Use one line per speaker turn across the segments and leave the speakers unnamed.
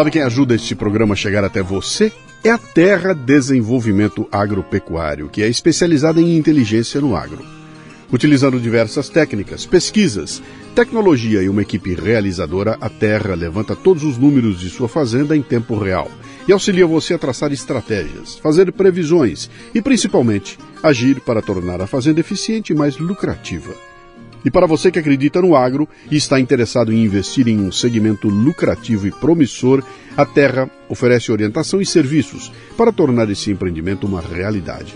Sabe quem ajuda este programa a chegar até você? É a Terra Desenvolvimento Agropecuário, que é especializada em inteligência no agro. Utilizando diversas técnicas, pesquisas, tecnologia e uma equipe realizadora, a Terra levanta todos os números de sua fazenda em tempo real e auxilia você a traçar estratégias, fazer previsões e, principalmente, agir para tornar a fazenda eficiente e mais lucrativa. E para você que acredita no agro e está interessado em investir em um segmento lucrativo e promissor, a Terra oferece orientação e serviços para tornar esse empreendimento uma realidade.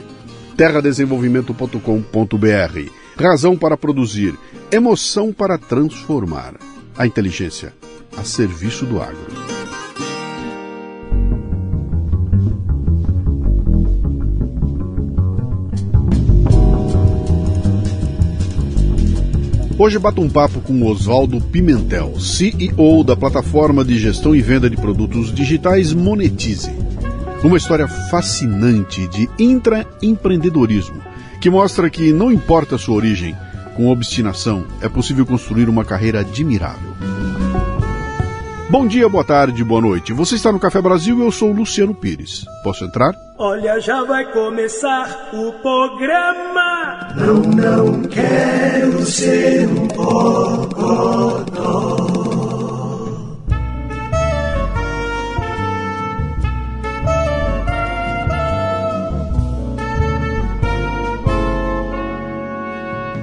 terradesenvolvimento.com.br Razão para produzir, emoção para transformar. A inteligência a serviço do agro. Hoje bato um papo com Oswaldo Pimentel, CEO da plataforma de gestão e venda de produtos digitais Monetize. Uma história fascinante de intraempreendedorismo, que mostra que não importa a sua origem, com obstinação é possível construir uma carreira admirável. Bom dia, boa tarde, boa noite. Você está no Café Brasil e eu sou Luciano Pires. Posso entrar?
Olha, já vai começar o programa. Não, não quero ser um bocodó.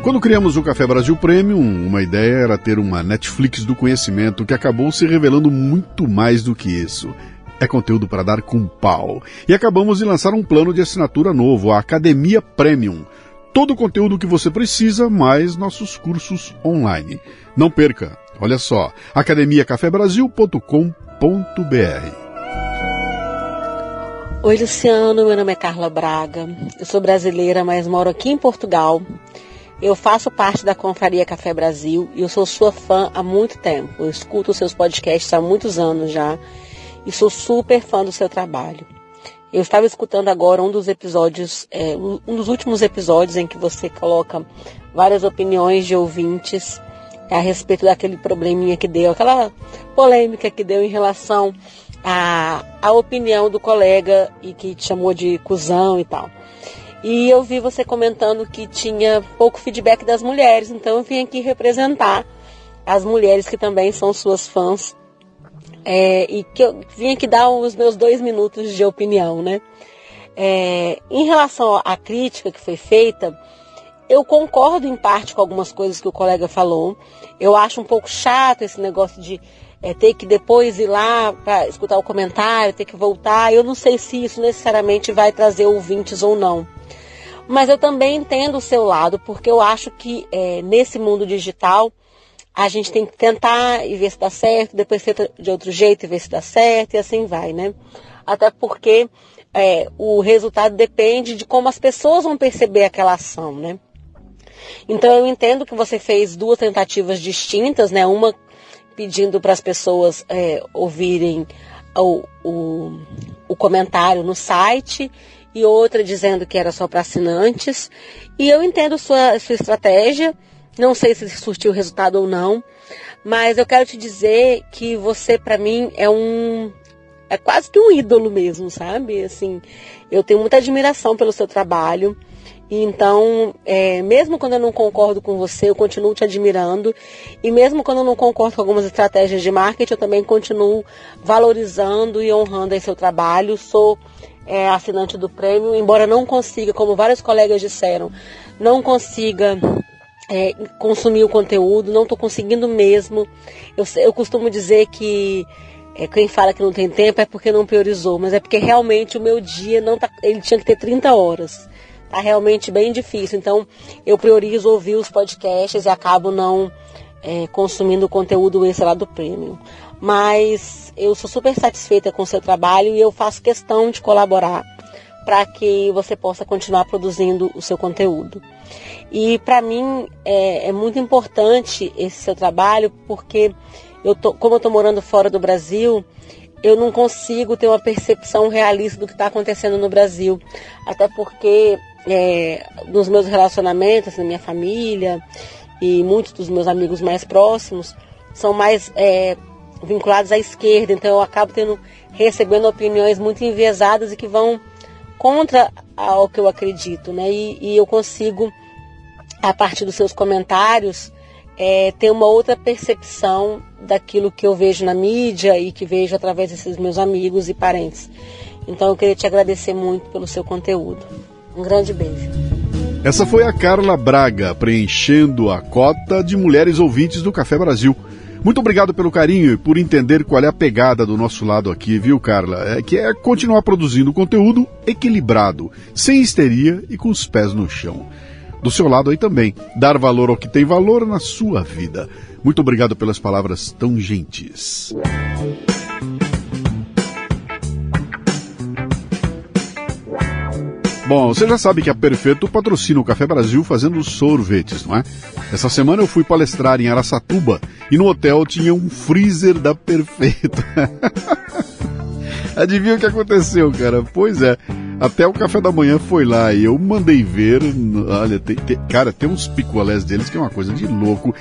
Quando criamos o Café Brasil Premium, uma ideia era ter uma Netflix do conhecimento que acabou se revelando muito mais do que isso. É conteúdo para dar com pau. E acabamos de lançar um plano de assinatura novo, a Academia Premium. Todo o conteúdo que você precisa, mais nossos cursos online. Não perca. Olha só, academiacafebrasil.com.br.
Oi, Luciano. Meu nome é Carla Braga. Eu sou brasileira, mas moro aqui em Portugal. Eu faço parte da Confraria Café Brasil e eu sou sua fã há muito tempo. Eu escuto os seus podcasts há muitos anos já e sou super fã do seu trabalho. Eu estava escutando agora um dos episódios, é, um dos últimos episódios em que você coloca várias opiniões de ouvintes a respeito daquele probleminha que deu, aquela polêmica que deu em relação à, à opinião do colega e que te chamou de cuzão e tal. E eu vi você comentando que tinha pouco feedback das mulheres, então eu vim aqui representar as mulheres que também são suas fãs é, e que eu vim aqui dar os meus dois minutos de opinião, né? É, em relação à crítica que foi feita, eu concordo em parte com algumas coisas que o colega falou. Eu acho um pouco chato esse negócio de é, ter que depois ir lá para escutar o comentário, ter que voltar. Eu não sei se isso necessariamente vai trazer ouvintes ou não. Mas eu também entendo o seu lado, porque eu acho que é, nesse mundo digital a gente tem que tentar e ver se dá certo, depois tenta de outro jeito e ver se dá certo, e assim vai, né? Até porque é, o resultado depende de como as pessoas vão perceber aquela ação, né? Então eu entendo que você fez duas tentativas distintas, né? Uma pedindo para as pessoas é, ouvirem o, o, o comentário no site e outra dizendo que era só para assinantes. E eu entendo sua, sua estratégia, não sei se surtiu resultado ou não, mas eu quero te dizer que você, para mim, é um. É quase que um ídolo mesmo, sabe? Assim, eu tenho muita admiração pelo seu trabalho. Então, é, mesmo quando eu não concordo com você, eu continuo te admirando. E mesmo quando eu não concordo com algumas estratégias de marketing, eu também continuo valorizando e honrando seu trabalho. Sou é, assinante do prêmio, embora não consiga, como vários colegas disseram, não consiga é, consumir o conteúdo, não estou conseguindo mesmo. Eu, eu costumo dizer que é, quem fala que não tem tempo é porque não priorizou, mas é porque realmente o meu dia não tá, ele tinha que ter 30 horas. Tá realmente bem difícil. Então eu priorizo ouvir os podcasts e acabo não é, consumindo conteúdo extra lá do prêmio mas eu sou super satisfeita com o seu trabalho e eu faço questão de colaborar para que você possa continuar produzindo o seu conteúdo. E para mim é, é, muito importante esse seu trabalho porque eu tô, como eu estou morando fora do Brasil, eu não consigo ter uma percepção realista do que está acontecendo no Brasil. Até porque é, nos meus relacionamentos, na minha família e muitos dos meus amigos mais próximos, são mais é, vinculados à esquerda, então eu acabo tendo recebendo opiniões muito enviesadas e que vão contra o que eu acredito, né? E, e eu consigo, a partir dos seus comentários, é, ter uma outra percepção daquilo que eu vejo na mídia e que vejo através desses meus amigos e parentes. Então eu queria te agradecer muito pelo seu conteúdo. Um grande beijo.
Essa foi a Carla Braga preenchendo a cota de mulheres ouvintes do Café Brasil. Muito obrigado pelo carinho e por entender qual é a pegada do nosso lado aqui, viu, Carla? É que é continuar produzindo conteúdo equilibrado, sem histeria e com os pés no chão. Do seu lado aí também, dar valor ao que tem valor na sua vida. Muito obrigado pelas palavras tão gentis. Bom, você já sabe que a Perfeito patrocina o Café Brasil fazendo sorvetes, não é? Essa semana eu fui palestrar em Araçatuba e no hotel tinha um freezer da Perfeito. Adivinha o que aconteceu, cara? Pois é, até o café da manhã foi lá e eu mandei ver. Olha, tem, tem, cara, tem uns picolés deles que é uma coisa de louco.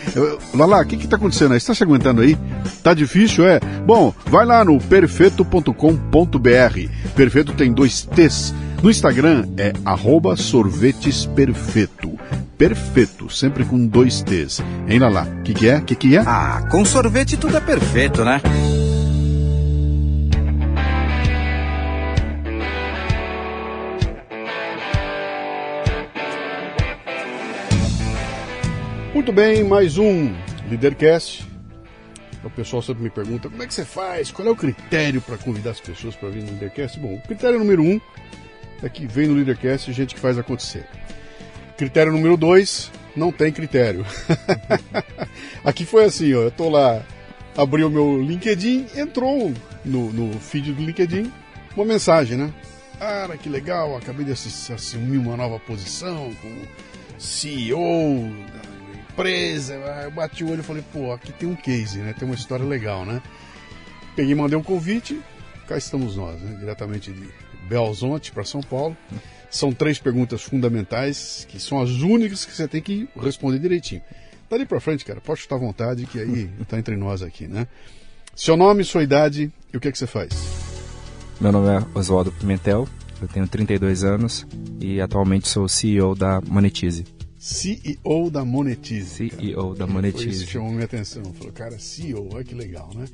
Lá lá, o que que tá acontecendo aí? Você tá se aguentando aí? Tá difícil, é? Bom, vai lá no perfeito.com.br. Perfeito tem dois T's. No Instagram é arroba sorvetesperfeito. Perfeito, sempre com dois T's. Hein, Lala? O que, que é? O que, que é?
Ah, com sorvete tudo é perfeito, né?
Muito bem, mais um Leadercast. O pessoal sempre me pergunta como é que você faz, qual é o critério para convidar as pessoas para vir no Leadercast. Bom, o critério número um que vem no Leadercast gente que faz acontecer. Critério número dois, não tem critério. Aqui foi assim, ó, eu tô lá, abri o meu LinkedIn, entrou no, no feed do LinkedIn uma mensagem, né? Cara, que legal, acabei de assumir uma nova posição como CEO da empresa. Eu bati o olho e falei, pô, aqui tem um case, né? Tem uma história legal, né? Peguei, mandei um convite, cá estamos nós, né? Diretamente de Belzonte para São Paulo. São três perguntas fundamentais, que são as únicas que você tem que responder direitinho. Dali para frente, cara, pode estar à vontade, que aí está entre nós aqui, né? Seu nome, sua idade e o que é que você faz?
Meu nome é Oswaldo Pimentel, eu tenho 32 anos e atualmente sou CEO da Monetize.
CEO da Monetize.
CEO da Monetize.
Isso chamou minha atenção. Falou, cara, CEO, olha que legal, né?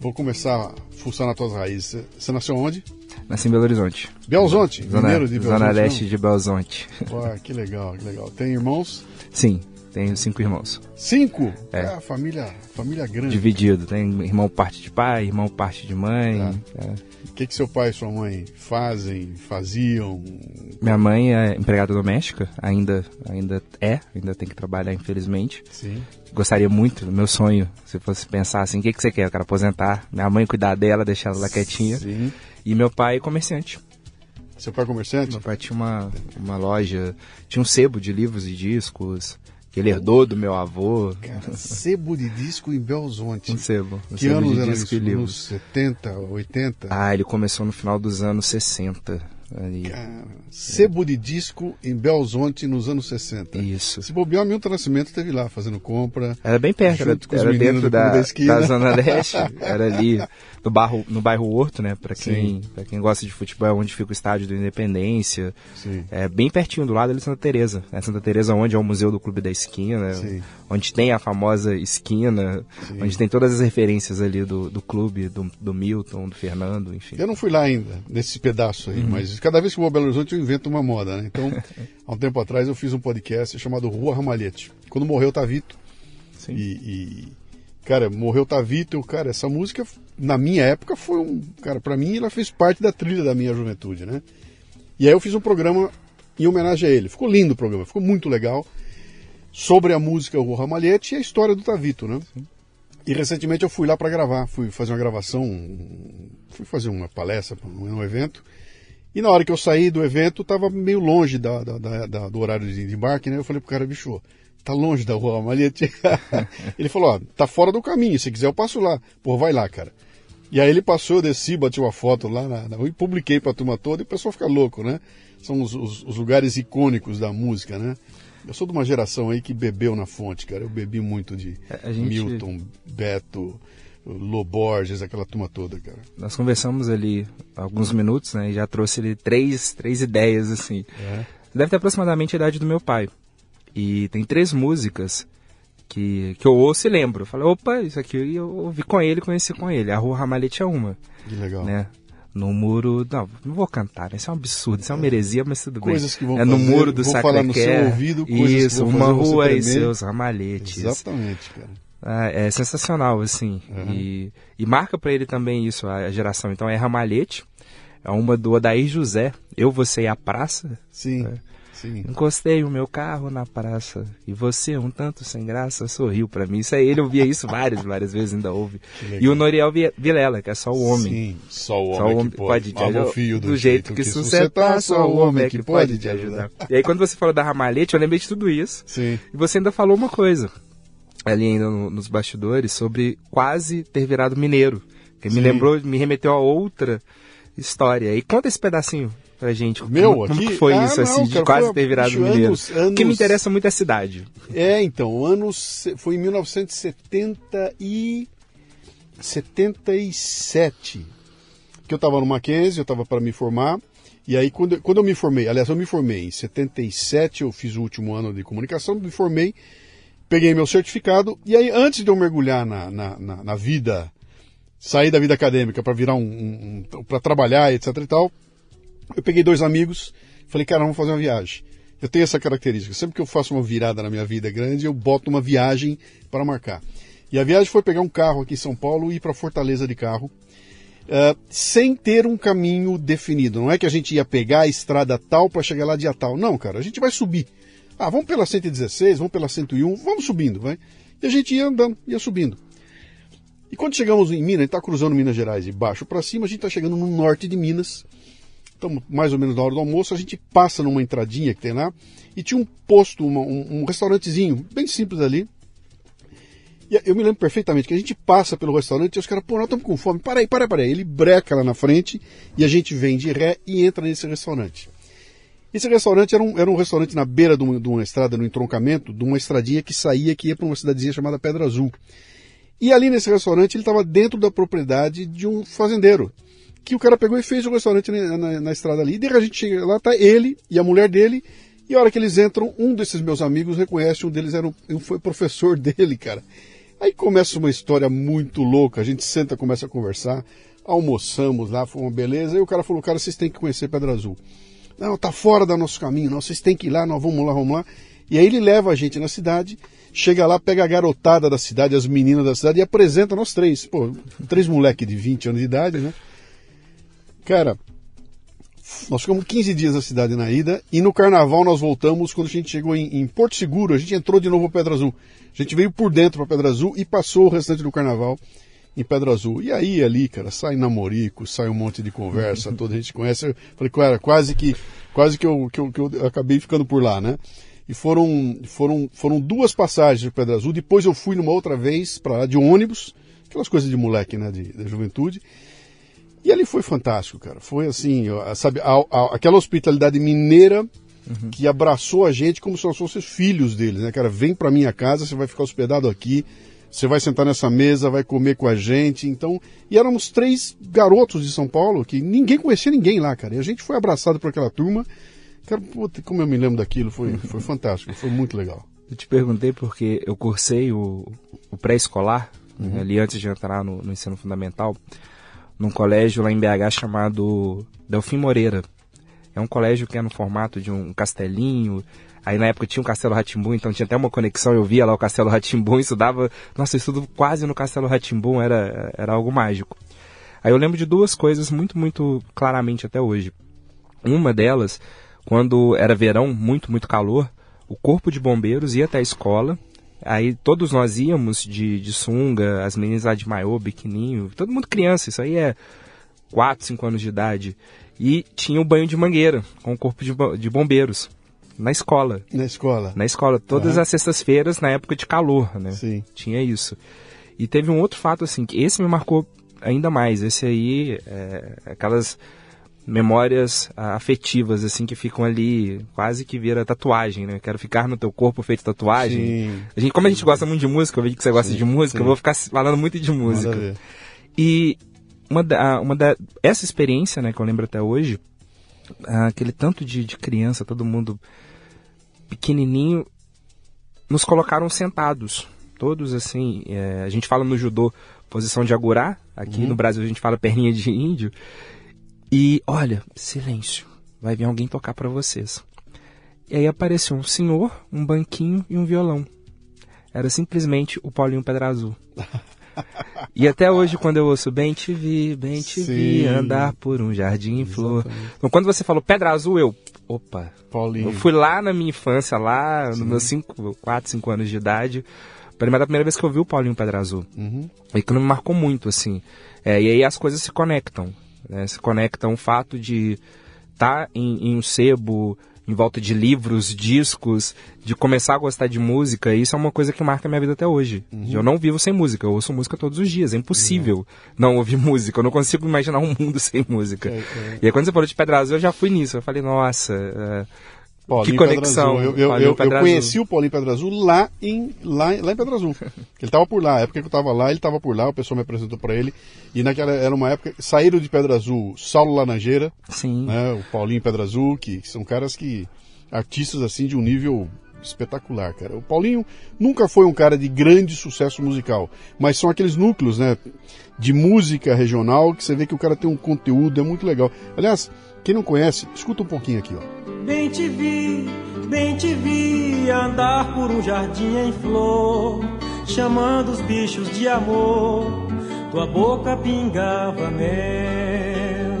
Vou começar a fuçar nas tuas raízes. Você nasceu onde?
Nasci em Belo Horizonte.
Belzonte,
Zona,
mineiro de.
Zona Leste de Belzonte.
Pô, que legal, que legal. Tem irmãos?
Sim, tenho cinco irmãos.
Cinco?
É.
Ah, família, família grande.
Dividido. Tem irmão parte de pai, irmão parte de mãe. É.
O que, que seu pai e sua mãe fazem, faziam?
Minha mãe é empregada doméstica, ainda, ainda é, ainda tem que trabalhar, infelizmente.
Sim.
Gostaria muito, meu sonho, se fosse pensar assim, o que, que você quer? Eu quero aposentar. Minha mãe cuidar dela, deixar ela quietinha.
Sim.
E meu pai comerciante.
Seu pai é comerciante?
Meu pai tinha uma, uma loja, tinha um sebo de livros e discos, que ele herdou do meu avô.
Cara, sebo de disco em Belzonte.
Um sebo. Um
que
sebo
anos
de
era
disco
isso? Anos 70, 80?
Ah, ele começou no final dos anos 60. Ali.
Cara, sebo de disco em Belzonte nos anos 60.
Isso.
Se bobear, Milton Nascimento esteve lá fazendo compra.
Era bem perto, era, era dentro da,
da
da Zona Leste, era ali no bairro, no bairro Horto, né? Pra quem, pra quem gosta de futebol, é onde fica o estádio do Independência.
Sim.
É bem pertinho do lado ali de Santa Teresa. É Santa Teresa onde é o Museu do Clube da Esquina,
Sim.
onde tem a famosa esquina,
Sim.
onde tem todas as referências ali do, do clube, do, do Milton, do Fernando, enfim.
Eu não fui lá ainda, nesse pedaço
Uhum.
aí, mas cada vez que vou a Belo Horizonte eu invento uma moda, né? Então, há um tempo atrás eu fiz um podcast chamado Rua Ramalhete. Quando morreu o Tavito.
Sim.
E, e, cara, morreu o Tavito, eu, cara, essa música, na minha época, foi um. Cara, pra mim ela fez parte da trilha da minha juventude, né? E aí eu fiz um programa em homenagem a ele. Ficou lindo o programa, ficou muito legal. Sobre a música Rua Ramalhete e a história do Tavito, né? E recentemente eu fui lá para gravar, fui fazer uma gravação, fui fazer uma palestra num evento. E na hora que eu saí do evento, tava meio longe da, da- da- da- do horário de embarque, né? Eu falei pro cara, bicho, tá longe da rua Ramalhete. ele falou, ó, tá fora do caminho, se quiser eu passo lá. Pô, vai lá, cara. E aí ele passou, eu desci, bati uma foto lá na, na, e publiquei pra turma toda e o pessoal fica louco, né? São os, os- os lugares icônicos da música, né? Eu sou de uma geração aí que bebeu na fonte, cara. Eu bebi muito de
A gente-
Milton, Beto, Loborges, aquela turma toda, cara.
Nós conversamos ali alguns minutos, né? E já trouxe ele três, três ideias, assim. É. Deve ter aproximadamente a idade do meu pai. E tem três músicas que, que eu ouço e lembro. Eu falei, opa, isso aqui eu ouvi com ele, conheci com ele. A Rua Ramalhete é uma.
Que legal.
Né? No muro. Não, não vou cantar, né? Isso é um absurdo, isso é uma heresia, mas tudo
coisas
bem.
Que vão
é no
fazer,
muro do
Sacré falar no seu ouvido coisas
Isso, uma rua
e
seus ramalhetes.
Exatamente, cara.
Ah, é sensacional, assim. Uhum. E, e, marca para ele também isso, a, geração. Então é Ramalhete, é uma do Odair José, Eu, Você e a Praça.
Sim. É. Sim.
Encostei o meu carro na praça e você, um tanto sem graça, sorriu para mim. Isso aí, ele ouvia isso várias, várias vezes, ainda ouve. E o Noriel Vilela, que é só o homem.
Sim, só o homem, só o homem que pode, te ajudar.
do, do jeito que, que você tá, só o homem é que pode te ajudar. E aí, quando você falou da Ramalhete, eu lembrei de tudo isso.
Sim.
E você ainda falou uma coisa, ali ainda no, nos bastidores, sobre quase ter virado mineiro. Que me lembrou, me remeteu a outra história. E conta esse pedacinho pra gente.
Meu,
como,
aqui?
como foi
ah,
isso,
não,
assim,
cara,
de quase
foi,
ter virado
bicho,
mineiro?
Anos, anos...
O que me interessa muito é a cidade.
É, então, anos. Foi em 1977 que eu estava no Mackenzie, eu estava para me formar. E aí, quando, quando eu me formei, aliás, eu me formei em 77, eu fiz o último ano de comunicação, me formei, peguei meu certificado, e aí, antes de eu mergulhar na, na, na, na vida, sair da vida acadêmica para virar um, um, um para trabalhar, etc e tal, eu peguei dois amigos, falei, cara, vamos fazer uma viagem. Eu tenho essa característica. Sempre que eu faço uma virada na minha vida grande, eu boto uma viagem para marcar. E a viagem foi pegar um carro aqui em São Paulo e ir para Fortaleza de carro, uh, sem ter um caminho definido. Não é que a gente ia pegar a estrada tal para chegar lá dia tal. Não, cara, a gente vai subir. Ah, vamos pela 116, vamos pela 101, vamos subindo, vai. E a gente ia andando, ia subindo. E quando chegamos em Minas, a gente está cruzando Minas Gerais de baixo para cima, a gente está chegando no norte de Minas estamos mais ou menos na hora do almoço, a gente passa numa entradinha que tem lá, e tinha um posto, uma, um, um, restaurantezinho, bem simples ali. E eu me lembro perfeitamente que a gente passa pelo restaurante e os caras, pô, nós estamos com fome, para aí, para aí, para aí. Ele breca lá na frente e a gente vem de ré e entra nesse restaurante. Esse restaurante era um, era um restaurante na beira de uma, de uma estrada, no entroncamento, de uma estradinha que saía, que ia para uma cidadezinha chamada Pedra Azul. E ali nesse restaurante ele estava dentro da propriedade de um fazendeiro que o cara pegou e fez o restaurante na, na, na estrada ali. E daí a gente chega lá, tá ele e a mulher dele. E a hora que eles entram, um desses meus amigos reconhece, um deles era um, foi professor dele, cara. Aí começa uma história muito louca. A gente senta, começa a conversar, almoçamos lá, foi uma beleza. E o cara falou, cara, vocês têm que conhecer Pedra Azul. Não, tá fora do nosso caminho, não, vocês têm que ir lá, nós vamos lá, vamos lá. E aí ele leva a gente na cidade, chega lá, pega a garotada da cidade, as meninas da cidade e apresenta nós três. Pô, três moleques de 20 anos de idade, né? Cara, nós ficamos 15 dias na cidade na ida e no carnaval nós voltamos quando a gente chegou em, em Porto Seguro, a gente entrou de novo para Pedra Azul. A gente veio por dentro para Pedra Azul e passou o restante do carnaval em Pedra Azul. E aí ali, cara, sai namorico, sai um monte de conversa, toda a gente conhece. Eu falei, cara, quase que quase que eu, que eu, que eu acabei ficando por lá, né? E foram, foram, foram duas passagens de Pedra Azul. Depois eu fui numa outra vez para lá de ônibus, aquelas coisas de moleque, né, de, da juventude. E ali foi fantástico, cara. Foi assim, sabe, a, a, aquela hospitalidade mineira uhum. que abraçou a gente como se nós fôssemos filhos deles, né, cara? Vem pra minha casa, você vai ficar hospedado aqui, você vai sentar nessa mesa, vai comer com a gente. Então, e éramos três garotos de São Paulo que ninguém conhecia ninguém lá, cara. E a gente foi abraçado por aquela turma. Cara, puta, como eu me lembro daquilo, foi, foi fantástico, foi muito legal.
Eu te perguntei porque eu cursei o, o pré-escolar, uhum. ali antes de entrar no, no ensino fundamental num colégio lá em BH chamado Delfim Moreira. É um colégio que é no formato de um castelinho. Aí na época tinha um Castelo Ratimbum, então tinha até uma conexão, eu via lá o Castelo Ratimbum, estudava, nossa, eu estudo quase no Castelo Ratimbum, era, era algo mágico. Aí eu lembro de duas coisas muito, muito claramente até hoje. Uma delas, quando era verão, muito, muito calor, o corpo de bombeiros ia até a escola Aí todos nós íamos de, de sunga, as meninas lá de maiô, biquininho, todo mundo criança, isso aí é 4, 5 anos de idade. E tinha o banho de mangueira, com o corpo de, de bombeiros, na escola.
Na escola?
Na escola, todas uhum. as sextas-feiras, na época de calor, né?
Sim.
Tinha isso. E teve um outro fato, assim, que esse me marcou ainda mais. Esse aí, é, aquelas memórias ah, afetivas, assim, que ficam ali, quase que vira tatuagem, né? Quero ficar no teu corpo feito tatuagem.
Sim.
A gente, como a gente gosta muito de música, eu vejo que você gosta
Sim,
de música,
sim.
eu vou ficar falando muito de música. E uma da, uma da, essa experiência, né, que eu lembro até hoje, ah, aquele tanto de, de criança, todo mundo pequenininho, nos colocaram sentados, todos assim. é, a gente fala no judô posição de agurá, aqui
Uhum.
no Brasil a gente fala perninha de índio. E olha, silêncio, vai vir alguém tocar pra vocês. E aí apareceu um senhor, um banquinho e um violão. Era simplesmente o Paulinho Pedra Azul. E até hoje, quando eu ouço Bem te vi, bem te vi,
Sim.
andar por um jardim em flor. Então, quando você falou Pedra Azul, eu. Opa!
Paulinho.
Eu fui lá na minha infância, lá nos meus 4, 5 anos de idade. Primeira, a primeira vez que eu vi o Paulinho Pedra Azul.
Uhum.
E que me marcou muito, assim. É, e aí as coisas se conectam. Né? Se conectam o fato de estar em, em um sebo, em volta de livros, discos, de começar a gostar de música. Isso é uma coisa que marca a minha vida até hoje. Eu não vivo sem música, eu ouço música todos os dias. É impossível não ouvir música. Eu não consigo imaginar um mundo sem música.
É, é.
E aí quando você falou de Pedra Azul, eu já fui nisso. Eu falei, nossa...
Paulinho
Que conexão.
Eu, eu, eu, eu conheci o Paulinho Pedra Azul lá em, lá, lá em Pedra Azul. Ele tava por lá. A época que eu tava lá, ele tava por lá, o pessoal me apresentou pra ele. E naquela era uma época. Saíram de Pedra Azul Saulo Laranjeira,
Sim.
né, o Paulinho Pedra Azul, que são caras que. artistas assim de um nível espetacular, cara. O Paulinho nunca foi um cara de grande sucesso musical, mas são aqueles núcleos, né, de música regional que você vê que o cara tem um conteúdo, é muito legal. Aliás, quem não conhece, escuta um pouquinho aqui, ó.
Bem te vi, bem te vi andar por um jardim em flor, chamando os bichos de amor. Tua boca pingava mel.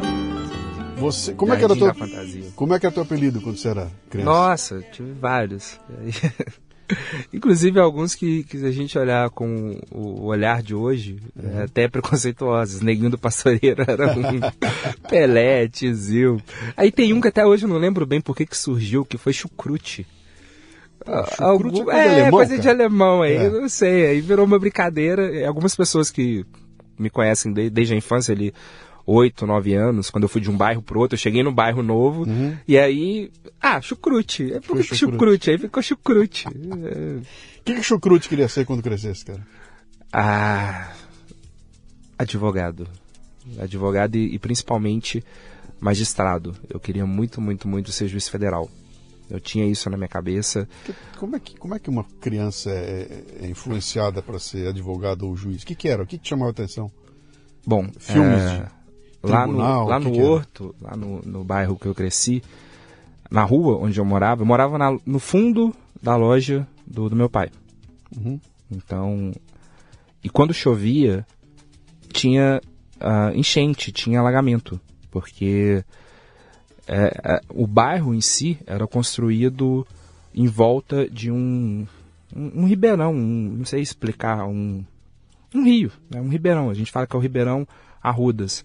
Você, como é que era
Jardim
teu, como é que era teu apelido quando você era criança?
Nossa, tive vários. Inclusive alguns que, que a gente olhar com o olhar de hoje, é até preconceituosos. Neguinho do Pastoreiro era um. Pelé, Tizil. Aí tem um que até hoje eu não lembro bem por que surgiu, que foi Chucrute.
chucrute é coisa
é,
alemão,
coisa de
cara.
alemão aí,
É.
eu não sei. Aí virou uma brincadeira. Algumas pessoas que me conhecem de- desde a infância ali, oito, nove anos, quando eu fui de um bairro pro outro, eu cheguei num bairro novo, e aí, ah, chucrute. É por
chucrute.
chucrute? Aí ficou chucrute. É,
O que, que Chucrute queria ser quando crescesse, cara?
ah, advogado. Advogado e, e principalmente magistrado. Eu queria muito, muito, muito ser juiz federal. Eu tinha isso na minha cabeça.
Como é que, como é que uma criança é, é influenciada para ser advogado ou juiz? O que, que era? O que, que chamava a atenção?
Bom,
Filmes
é,
de
lá no, lá no
era?
Horto, lá no, no bairro que eu cresci, na rua onde eu morava, eu morava na- no fundo da loja do, do meu pai.
Uhum.
Então, e quando chovia, tinha ah, enchente, tinha alagamento, porque é, é, o bairro em si era construído em volta de um, um, um ribeirão, um- não sei explicar, um, um rio, né, um ribeirão. A gente fala que é o Ribeirão Arrudas.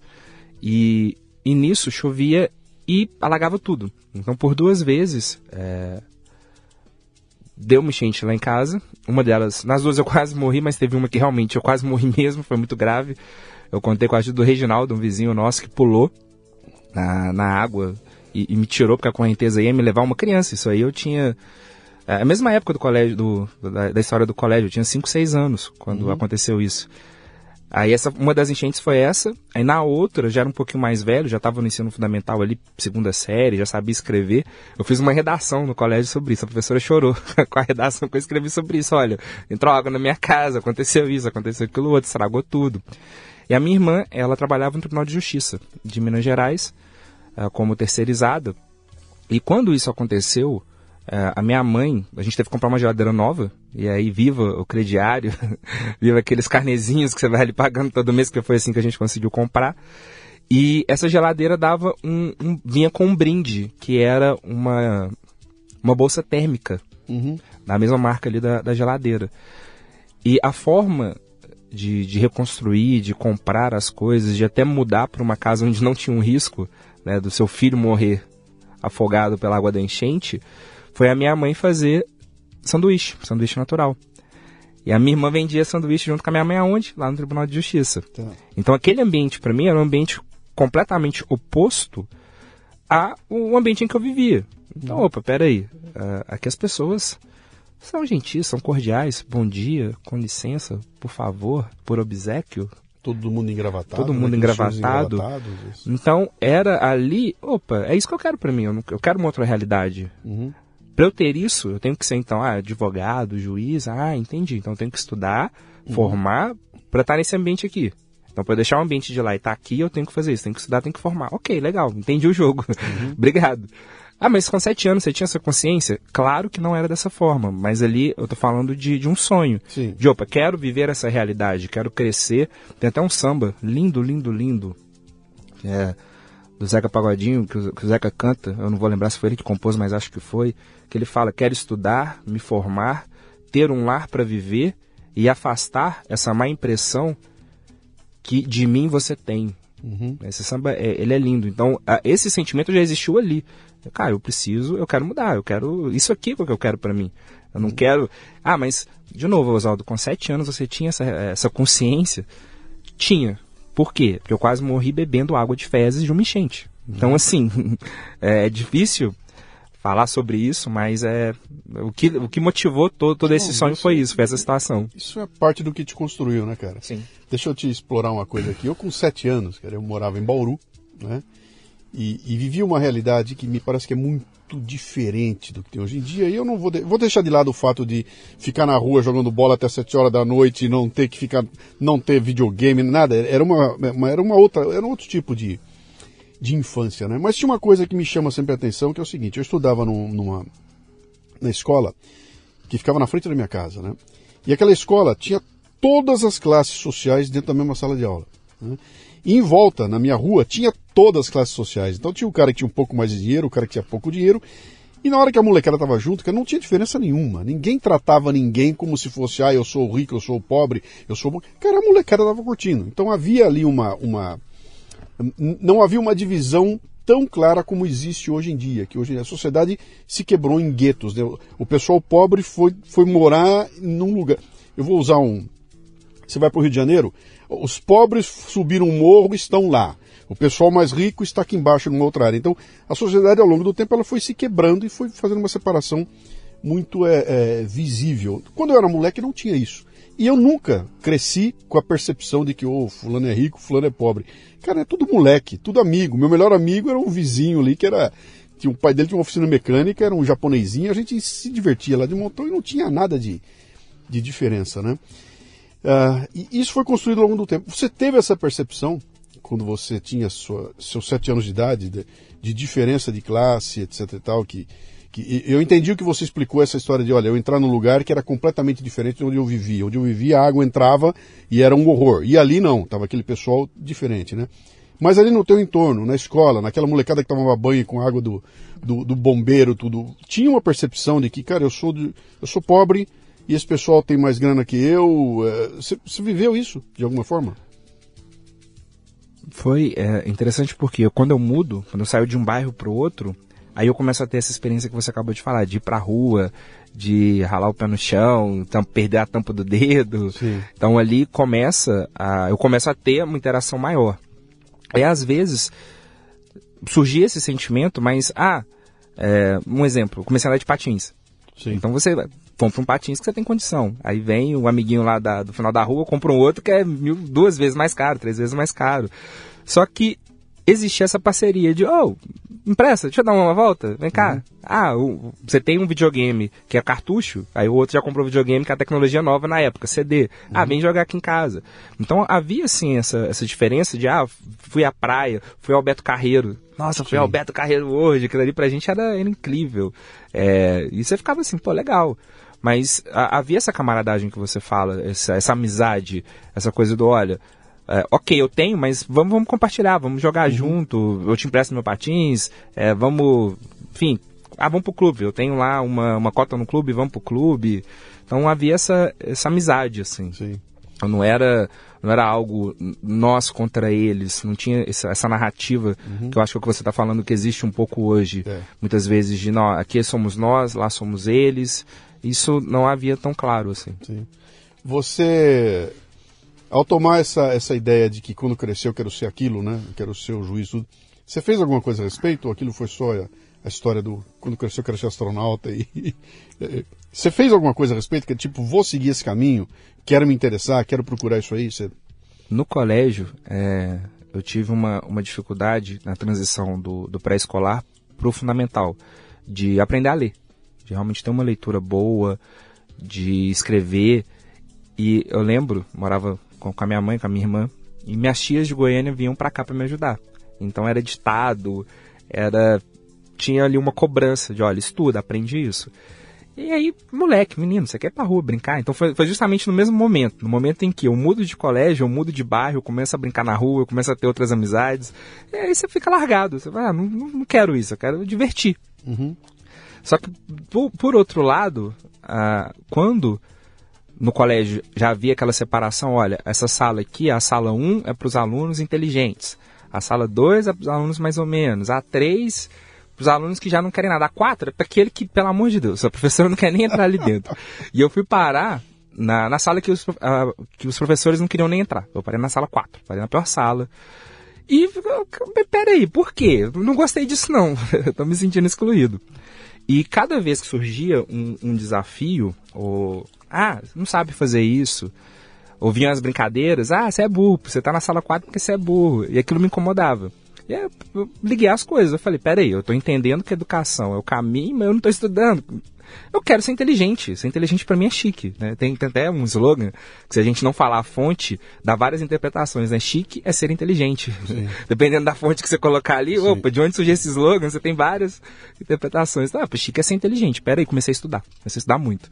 E, e nisso chovia e alagava tudo. Então, por duas vezes, é, deu uma enchente lá em casa. Uma delas, nas duas eu quase morri, mas teve uma que realmente eu quase morri mesmo, foi muito grave. Eu contei com a ajuda do Reginaldo, um vizinho nosso, que pulou na, na água e, e me tirou porque a correnteza ia me levar uma criança. Isso aí eu tinha. É a mesma época do colégio, do, da, da história do colégio, eu tinha 5, 6 anos quando aconteceu isso. Aí essa, uma das enchentes foi essa, aí na outra, já era um pouquinho mais velho, já estava no ensino fundamental ali, segunda série, já sabia escrever. Eu fiz uma redação no colégio sobre isso, a professora chorou com a redação que eu escrevi sobre isso. Olha, entrou água na minha casa, aconteceu isso, aconteceu aquilo outro, estragou tudo. E a minha irmã, ela trabalhava no Tribunal de Justiça de Minas Gerais, eh, como terceirizada. E quando isso aconteceu, eh, a minha mãe, a gente teve que comprar uma geladeira nova, e aí viva o crediário, viva aqueles carnezinhos que você vai ali pagando todo mês, que foi assim que a gente conseguiu comprar. E essa geladeira dava um, um- vinha com um brinde, que era uma, uma bolsa térmica,
Uhum.
da mesma marca ali da, da geladeira. E a forma de, de reconstruir, de comprar as coisas, de até mudar para uma casa onde não tinha um risco né, do seu filho morrer afogado pela água da enchente, foi a minha mãe fazer sanduíche, sanduíche natural. E a minha irmã vendia sanduíche junto com a minha mãe aonde? Lá no Tribunal de Justiça.
Tá.
Então aquele ambiente para mim era um ambiente completamente oposto a o ambiente em que eu vivia. Então, opa, peraí, uh, aqui as pessoas são gentis, são cordiais, bom dia, com licença, por favor, por obsequio.
Todo mundo engravatado.
Todo mundo
né?
engravatado. Então, era ali, opa, é isso que eu quero para mim, eu, não, eu, quero uma outra realidade.
Uhum.
Para eu ter isso, eu tenho que ser, então, ah, advogado, juiz, ah, entendi. Então, eu tenho que estudar, uhum. formar, para estar nesse ambiente aqui. Então, para deixar o ambiente de lá e estar tá aqui, eu tenho que fazer isso, tenho que estudar, tenho que formar. Ok, legal, entendi o jogo. Uhum. Obrigado. Ah, mas com sete anos você tinha essa consciência? Claro que não era dessa forma, mas ali eu tô falando de, de um sonho.
Sim.
De, opa, quero viver essa realidade, quero crescer. Tem até um samba lindo, lindo, lindo. É, do Zeca Pagodinho, que o, que o Zeca canta, eu não vou lembrar se foi ele que compôs, mas acho que foi, que ele fala, quero estudar, me formar, ter um lar para viver e afastar essa má impressão que de mim você tem.
Uhum.
Esse samba, é, ele é lindo. Então, esse sentimento já existiu ali. Cara, eu preciso, eu quero mudar, eu quero. Isso aqui é o que eu quero para mim. Eu não quero. Ah, mas, de novo, Oswaldo, com sete anos você tinha essa, essa consciência? Tinha. Por quê? Porque eu quase morri bebendo água de fezes de uma enchente. Então, assim, é difícil falar sobre isso, mas é o que, o que motivou todo, todo esse sonho foi isso, foi essa situação.
Isso é parte do que te construiu, né, cara?
Sim.
Deixa eu te explorar uma coisa aqui. Eu com sete anos, cara, eu morava em Bauru, né? e, e vivi uma realidade que me parece que é muito diferente do que tem hoje em dia. E eu não vou, de... vou deixar de lado o fato de ficar na rua jogando bola até 7 horas da noite e não ter que ficar, não ter videogame, nada. Era uma era uma outra, era um outro tipo de, de infância, né? Mas tinha uma coisa que me chama sempre a atenção, que é o seguinte, eu estudava num, numa na escola que ficava na frente da minha casa, né? E aquela escola tinha todas as classes sociais dentro da mesma sala de aula. Né? E em volta, na minha rua, tinha todas as classes sociais. Então tinha o cara que tinha um pouco mais de dinheiro, o cara que tinha pouco dinheiro. E na hora que a molecada tava junto, não tinha diferença nenhuma. Ninguém tratava ninguém como se fosse, ah, eu sou rico, eu sou pobre, eu sou. Cara, a molecada tava curtindo. Então havia ali uma. uma não havia uma divisão tão clara como existe hoje em dia, que hoje a sociedade se quebrou em guetos. Né? O pessoal pobre foi, foi morar num lugar. Eu vou usar um. Você vai para o Rio de Janeiro, os pobres subiram um morro estão lá. O pessoal mais rico está aqui embaixo, numa outra área. Então, a sociedade, ao longo do tempo, ela foi se quebrando e foi fazendo uma separação muito é, é, visível. Quando eu era moleque, não tinha isso. E eu nunca cresci com a percepção de que, oh, fulano é rico, fulano é pobre. Cara, é tudo moleque, tudo amigo. Meu melhor amigo era um vizinho ali que era. Tinha, o pai dele tinha uma oficina mecânica, era um japonesinho, a gente se divertia lá de montão e não tinha nada de, de diferença, né? Uh, e isso foi construído ao longo do tempo. Você teve essa percepção quando você tinha sua, seus sete anos de idade de, de, diferença de classe, etc e tal, que, que eu entendi o que você explicou essa história de, olha, eu entrar num lugar que era completamente diferente de onde eu vivia. Onde eu vivia, a água entrava e era um horror. E ali não, tava aquele pessoal diferente, né? Mas ali no teu entorno, na escola, naquela molecada que tomava banho com água do, do, do bombeiro, tudo, tinha uma percepção de que, cara, eu sou, de, eu sou pobre, e esse pessoal tem mais grana que eu. Você, você viveu isso de alguma forma?
Foi é, interessante porque quando eu mudo, quando eu saio de um bairro para o outro, aí eu começo a ter essa experiência que você acabou de falar, de ir para a rua, de ralar o pé no chão, então perder a tampa do dedo.
Sim.
Então ali começa a, eu começo a ter uma interação maior. Aí às vezes surgia esse sentimento, mas ah, é, um exemplo, comecei a andar de patins.
Sim.
Então você compra um patins que você tem condição. Aí vem o amiguinho lá da, do final da rua, compra um outro que é mil, duas vezes mais caro, três vezes mais caro. Só que existia essa parceria de, oh, empresta, deixa eu dar uma volta, vem cá. Uhum. Ah, o, você tem um videogame que é cartucho, aí o outro já comprou um videogame que é a tecnologia nova na época, CD. Ah, uhum. Ah, vem jogar aqui em casa. Então havia, assim, essa, essa diferença de, ah, fui à praia, fui ao Beto Carreiro. Nossa, fui ao Beto Carreiro hoje, aquilo ali pra gente era, era incrível. É, e você ficava assim, pô, legal. Mas a, havia essa camaradagem que você fala, essa, essa amizade, essa coisa do, olha, é, ok, eu tenho, mas vamos, vamos compartilhar, vamos jogar uhum. junto, eu te empresto meu patins, é, vamos, enfim, ah, vamos pro clube, eu tenho lá uma, uma cota no clube, vamos pro clube. Então havia essa, essa amizade, assim.
Sim.
Não era, não era algo nós contra eles, não tinha essa, essa narrativa uhum. que eu acho que, é o que você está falando que existe um pouco hoje,
é.
muitas vezes, de nós, aqui somos nós, lá somos eles. Isso não havia tão claro assim.
Sim. Você ao tomar essa, essa ideia de que quando crescer eu quero ser aquilo, né? Eu quero ser o juiz, tudo, Você fez alguma coisa a respeito? Ou aquilo foi só a, a história do quando cresceu, quero ser astronauta? E, você fez alguma coisa a respeito? Que tipo, vou seguir esse caminho, quero me interessar, quero procurar isso aí? Você...
No colégio, é, eu tive uma, uma dificuldade na transição do, do pré-escolar para o fundamental, de aprender a ler, de realmente ter uma leitura boa, de escrever. E eu lembro, morava com, com a minha mãe, com a minha irmã, e minhas tias de Goiânia vinham para cá para me ajudar. Então era ditado, era tinha ali uma cobrança de, olha, estuda, aprende isso. E aí, moleque, menino, você quer ir pra rua brincar? Então foi, foi, justamente no mesmo momento, no momento em que eu mudo de colégio, eu mudo de bairro, eu começo a brincar na rua, eu começo a ter outras amizades. E aí você fica largado, você vai, ah, não, não quero isso, eu quero divertir.
Uhum.
Só que, por, por outro lado, ah, quando no colégio já havia aquela separação, olha, essa sala aqui, a sala 1 é para os alunos inteligentes, a sala 2 é para os alunos mais ou menos, a 3 os alunos que já não querem nada. A quatro é para aquele que, pelo amor de Deus, a professora não quer nem entrar ali dentro. e eu fui parar na, na sala que os, uh, que os professores não queriam nem entrar. Eu parei na sala 4, parei na pior sala. E, peraí, por quê? Não gostei disso não, tô me sentindo excluído. E cada vez que surgia um, um desafio, ou, ah, não sabe fazer isso, ouviam as brincadeiras, ah, você é burro, você tá na sala 4 porque você é burro, e aquilo me incomodava. E eu liguei as coisas. Eu falei, peraí, eu tô entendendo que educação é o caminho, mas eu não tô estudando. Eu quero ser inteligente. Ser inteligente para mim é chique. Né? Tem, tem, até um slogan que se a gente não falar a fonte, dá várias interpretações. Né? Chique é ser inteligente. Dependendo da fonte que você colocar ali, Sim. opa, de onde surgiu esse slogan, você tem várias interpretações. Ah, chique é ser inteligente. Pera aí, comecei a estudar. Comecei a estudar muito.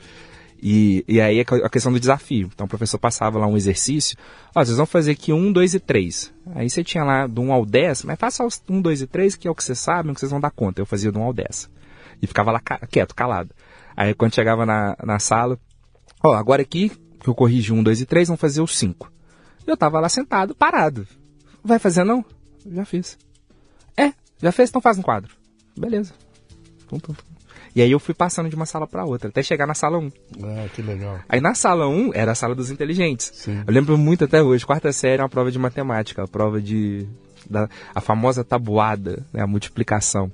E, e aí a questão do desafio. Então o professor passava lá um exercício. Ó, vocês vão fazer aqui um, dois e três. Aí você tinha lá do 1 ao 10, mas faça os 1, 2 e 3, que é o que vocês sabem, o que vocês vão dar conta. Eu fazia do 1 ao 10. E ficava lá quieto, calado. Aí quando chegava na, na sala, ó, agora aqui, que eu corrigi 1, 2 e 3, vamos fazer os 5. Eu tava lá sentado, parado. Vai fazer não? Já fiz. É, já fez? Então faz um quadro. Beleza. Tum, tum, tum. E aí eu fui passando de uma sala para outra, até chegar na sala 1.
Ah, que legal.
Aí na sala 1 era a sala dos inteligentes.
Sim.
Eu lembro muito até hoje, quarta série é uma prova de matemática, a prova de da, a famosa tabuada, né, a multiplicação.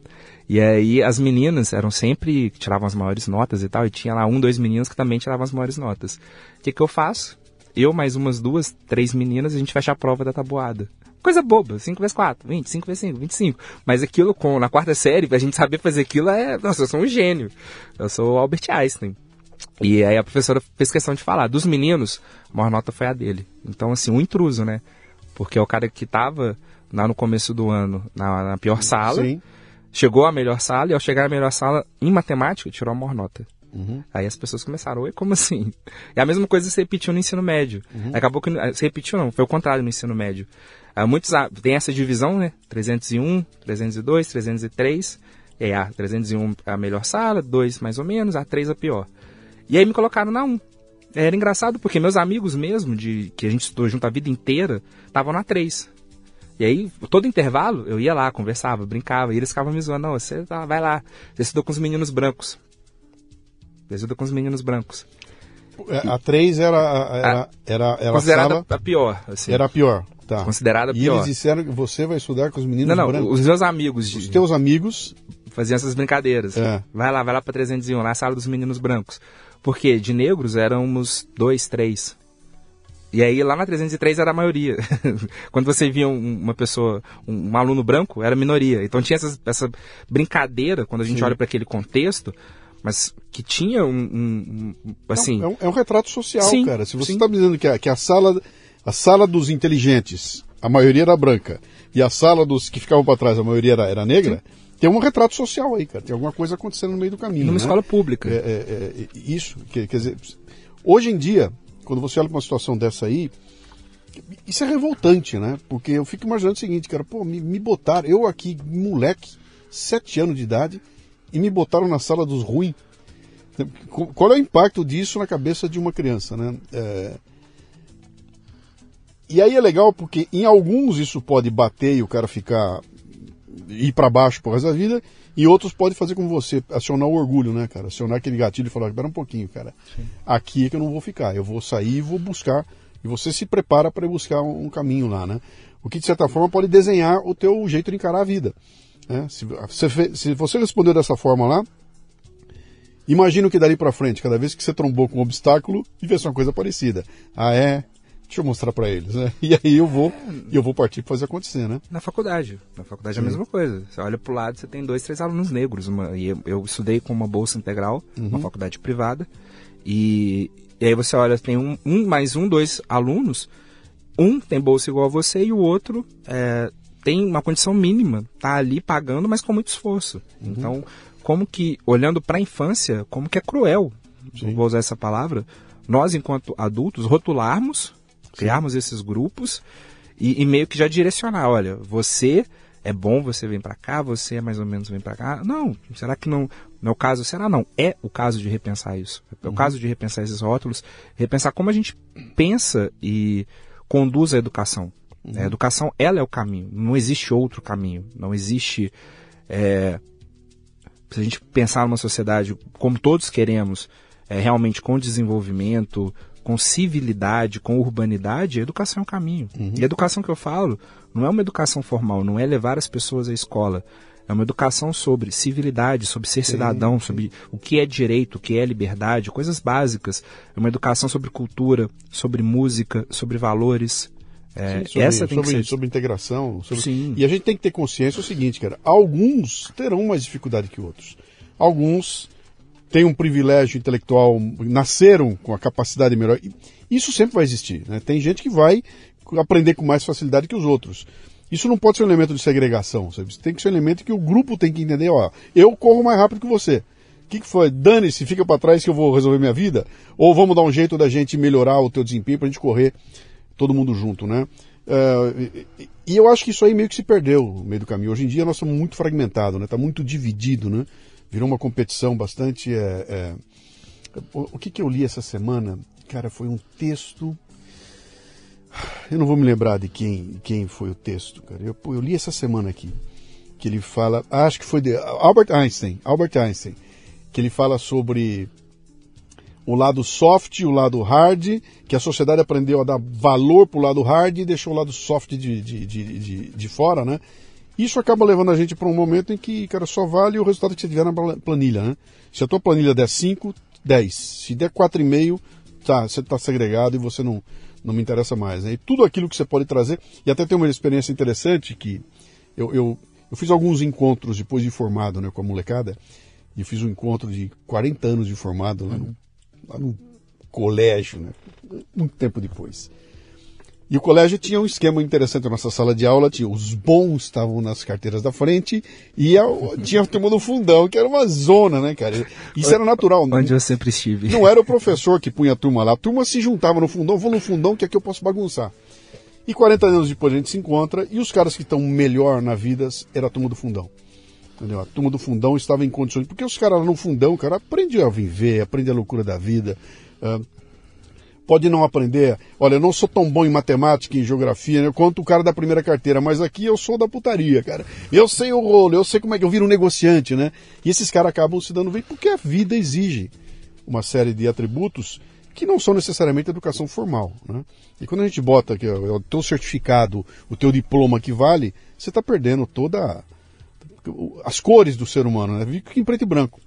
E aí as meninas eram sempre que tiravam as maiores notas e tal, e tinha lá um, dois meninos que também tiravam as maiores notas. O que, que eu faço? Eu mais umas duas, três meninas, a gente fecha a prova da tabuada coisa boba, 5 vezes 4, 20, 5 vezes 5, 25. Mas aquilo com, na quarta série, pra gente saber fazer aquilo é, nossa, eu sou um gênio. Eu sou o Albert Einstein. E aí a professora fez questão de falar, dos meninos, a maior nota foi a dele. Então, assim, um intruso, né? Porque é o cara que tava lá no começo do ano na, na pior sala,
Sim.
Chegou à melhor sala, e ao chegar à melhor sala, em matemática, tirou a maior nota.
Uhum.
Aí as pessoas começaram, oi, como assim? E a mesma coisa se repetiu no ensino médio.
Uhum.
Acabou que se repetiu, não, foi o contrário no ensino médio. Uh, muitos tem essa divisão, né? 301, 302, 303. E aí, a 301 é a melhor sala, 2 mais ou menos, a 3 a pior. E aí me colocaram na 1. Era engraçado porque meus amigos mesmo, de que a gente estudou junto a vida inteira, estavam na 3. E aí, todo intervalo, eu ia lá, conversava, brincava, e eles ficavam me zoando, não, você tá, vai lá, você estudou com os meninos brancos. Você estudou com os meninos brancos.
É, A 3 era, era, era, era,
Considerada
a sala,
a pior, assim.
era a pior. Tá.
Considerada a
E
pior.
eles disseram que você vai estudar com os meninos
Não, não,
brancos.
os meus amigos
Os teus amigos.
faziam essas brincadeiras.
É.
Vai lá, vai lá pra 301, na sala dos meninos brancos. Porque de negros éramos dois, três. E aí lá na 303 era a maioria. Quando você via um- uma pessoa, um, um aluno branco, era a minoria. Então tinha essas- essa brincadeira, quando a gente
Sim.
olha para aquele contexto, mas que tinha um, um- um- assim,
É um, é um retrato social,
Sim,
cara. Se você
sim.
está me dizendo que a, que a sala a sala dos inteligentes, a maioria era branca, e a sala dos que ficavam para trás, a maioria era, era negra, tem um retrato social aí, cara. Tem alguma coisa acontecendo no meio do caminho.
numa
né?
escola pública.
É, é, é, isso, quer, quer dizer, hoje em dia, quando você olha para uma situação dessa aí, isso é revoltante, né? Porque eu fico imaginando o seguinte, cara, pô, me, me botaram, eu aqui, moleque, sete anos de idade, e me botaram na sala dos ruins. Qual é o impacto disso na cabeça de uma criança, né? É, E aí é legal porque em alguns isso pode bater e o cara ficar ir para baixo por resto da vida, e outros pode fazer como você, acionar o orgulho, né, cara? Acionar aquele gatilho e falar, espera um pouquinho, cara. Aqui é que eu não vou ficar, eu vou sair e vou buscar e você se prepara para buscar um, um, caminho lá, né? O que de certa forma pode desenhar o teu jeito de encarar a vida. Né? Se, você, se você respondeu dessa forma lá, imagina o que dali para frente, cada vez que você trombou com um obstáculo e vê uma coisa parecida. Ah, é? Deixa eu mostrar para eles, né? E aí eu vou, eu vou partir para fazer acontecer, né?
Na faculdade. Na faculdade é a mesma uhum. coisa. Você olha pro lado, você tem dois, três alunos negros. Uma, e eu, eu estudei com uma bolsa integral, uhum. uma faculdade privada. E, e aí você olha, tem um, um, mais um, dois alunos. Um tem bolsa igual a você e o outro é, tem uma condição mínima. Tá ali pagando, mas com muito esforço. Uhum. Então, como que, olhando para a infância, como que é cruel, Sim. vou usar essa palavra, nós, enquanto adultos, rotularmos criarmos esses grupos e, e, meio que já direcionar, olha, você é bom, você vem para cá, você é mais ou menos vem para cá. Não, será que não, não é o caso? Será não? É o caso de repensar isso. É o uhum. caso de repensar esses rótulos, repensar como a gente pensa e conduz a educação. Uhum. A educação, ela é o caminho. Não existe outro caminho. Não existe. É, se a gente pensar numa sociedade como todos queremos, é, realmente com desenvolvimento, com civilidade, com urbanidade, a educação é um caminho. Uhum. E a educação que eu falo não é uma educação formal, não é levar as pessoas à escola. É uma educação sobre civilidade, sobre ser sim, cidadão, sim. sobre o que é direito, o que é liberdade, coisas básicas. É uma educação sobre cultura, sobre música, sobre valores. É,
sim, sobre,
essa tem
sobre,
que ser...
sobre integração. Sobre... Sim. E a gente tem que ter consciência o seguinte, cara. Alguns terão mais dificuldade que outros. Alguns têm um privilégio intelectual, nasceram com a capacidade melhor. Isso sempre vai existir. Né? Tem gente que vai aprender com mais facilidade que os outros. Isso não pode ser um elemento de segregação. Sabe? Tem que ser um elemento que o grupo tem que entender. Ó, eu corro mais rápido que você. O que, que foi? Dane-se, fica para trás que eu vou resolver minha vida? Ou vamos dar um jeito da gente melhorar o teu desempenho para a gente correr todo mundo junto, né? Uh, e eu acho que isso aí meio que se perdeu no meio do caminho. Hoje em dia nós estamos muito fragmentados, né? Está muito dividido, né? Virou uma competição bastante. É, é... O, o que, que eu li essa semana? Cara, foi um texto. Eu não vou me lembrar de quem, quem foi o texto, cara. Eu, eu li essa semana aqui. Que ele fala. Acho que foi de Albert Einstein. Albert Einstein. Que ele fala sobre o lado soft o lado hard, que a sociedade aprendeu a dar valor para o lado hard e deixou o lado soft de, de, de, de, de fora, né? Isso acaba levando a gente para um momento em que, cara, só vale o resultado que você tiver na planilha, né? Se a tua planilha der 5, 10. Se der 4,5, tá, você está segregado e você não, não me interessa mais. Né? E tudo aquilo que você pode trazer, e até tem uma experiência interessante que eu, eu, eu fiz alguns encontros depois de formado né, com a molecada, e fiz um encontro de 40 anos de formado lá no, lá no colégio, né? muito tempo depois. E o colégio tinha um esquema interessante na nossa sala de aula, tinha os bons estavam nas carteiras da frente e a, tinha a turma do fundão, que era uma zona, né, cara? Isso era natural.
Onde eu sempre estive.
Não era o professor que punha a turma lá, a turma se juntava no fundão, vou no fundão que aqui eu posso bagunçar. E 40 anos depois a gente se encontra e os caras que estão melhor na vida era a turma do fundão. Entendeu? A turma do fundão estava em condições, porque os caras lá no fundão, cara, aprende a viver, aprende a loucura da vida, uh, pode não aprender. Olha, eu não sou tão bom em matemática, em geografia, né, quanto o cara da primeira carteira, mas aqui eu sou da putaria, cara. Eu sei o rolo, eu sei como é que eu viro um negociante, né? E esses caras acabam se dando bem porque a vida exige uma série de atributos que não são necessariamente educação formal, né? E quando a gente bota que o teu certificado, o teu diploma que vale, você está perdendo toda as cores do ser humano, né? Fica em preto e branco,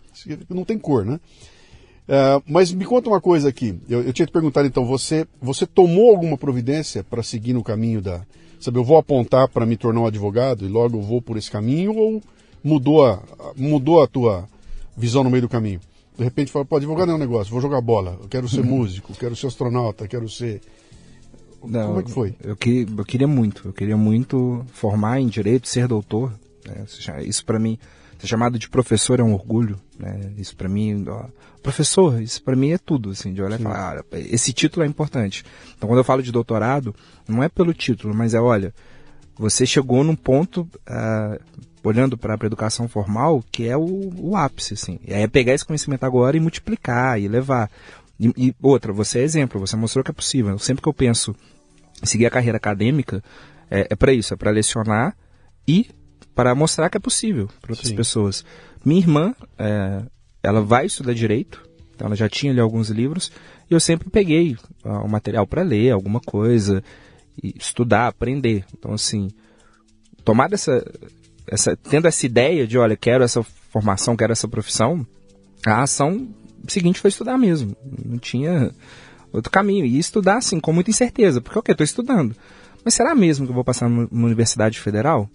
não tem cor, né? Uh, mas me conta uma coisa aqui. Eu, eu tinha te perguntado então, você, você tomou alguma providência para seguir no caminho da. Sabe, eu vou apontar para me tornar um advogado e logo eu vou por esse caminho ou mudou a, mudou a tua visão no meio do caminho? De repente fala, pô, advogado é um negócio, vou jogar bola, eu quero ser músico, quero ser astronauta, quero ser.
Não, Como é que foi? Eu, eu, eu queria muito, eu queria muito formar em direito, ser doutor. Né? Isso para mim Ser chamado de professor é um orgulho, né? Isso para mim, ó, professor, isso para mim é tudo, assim, de olhar Sim. e falar, ah, esse título é importante. Então, quando eu falo de doutorado, não é pelo título, mas é, olha, você chegou num ponto, uh, olhando para a educação formal, que é o, o ápice, assim. E aí é pegar esse conhecimento agora e multiplicar e levar. E, e outra, você é exemplo, você mostrou que é possível. Sempre que eu penso em seguir a carreira acadêmica, é, é para isso, é para lecionar e para mostrar que é possível para outras Sim. pessoas. Minha irmã, é, ela vai estudar direito, Então ela já tinha ali alguns livros e eu sempre peguei uh, o material para ler, alguma coisa, estudar, aprender. Então assim, tomar essa, essa, tendo essa ideia de, olha, quero essa formação, quero essa profissão, a ação seguinte foi estudar mesmo. Não tinha outro caminho. E estudar, assim, com muita incerteza. Porque, ok, estou estudando. Mas será mesmo que eu vou passar numa universidade federal?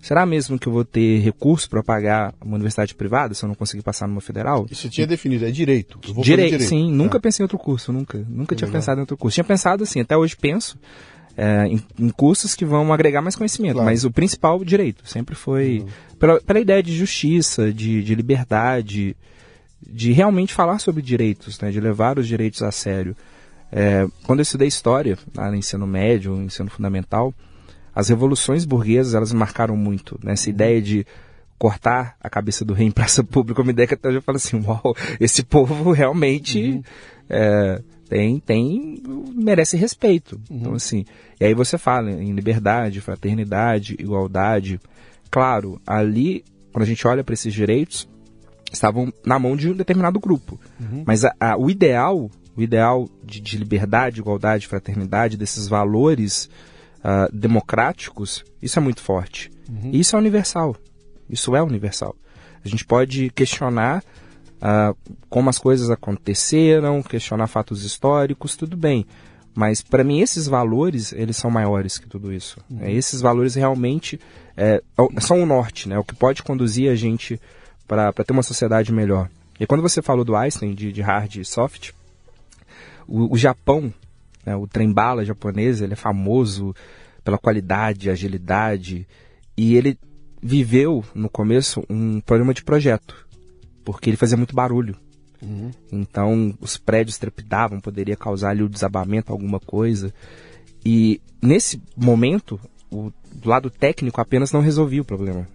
Será mesmo que eu vou ter recurso para pagar uma universidade privada se eu não conseguir passar numa federal?
Isso tinha definido, é direito.
Direito, direito, sim. Nunca é. pensei em outro curso, nunca. Nunca tinha pensado em outro curso. Tinha pensado assim, até hoje penso é, em, em, cursos que vão agregar mais conhecimento, claro. mas o principal, direito. Sempre foi uhum. pela, pela ideia de justiça, de, de liberdade, de realmente falar sobre direitos, né, de levar os direitos a sério. É, quando eu estudei história, lá no ensino médio, no ensino fundamental, as revoluções burguesas elas marcaram muito nessa né? ideia de cortar a cabeça do rei em praça pública, uma ideia que até hoje eu falo assim, uau, esse povo realmente uhum. é, tem, tem, merece respeito. Uhum. Então assim, e aí você fala em liberdade, fraternidade, igualdade. Claro, ali, quando a gente olha para esses direitos, estavam na mão de um determinado grupo. Uhum. Mas a, a, o ideal o ideal de, de liberdade, igualdade, fraternidade, desses valores uh, democráticos, isso é muito forte. Uhum. E isso é universal. Isso é universal. A gente pode questionar uh, como as coisas aconteceram, questionar fatos históricos, tudo bem. Mas para mim esses valores eles são maiores que tudo isso. Uhum. É, esses valores realmente é, são o norte, né? O que pode conduzir a gente para ter uma sociedade melhor. E quando você falou do Einstein de, de hard e soft, o, o Japão, né, o trem-bala japonês, ele é famoso pela qualidade, agilidade, e ele viveu no começo um problema de projeto, porque ele fazia muito barulho. Uhum. Então os prédios trepidavam, poderia causar ali o desabamento, alguma coisa. E nesse momento, o lado técnico apenas não resolvia o problema.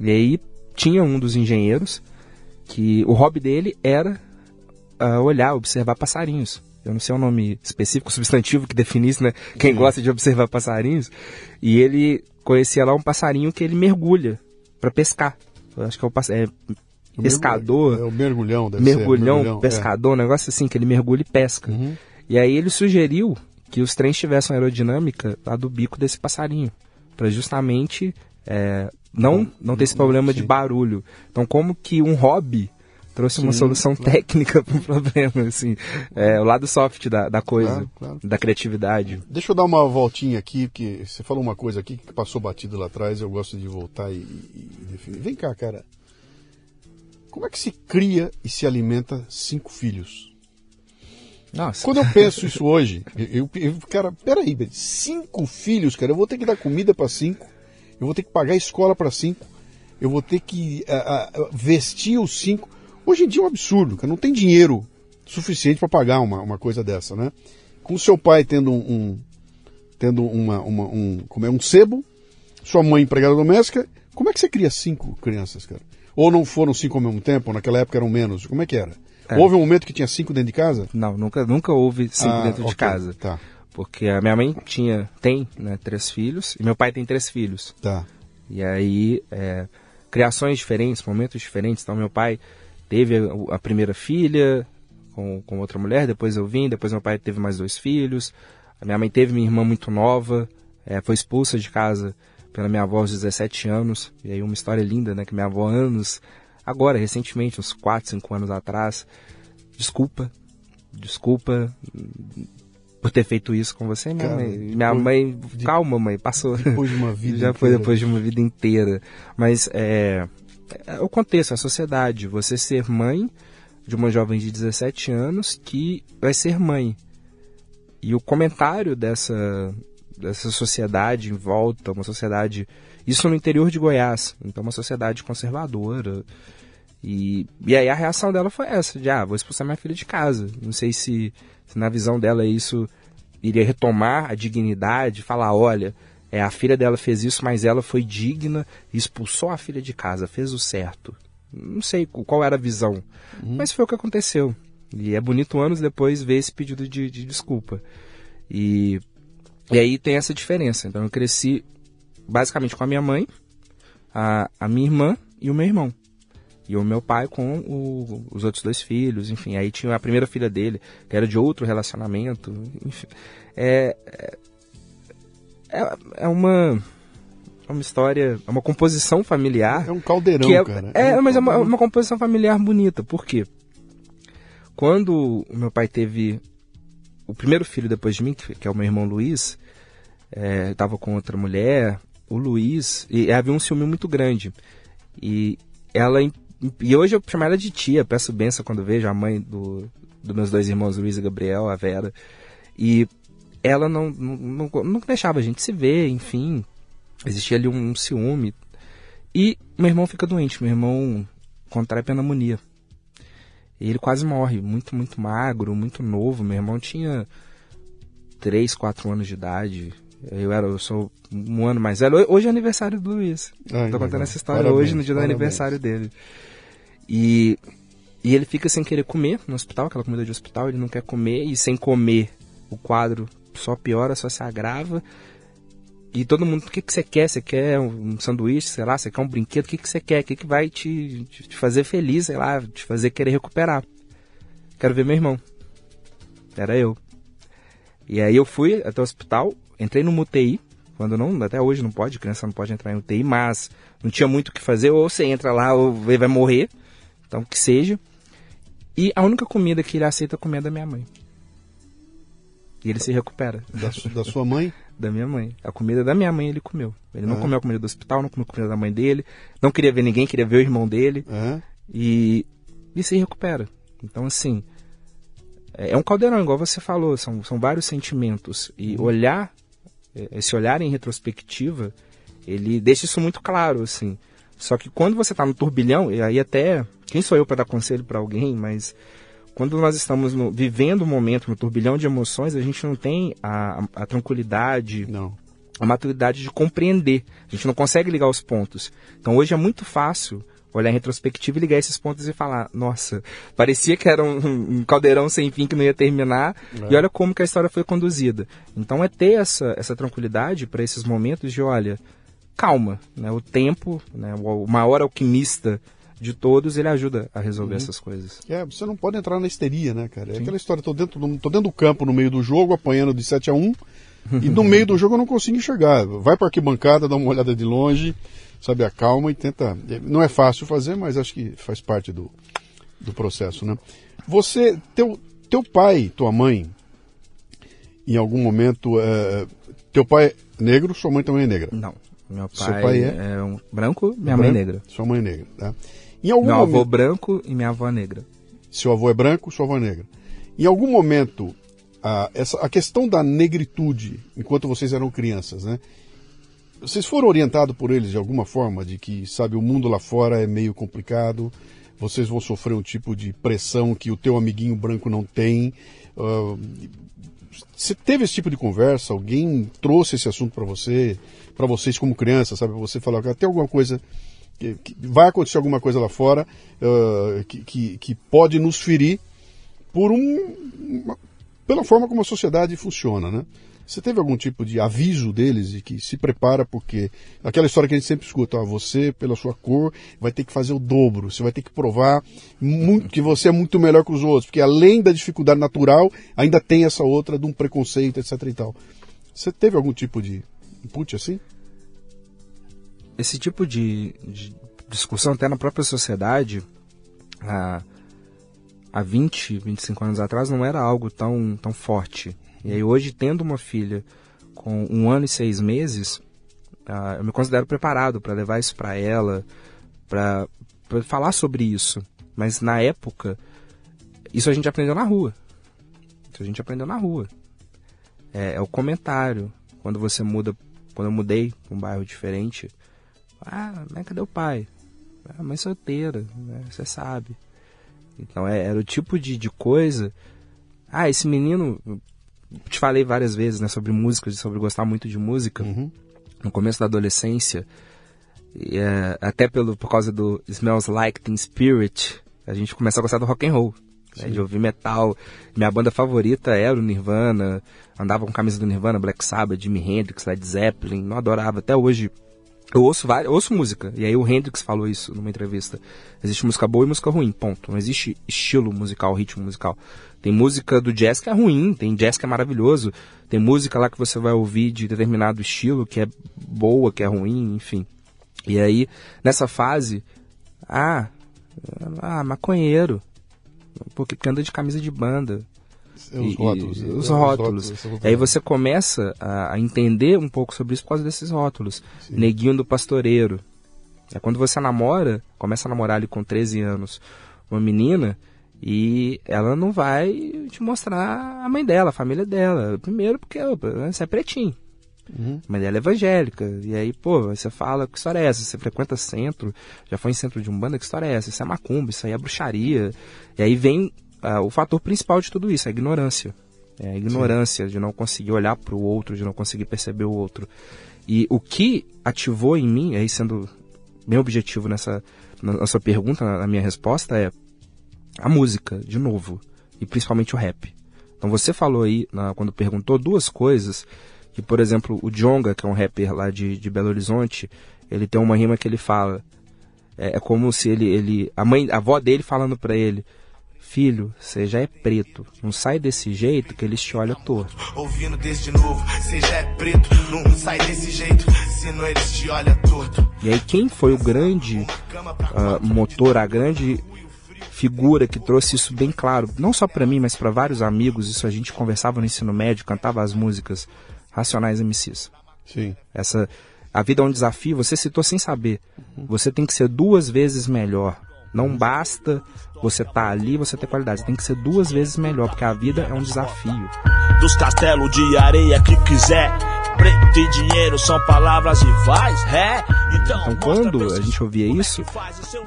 E aí tinha um dos engenheiros que o hobby dele era uh, olhar, observar passarinhos eu não sei o nome específico, substantivo que definisse, né? Quem gosta de observar passarinhos. E ele conhecia lá um passarinho que ele mergulha para pescar. Eu acho que é o é, pescador.
É o mergulhão, deve
mergulhão, ser, mergulhão, pescador, é. um negócio assim, que ele mergulha e pesca. Uhum. E aí ele sugeriu que os trens tivessem aerodinâmica lá do bico desse passarinho, para justamente é, não, não ter esse problema Sim. de barulho. Então, como que um hobby trouxe Sim, uma solução claro. técnica para o problema, assim, é, o lado soft da, da coisa, claro, claro. da criatividade.
Deixa eu dar uma voltinha aqui, porque você falou uma coisa aqui que passou batido lá atrás, eu gosto de voltar e, e, definir. Vem cá, cara, como é que se cria e se alimenta cinco filhos? Nossa. Quando eu penso isso hoje, eu, eu cara, peraí, cinco filhos, cara, eu vou ter que dar comida para cinco, eu vou ter que pagar escola para cinco, eu vou ter que uh, uh, vestir os cinco. Hoje em dia é um absurdo, cara. Não tem dinheiro suficiente para pagar uma, uma coisa dessa, né? Com seu pai tendo um, um tendo uma, uma, um, como é, um sebo, sua mãe empregada doméstica, como é que você cria cinco crianças, cara? Ou não foram cinco ao mesmo tempo, naquela época eram menos, como é que era? É. Houve um momento que tinha cinco dentro de casa?
Não, nunca, nunca houve cinco ah, dentro okay, de casa.
Tá.
Porque a minha mãe tinha, tem, né, três filhos, e meu pai tem três filhos.
Tá.
E aí, é, criações diferentes, momentos diferentes. Então, meu pai teve a, a primeira filha com, com outra mulher, depois eu vim, depois meu pai teve mais dois filhos. A minha mãe teve minha irmã muito nova, é, foi expulsa de casa pela minha avó aos 17 anos. E aí uma história linda, né? Que minha avó anos, agora, recentemente, uns 4, 5 anos atrás, desculpa, desculpa por ter feito isso com você, minha Cara, mãe. Minha mãe, de, calma, mãe, passou.
Depois de uma vida
Já inteira. foi depois de uma vida inteira. Mas é, o contexto, a sociedade. Você ser mãe de uma jovem de 17 anos que vai ser mãe. E o comentário dessa, dessa sociedade em volta, uma sociedade. Isso no interior de Goiás, então uma sociedade conservadora. E, e aí a reação dela foi essa: de ah, vou expulsar minha filha de casa. Não sei se, se na visão dela isso iria retomar a dignidade, falar: olha, é, a filha dela fez isso, mas ela foi digna, expulsou a filha de casa, fez o certo. Não sei qual era a visão, uhum. mas foi o que aconteceu. E é bonito anos depois ver esse pedido de, de desculpa. E, e aí tem essa diferença. Então eu cresci basicamente com a minha mãe, a, a minha irmã e o meu irmão. E o meu pai com o, os outros dois filhos, enfim. Aí tinha a primeira filha dele, que era de outro relacionamento, enfim. É, é, é uma é uma história, é uma composição familiar.
É um caldeirão,
é,
cara.
É, é um mas caldeirão. é uma, uma, composição familiar bonita. Por quê? Quando o meu pai teve o primeiro filho depois de mim, que é o meu irmão Luiz, estava é, com outra mulher, o Luiz, e havia um ciúme muito grande. E ela e hoje eu chamo ela de tia, peço benção quando vejo a mãe do, dos meus dois irmãos, Luiz e Gabriel, a Vera. E ela não, não, não, não deixava a gente se ver, enfim. Existia ali um, um ciúme. E meu irmão fica doente, meu irmão contrai pneumonia. E ele quase morre, muito, muito magro, muito novo. Meu irmão tinha 3, 4 anos de idade. Eu era, eu sou um ano mais velho. Hoje é aniversário do Luiz. Ai, Tô contando essa história parabéns, hoje, no dia parabéns. do aniversário dele. E, e ele fica sem querer comer no hospital, aquela comida de hospital, ele não quer comer, e sem comer o quadro só piora, só se agrava. E todo mundo, o que, que você quer? Você quer um sanduíche, sei lá, você quer um brinquedo? O que, que você quer? O que, que vai te, te fazer feliz, sei lá, te fazer querer recuperar? Quero ver meu irmão. Era eu. E aí eu fui até o hospital, entrei no UTI, quando não, até hoje não pode, criança não pode entrar em UTI, mas não tinha muito o que fazer, ou você entra lá ou vai morrer, então que seja. E a única comida que ele aceita é é da minha mãe. E ele se recupera.
Da, da sua mãe?
da minha mãe. A comida da minha mãe ele comeu. Ele não comeu a comida do hospital, não comeu a comida da mãe dele, não queria ver ninguém, queria ver o irmão dele. E, e se recupera. Então, assim, é, é um caldeirão, igual você falou, são, são vários sentimentos. E uhum. olhar, é, esse olhar em retrospectiva, ele deixa isso muito claro, assim. Só que quando você está no turbilhão, e aí até, quem sou eu para dar conselho para alguém, mas quando nós estamos no, vivendo um momento no turbilhão de emoções, a gente não tem a, a, a tranquilidade,
não.
a maturidade de compreender. A gente não consegue ligar os pontos. Então hoje é muito fácil olhar em retrospectiva e ligar esses pontos e falar, nossa, parecia que era um, um caldeirão sem fim que não ia terminar, é. e olha como que a história foi conduzida. Então é ter essa, essa tranquilidade para esses momentos de, olha, calma, né? o tempo, né? o maior alquimista de todos, ele ajuda a resolver uhum. essas coisas.
É, você não pode entrar na histeria, né, cara? É Sim. aquela história, tô dentro, tô dentro do campo no meio do jogo, apanhando de 7 a 1 e no meio do jogo eu não consigo enxergar. Vai para arquibancada, dá uma olhada de longe, sabe, acalma e tenta. É, não é fácil fazer, mas acho que faz parte do, do processo, né? Você, teu, teu pai, tua mãe, em algum momento, é, teu pai é negro, sua mãe também é negra?
Não. Meu pai, pai é? é um branco, minha branco, mãe é negra.
Sua mãe é negra, tá?
Em algum Meu momento... avô branco e minha avó negra.
Seu avô é branco, sua avó é negra. Em algum momento, a, essa, a questão da negritude, enquanto vocês eram crianças, né? Vocês foram orientados por eles de alguma forma, de que, sabe, o mundo lá fora é meio complicado, vocês vão sofrer um tipo de pressão que o teu amiguinho branco não tem. Uh, você teve esse tipo de conversa? Alguém trouxe esse assunto para você, para vocês como criança, sabe? Você falar que tem alguma coisa vai acontecer alguma coisa lá fora uh, que, que, que, pode nos ferir por um, uma, pela forma como a sociedade funciona, né? Você teve algum tipo de aviso deles de que se prepara porque aquela história que a gente sempre escuta, ó, você pela sua cor vai ter que fazer o dobro, você vai ter que provar muito, que você é muito melhor que os outros, porque além da dificuldade natural, ainda tem essa outra de um preconceito, etc e tal. Você teve algum tipo de input assim?
Esse tipo de, de, discussão até na própria sociedade há, há 20, 25 anos atrás não era algo tão, tão forte. E aí hoje, tendo uma filha com um ano e seis meses, uh, eu me considero preparado para levar isso para ela, para falar sobre isso. Mas na época, isso a gente aprendeu na rua. Isso a gente aprendeu na rua. É, é o comentário. Quando você muda, quando eu mudei para um bairro diferente, ah, mas cadê o pai? Ah, mãe solteira, né? você sabe. Então é, era o tipo de, de coisa. Ah, esse menino. Te falei várias vezes né, sobre música, sobre gostar muito de música. Uhum. No começo da adolescência, é, até pelo, por causa do Smells Like Teen Spirit, a gente começou a gostar do rock and roll. Né, de ouvir metal. Minha banda favorita era o Nirvana. Andava com camisa do Nirvana, Black Sabbath, Jimi Hendrix, Led Zeppelin. Não adorava. Até hoje Eu ouço, várias, ouço música, e aí o Hendrix falou isso numa entrevista. Existe música boa e música ruim, ponto. Não existe estilo musical, ritmo musical. Tem música do jazz que é ruim, tem jazz que é maravilhoso, tem música lá que você vai ouvir de determinado estilo que é boa, que é ruim, enfim. E aí, nessa fase, ah, ah, maconheiro, porque anda de camisa de banda,
os rótulos.
E, os rótulos.
rótulos
aí você começa a, a, entender um pouco sobre isso por causa desses rótulos. Sim. Neguinho do pastoreiro. É quando você namora, começa a namorar ali com 13 anos, uma menina, e ela não vai te mostrar a mãe dela, a família dela. Primeiro porque você é pretinho. Uhum. A mãe dela é evangélica. E aí, pô, você fala, que história é essa? Você frequenta centro, já foi em centro de umbanda, que história é essa? Isso é macumba, isso aí é bruxaria. E aí vem o fator principal de tudo isso, a ignorância. É a ignorância Sim. de não conseguir olhar para o outro, de não conseguir perceber o outro. E o que ativou em mim, aí sendo bem objetivo nessa na sua pergunta, na minha resposta, é a música, de novo, e principalmente o rap. Então você falou aí, na, quando perguntou, duas coisas, que por exemplo, o Jonga, que é um rapper lá de, de Belo Horizonte, ele tem uma rima que ele fala, é, é como se ele, ele, a mãe, a avó dele falando para ele, Filho, você já é preto. Não sai desse jeito que eles te olham torto. Ouvindo desde novo, você já é preto. Não sai desse jeito, senão eles te olham torto. E aí quem foi o grande uh, motor, a grande figura que trouxe isso bem claro, não só para mim, mas para vários amigos, isso a gente conversava no ensino médio, cantava as músicas Racionais MCs.
Sim.
Essa a vida é um desafio, você citou sem saber. Você tem que ser duas vezes melhor. Não basta você estar tá ali, você ter qualidade. Você tem que ser duas vezes melhor, porque a vida é um desafio. Dos castelos de areia que quiser, preto e dinheiro são palavras rivais, é? Então, então quando a gente ouvia isso,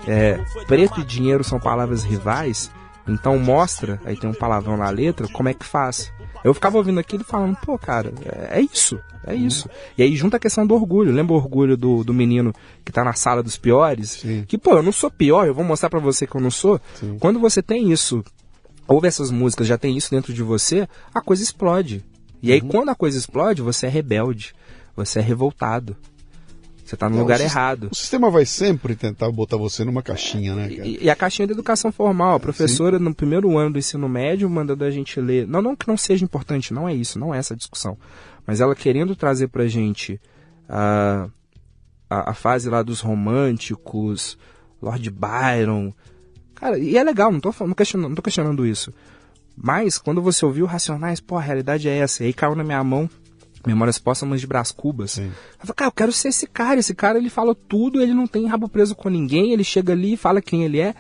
é, preto e dinheiro são palavras rivais, então mostra, aí tem um palavrão na letra, como é que faz. Eu ficava ouvindo aquilo falando, pô, cara, é, é isso, é isso. E aí junta a questão do orgulho. Lembra o orgulho do, do menino que tá na sala dos piores?
Sim.
Que, pô, eu não sou pior, eu vou mostrar para você que eu não sou. Sim. Quando você tem isso, ouve essas músicas, já tem isso dentro de você, a coisa explode. E aí, uhum. quando a coisa explode, você é rebelde, você é revoltado. Você está no lugar
o
errado.
O sistema vai sempre tentar botar você numa caixinha, né,
cara? E, e a caixinha da educação formal. A professora, Sim. no primeiro ano do ensino médio, mandando a gente ler. Não, não que não seja importante, não é isso, não é essa a discussão. Mas ela querendo trazer pra gente a, a, a fase lá dos românticos, Lord Byron. Cara, e é legal, não tô, não, questionando, não tô questionando isso. Mas, quando você ouviu Racionais, pô, a realidade é essa. E aí caiu na minha mão Memórias Póstumas de Brás Cubas. Eu falei, cara, eu quero ser esse cara. Esse cara, ele fala tudo, ele não tem rabo preso com ninguém, ele chega ali e fala quem ele é.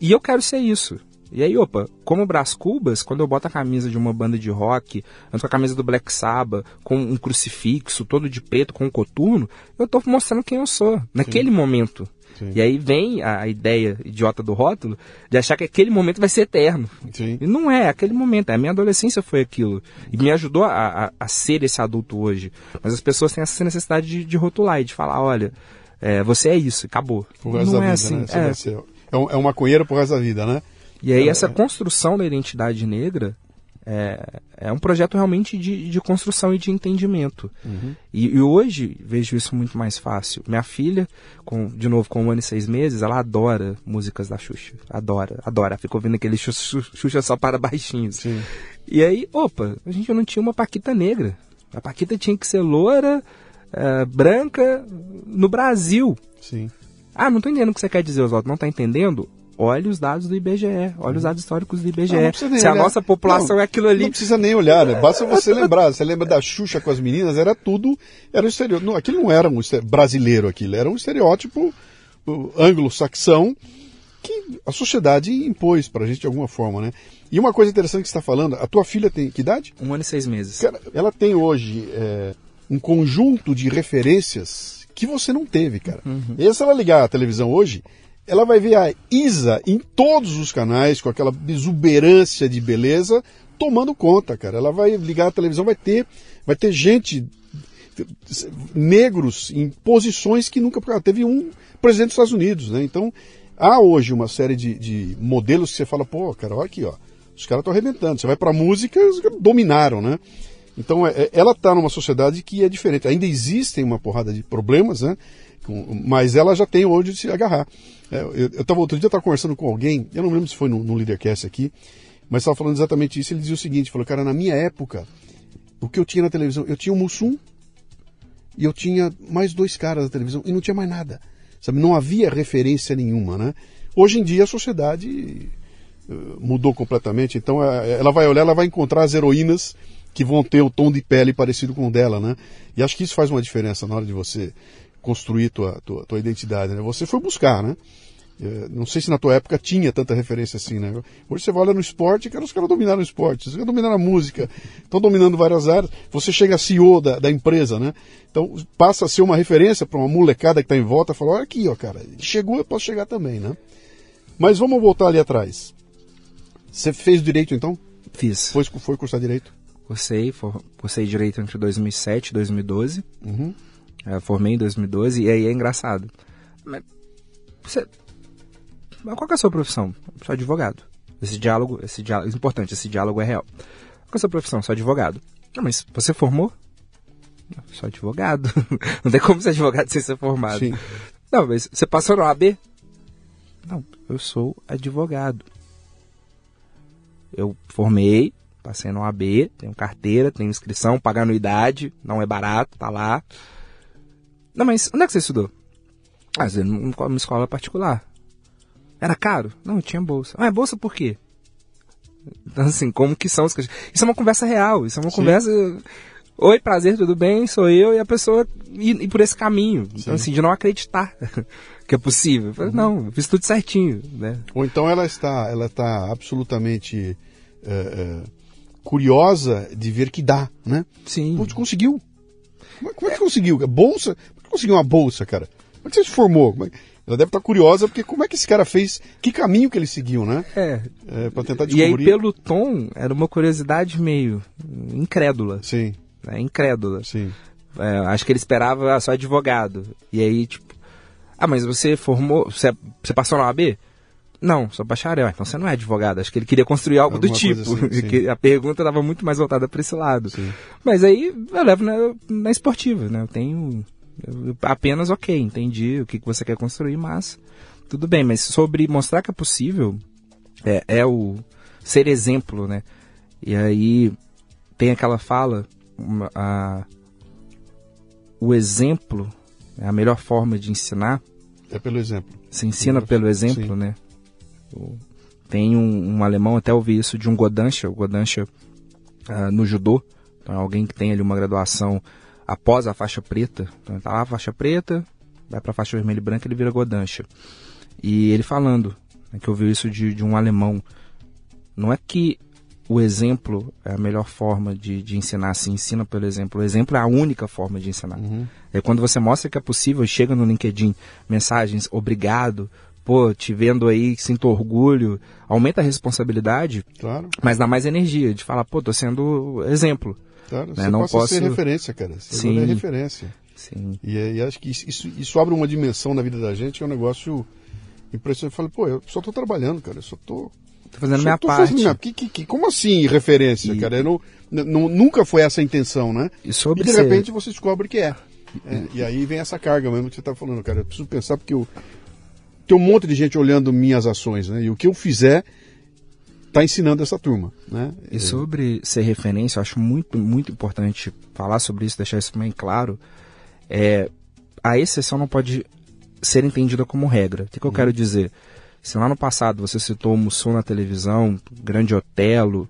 E eu quero ser isso. E aí, opa, como Brás Cubas, quando eu boto a camisa de uma banda de rock, ando com a camisa do Black Sabbath, com um crucifixo, todo de preto, com um coturno, eu tô mostrando quem eu sou, naquele Sim. momento. Sim. E aí vem a ideia idiota do rótulo de achar que aquele momento vai ser eterno.
Sim.
E não é, aquele momento. A minha adolescência foi aquilo. E me ajudou a, a, a ser esse adulto hoje. Mas as pessoas têm essa necessidade de, de rotular e de falar, olha, é, você é isso, acabou.
Por resto não da é vida, assim. Né? É, ser, é, um, é uma maconheiro por resto da vida, né?
E aí é, essa construção da identidade negra é, é um projeto realmente de, de construção e de entendimento.
Uhum.
E, e, hoje vejo isso muito mais fácil. Minha filha, com, de novo, com um ano e seis meses, ela adora músicas da Xuxa. Adora, adora. Fica ouvindo aquele Xuxa, Xuxa só para baixinhos.
Sim.
E aí, opa, a gente não tinha uma Paquita negra. A Paquita tinha que ser loura, uh, branca, no Brasil.
Sim.
Ah, não tô entendendo o que você quer dizer, Oswaldo. Não tá entendendo? Olhe os dados do IBGE, olhe os dados históricos do IBGE. Não, não Se a nossa população
não,
é aquilo ali.
Não precisa nem olhar, né? Basta você lembrar. Você lembra da Xuxa com as meninas? Era tudo. Era um estereótipo. Aquilo não era um brasileiro, aquilo. Era um estereótipo anglo-saxão que a sociedade impôs pra gente de alguma forma, né? E uma coisa interessante que você está falando, a tua filha tem que idade?
Um ano e seis meses.
Cara, ela tem hoje é, um conjunto de referências que você não teve, cara.
Uhum.
E se ela ligar a televisão hoje, ela vai ver a Isa em todos os canais, com aquela exuberância de beleza, tomando conta, cara. Ela vai ligar a televisão, vai ter, vai ter gente, negros em posições que nunca. Teve um presidente dos Estados Unidos, né? Então, há hoje uma série de, de modelos que você fala, pô, cara, olha aqui, ó. Os caras estão arrebentando. Você vai pra música, dominaram, né? Então, é, é ela está numa sociedade que é diferente. Ainda existem uma porrada de problemas, né? Mas ela já tem onde se agarrar. É, eu estava outro dia estava conversando com alguém, eu não lembro se foi no, no Leadercast aqui, mas estava falando exatamente isso. Ele dizia o seguinte: falou, cara, na minha época, o que eu tinha na televisão, eu tinha o Mussum e eu tinha mais dois caras na televisão e não tinha mais nada. Sabe, não havia referência nenhuma, né? Hoje em dia a sociedade eh, mudou completamente, então eh, ela vai olhar, ela vai encontrar as heroínas que vão ter o tom de pele parecido com o dela, né? E acho que isso faz uma diferença na hora de você construir tua, tua, tua identidade, né? Você foi buscar, né? É, não sei se na tua época tinha tanta referência assim, né? Hoje você vai olhar no esporte, cara, os caras dominaram o esporte, os caras dominaram a música, estão dominando várias áreas. Você chega a CEO da, da empresa, né? Então passa a ser uma referência para uma molecada que está em volta, fala, olha aqui, ó, cara, chegou, eu posso chegar também, né? Mas vamos voltar ali atrás. Você fez direito então?
Fiz.
Foi, foi cursar direito?
Cursei, cursei direito entre 2007 e 2012.
Uhum.
É, formei em 2012 e aí é engraçado. Mas você qual é a sua profissão? Eu sou advogado. Esse diálogo, esse diálogo, é importante, esse diálogo é real. Qual é a sua profissão? Sou advogado. Não, mas você formou? Não, sou advogado. Não tem como ser advogado sem ser formado.
Sim.
Não, mas você passou no AB? Não, eu sou advogado. Eu formei, passei no AB, tenho carteira, tenho inscrição, pagar anuidade, não é barato, tá lá. Não, mas onde é que você estudou? Ah, numa escola particular. Era caro? Não, tinha bolsa. Ah, é bolsa por quê? Então, assim, como que são os... Isso é uma conversa real, isso é uma Sim. conversa... Oi, prazer, tudo bem? Sou eu e a pessoa ir, ir por esse caminho. Então, assim, de não acreditar que é possível. Falei, uhum. Não, eu fiz tudo certinho, né?
Ou então ela está, ela está absolutamente é, é, curiosa de ver que dá, né?
Sim.
Pô, conseguiu. Como, como é que conseguiu? Bolsa? É conseguiu uma bolsa, cara? Como é que você se formou? É... Ela deve estar curiosa, porque como é que esse cara fez, que caminho que ele seguiu, né?
É.
é para tentar descobrir.
E aí, pelo tom, era uma curiosidade meio incrédula.
Sim.
Né? Incrédula.
Sim.
É, acho que ele esperava ah, só advogado. E aí, tipo, ah, mas você formou, você, você passou na OAB? Não, sou bacharel. Então você não é advogado. Acho que ele queria construir algo Alguma do tipo. Assim, a pergunta estava muito mais voltada para esse lado.
Sim.
Mas aí eu levo na, na esportiva, né? Eu tenho apenas ok, entendi o que, que você quer construir, mas tudo bem. Mas sobre mostrar que é possível, é, é o ser exemplo, né? E aí tem aquela fala, uma, a, o exemplo é a melhor forma de ensinar.
É pelo exemplo.
Se ensina pelo exemplo, Sim. né? Tem um, um, alemão, até ouvi isso de um Godansha, o Godansha uh, no judô, então é alguém que tem ali uma graduação após a faixa preta. Então ele tá lá, a faixa preta, vai para a faixa vermelha e branca, ele vira Godancha. E ele falando, né, que ouviu isso de, de, um alemão, não é que o exemplo é a melhor forma de, de ensinar, se ensina pelo exemplo. O exemplo é a única forma de ensinar.
Uhum.
É quando você mostra que é possível, chega no LinkedIn, mensagens, obrigado, pô, te vendo aí, sinto orgulho, aumenta a responsabilidade,
claro.
mas dá mais energia de falar, pô, tô sendo exemplo.
Claro, né? você não posso ser referência, cara. Você
Sim.
é referência.
Sim.
E, e, acho que isso, isso abre uma dimensão na vida da gente, é um negócio impressionante. Eu falo, pô, eu só tô trabalhando, cara. Eu só tô.
Tô fazendo minha tô parte. Minha...
Que, que, que, como assim referência, e... cara? Eu não, não, nunca foi essa a intenção, né?
E, sobre
e de repente você descobre que é. é. E aí vem essa carga mesmo que você tá falando, cara. Eu preciso pensar porque eu, tem um monte de gente olhando minhas ações, né? E o que eu fizer está ensinando essa turma. Né?
E sobre ser referência, eu acho muito, muito importante falar sobre isso, deixar isso bem claro. É, a exceção não pode ser entendida como regra. O que, que eu uhum. quero dizer? Se lá no passado você citou o Mussum na televisão, Grande Otelo,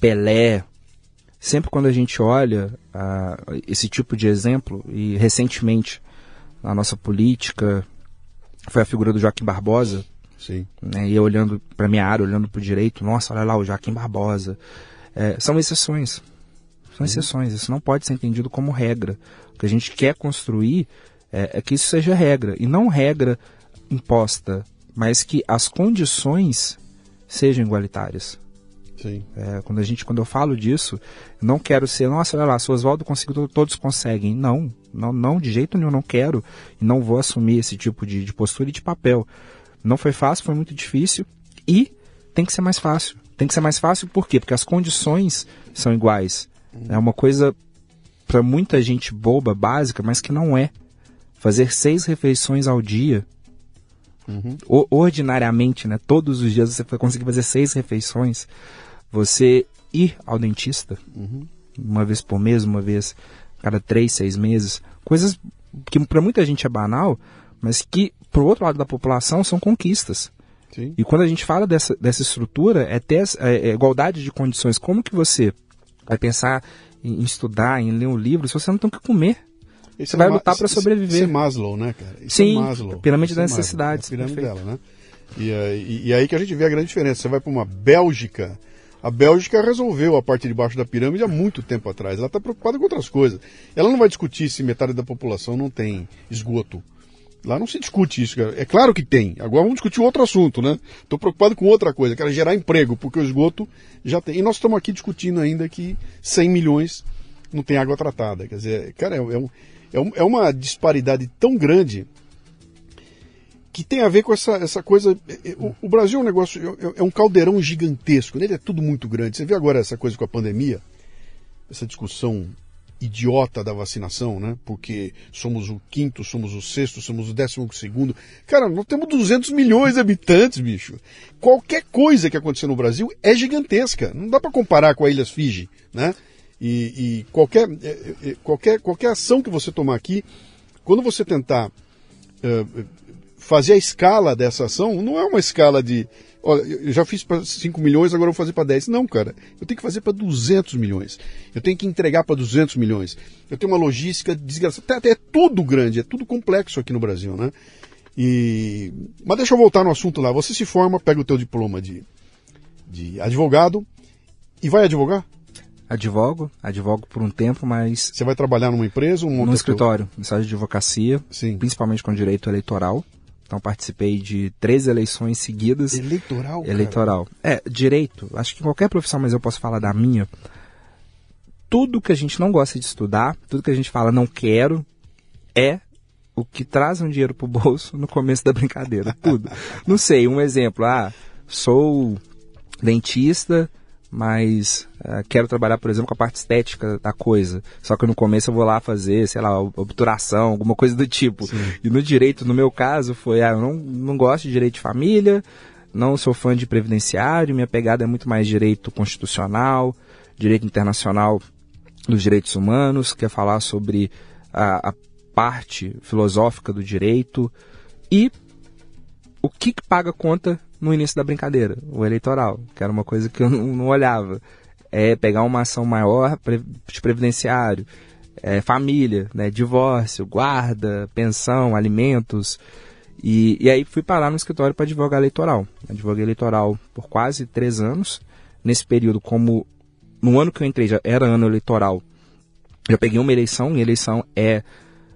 Pelé, sempre quando a gente olha uh, esse tipo de exemplo, e recentemente na nossa política foi a figura do Joaquim Barbosa,
Sim.
Né? E eu olhando para minha área, olhando para o direito, nossa, olha lá o Joaquim Barbosa. É, são exceções. São exceções. Isso não pode ser entendido como regra. O que a gente quer construir é, é que isso seja regra. E não regra imposta, mas que as condições sejam igualitárias.
Sim.
É, quando, a gente, quando eu falo disso, não quero ser, nossa, olha lá, se o Oswaldo conseguiu, todos conseguem. Não, não, não, de jeito nenhum, não quero e não vou assumir esse tipo de, de postura e de papel. Não foi fácil, foi muito difícil e tem que ser mais fácil. Tem que ser mais fácil por quê? Porque as condições são iguais. É uma coisa para muita gente boba, básica, mas que não é. Fazer seis refeições ao dia, o- ordinariamente, né? Todos os dias você vai conseguir fazer seis refeições. Você ir ao dentista, uma vez por mês, uma vez cada três, seis meses. Coisas que para muita gente é banal, mas que pro outro lado da população são conquistas.
Sim.
E quando a gente fala dessa, dessa estrutura, é ter é, é igualdade de condições. Como que você vai pensar em, em estudar, em ler um livro, se você não tem o que comer?
Esse
Você vai
Ma-
lutar
esse-
sobreviver.
Esse é Maslow, né, cara? Isso
Sim,
é Maslow.
pirâmide
Isso é
das necessidades,
A pirâmide
perfeito.
dela, né? E, e, e aí que a gente vê a grande diferença. Você vai para uma Bélgica. A Bélgica resolveu a parte de baixo da pirâmide há muito tempo atrás. Ela está preocupada com outras coisas. Ela não vai discutir se metade da população não tem esgoto. Lá não se discute isso, cara. É claro que tem. Agora vamos discutir outro assunto, né? Estou preocupado com outra coisa, quero gerar emprego, porque o esgoto já tem. E nós estamos aqui discutindo ainda que 100 milhões não tem água tratada. Quer dizer, cara, é, é é um- é uma disparidade tão grande que tem a ver com essa, essa coisa. é, O, o Brasil é um negócio, é, um caldeirão gigantesco, nele é tudo muito grande. Você vê agora essa coisa com a pandemia, essa discussão idiota da vacinação, né? Porque somos o quinto, somos o sexto, somos o décimo segundo. Cara, nós temos 200 milhões de habitantes, bicho. Qualquer coisa que acontecer no Brasil é gigantesca. Não dá para comparar com a Ilhas Fiji, né? E, e qualquer, é, é, qualquer, qualquer ação que você tomar aqui, quando você tentar eh, fazer a escala dessa ação, não é uma escala de. Olha, eu já fiz para 5 milhões, agora eu vou fazer para 10. Não, cara. Eu tenho que fazer para 200 milhões. Eu tenho que entregar para 200 milhões. Eu tenho uma logística desgraçada. É, é tudo grande, é tudo complexo aqui no Brasil, né? E... Mas deixa eu voltar no assunto lá. Você se forma, pega o teu diploma de, de advogado e vai advogar?
Advogo, advogo por um tempo, mas
Você vai trabalhar numa empresa? Um
no escritório, no estágio de advocacia,
Sim.
principalmente com direito eleitoral. Então participei de três eleições seguidas.
Eleitoral? cara?
eleitoral. É, direito, acho que qualquer profissão, mas eu posso falar da minha. Tudo que a gente não gosta de estudar, tudo que a gente fala não quero, é o que traz um dinheiro pro bolso no começo da brincadeira. Tudo. não sei, um exemplo. Ah, sou dentista, mas ah, quero trabalhar, por exemplo, com a parte estética da coisa. Só que no começo eu vou lá fazer, sei lá, obturação, alguma coisa do tipo. E no direito, no meu caso, foi, ah, eu não, não gosto de direito de família, não sou fã de previdenciário, minha pegada é muito mais direito constitucional, direito internacional dos direitos humanos, quer falar sobre a, a parte filosófica do direito e o que, que paga conta no início da brincadeira, o eleitoral, que era uma coisa que eu não, olhava. É pegar uma ação maior de previdenciário, é, família, né, divórcio, guarda, pensão, alimentos. E, e aí fui parar no escritório para advogar eleitoral. Advoguei eleitoral por quase três anos. Nesse período, como no ano que eu entrei já era ano eleitoral, já peguei uma eleição, e eleição é,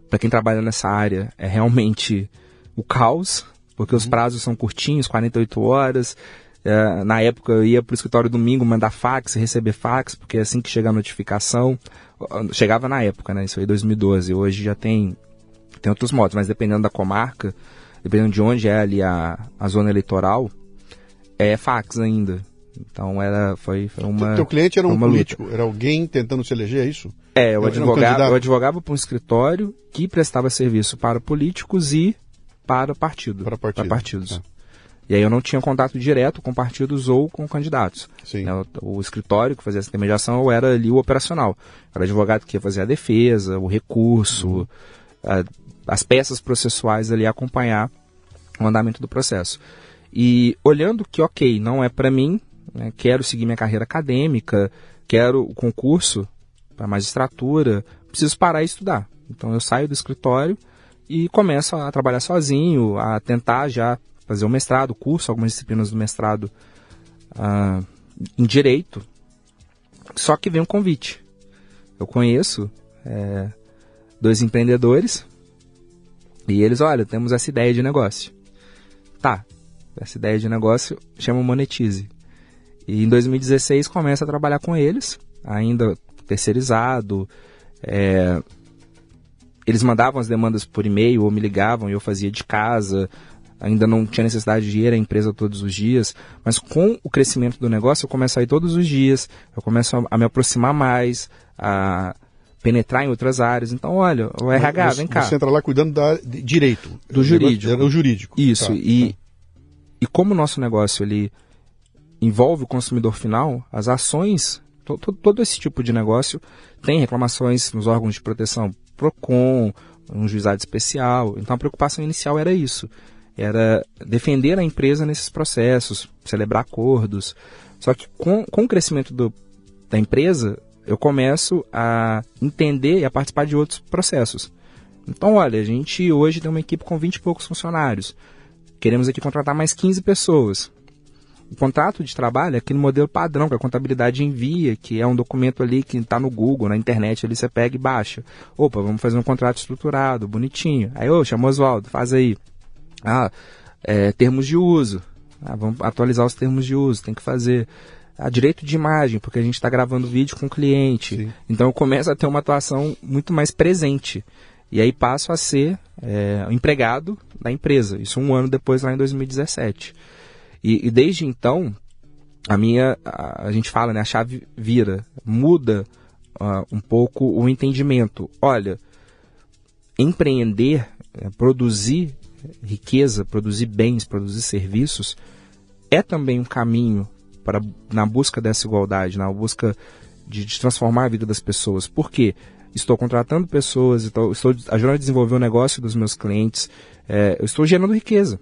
para quem trabalha nessa área, é realmente o caos, porque os prazos são curtinhos, 48 horas. É, na época eu ia para o escritório domingo mandar fax, receber fax, porque é assim que chega a notificação. Chegava na época, né? Isso aí 2012. Hoje já tem, tem outros modos, mas dependendo da comarca, dependendo de onde é ali a, a zona eleitoral, é fax ainda. Então era, foi, foi uma.
Teu cliente era um
uma luta.
político, era alguém tentando se eleger, é isso?
É, eu
um
advogava,
candidato.
eu advogava para um escritório que prestava serviço para políticos e para partido.
Para partido,
partidos.
tá.
E aí eu não tinha contato direto com partidos ou com candidatos.
Sim.
Né, O, o escritório que fazia essa intermediação eu era ali o operacional. Era advogado que ia fazer a defesa, o recurso,
Uhum.
a- as peças processuais ali acompanhar o andamento do processo. E olhando que, ok, não é para mim, né, quero seguir minha carreira acadêmica, quero o concurso para magistratura, preciso parar e estudar. Então eu saio do escritório e começo a trabalhar sozinho, a tentar já fazer o mestrado, curso, algumas disciplinas do mestrado ah, em direito. Só que vem um convite. Eu conheço é, dois empreendedores e eles, olha, temos essa ideia de negócio. Tá, essa ideia de negócio chama Monetize. E em 2016 começa a trabalhar com eles, ainda terceirizado. é, eles mandavam as demandas por e-mail ou me ligavam e eu fazia de casa. Ainda não tinha necessidade de ir à empresa todos os dias, mas com o crescimento do negócio eu começo a ir todos os dias, eu começo a, a me aproximar mais, a penetrar em outras áreas. Então, olha, o RH,
você,
vem cá.
Você entra lá cuidando da, de direito.
Do jurídico.
Era o jurídico.
Isso,
Tá,
e,
tá.
e como o nosso negócio ele envolve o consumidor final, as ações, to, to- todo esse tipo de negócio tem reclamações nos órgãos de proteção, PROCON, um juizado especial. Então a preocupação inicial era isso. Era defender a empresa nesses processos, celebrar acordos. Só que com, com o crescimento do, da empresa, eu começo a entender e a participar de outros processos. Então, olha, a gente hoje tem uma equipe com 20 e poucos funcionários. Queremos aqui contratar mais 15 pessoas. O contrato de trabalho é aquele modelo padrão que a contabilidade envia, que é um documento ali que está no Google, na internet, ali você pega e baixa. Opa, vamos fazer um contrato estruturado, bonitinho. Aí, ô, chama o Oswaldo, faz aí. Ah, é, termos de uso. Ah, vamos atualizar os termos de uso, tem que fazer. Ah, direito de imagem, porque a gente está gravando vídeo com o cliente.
Sim.
Então eu começo a ter uma atuação muito mais presente. E aí passo a ser é, empregado da empresa. Isso um ano depois, lá em 2017. E, e desde então, a minha, a, a gente fala, né, a chave vira, muda ah, um pouco o entendimento. Olha, empreender, eh, produzir riqueza, produzir bens, produzir serviços, é também um caminho para na busca dessa igualdade, na busca de, de transformar a vida das pessoas. Por quê? Estou contratando pessoas, estou, estou ajudando a desenvolver o negócio dos meus clientes, eu estou gerando riqueza.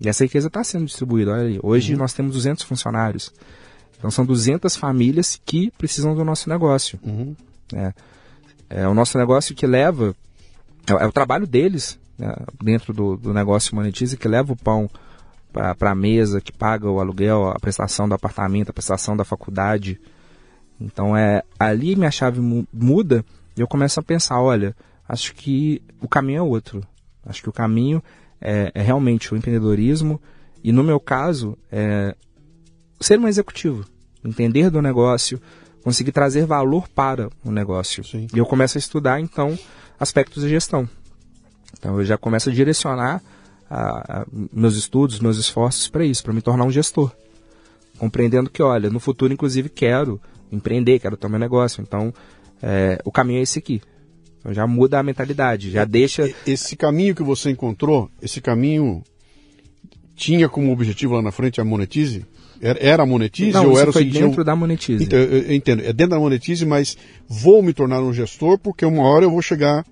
E essa riqueza está sendo distribuída. Olha aí, hoje nós temos 200 funcionários. Então são 200 famílias que precisam do nosso negócio.
Uhum.
É, é o nosso negócio que leva, é, é o trabalho deles né, dentro do, do negócio Monetize que leva o pão para a mesa, que paga o aluguel, a prestação do apartamento, a prestação da faculdade. Então é ali minha chave mu- muda e eu começo a pensar, olha, acho que o caminho é outro. Acho que o caminho é, é realmente o empreendedorismo e no meu caso é ser um executivo, entender do negócio, conseguir trazer valor para o negócio.
Sim.
E eu começo a estudar então aspectos de gestão. Então eu já começo a direcionar a- a- meus estudos, meus esforços para isso, para me tornar um gestor. Compreendendo que, olha, no futuro, inclusive, quero empreender, quero ter meu negócio. Então, é, o caminho é esse aqui. Então, já muda a mentalidade, já deixa.
Esse caminho que você encontrou, esse caminho tinha como objetivo lá na frente a Monetize? Era, a Monetize
Não,
ou era o
foi
seguinte?
dentro
eu-
da Monetize.
Então, eu, entendo, é dentro da Monetize, mas vou me tornar um gestor porque uma hora eu vou chegar,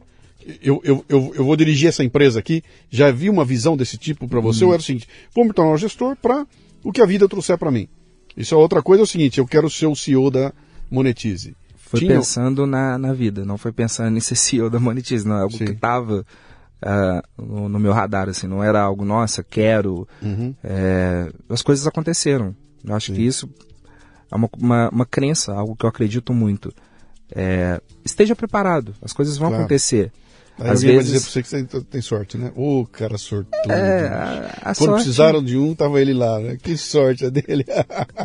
eu, eu, eu, eu vou dirigir essa empresa aqui. Já vi uma visão desse tipo para você? Ou era o seguinte, vou me tornar um gestor para o que a vida trouxer para mim. Isso é outra coisa, é o seguinte, eu quero ser o CEO da Monetize.
Foi
Tinha-
pensando na, na vida, não foi pensando em ser CEO da Monetize, não é algo
Sim.
que estava no, no meu radar, assim, não era algo, nossa, quero.
Uhum.
É, as coisas aconteceram. Eu acho que isso é uma, uma, uma crença, algo que eu acredito muito. É, esteja preparado, as coisas vão
Claro.
acontecer.
Aí
Às vezes-
dizer pra você que você tem- sorte, né? Ô, cara sortudo.
É, a, a
Quando
sorte-
precisaram de um, tava ele lá, né? Que sorte a dele.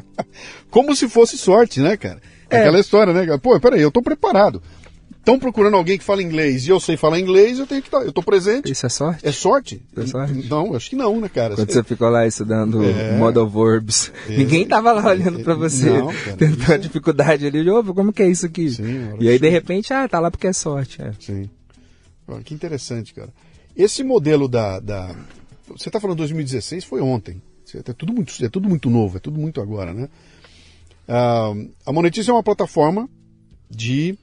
Como se fosse sorte, né, cara? É. Aquela história, né? Pô, peraí, eu tô preparado. Estão procurando alguém que fala inglês e eu sei falar inglês, eu tenho que estar. Eu tô presente.
Isso é sorte?
É sorte?
É sorte?
Não, acho que não, né, cara?
Quando você ficou lá estudando
É.
model verbs, ninguém tava lá olhando pra você,
Não, cara,
tendo
isso
a
é-
dificuldade ali, "Ô, como que é isso aqui?
Sim,
e aí, de repente, ah, tá lá porque é sorte. É.
Sim. Olha, que interessante, cara. Esse modelo da. da... Você está falando 2016, foi ontem. É tudo, muito, é tudo muito novo, é tudo muito agora, né? Ah, a Monetize é uma plataforma de.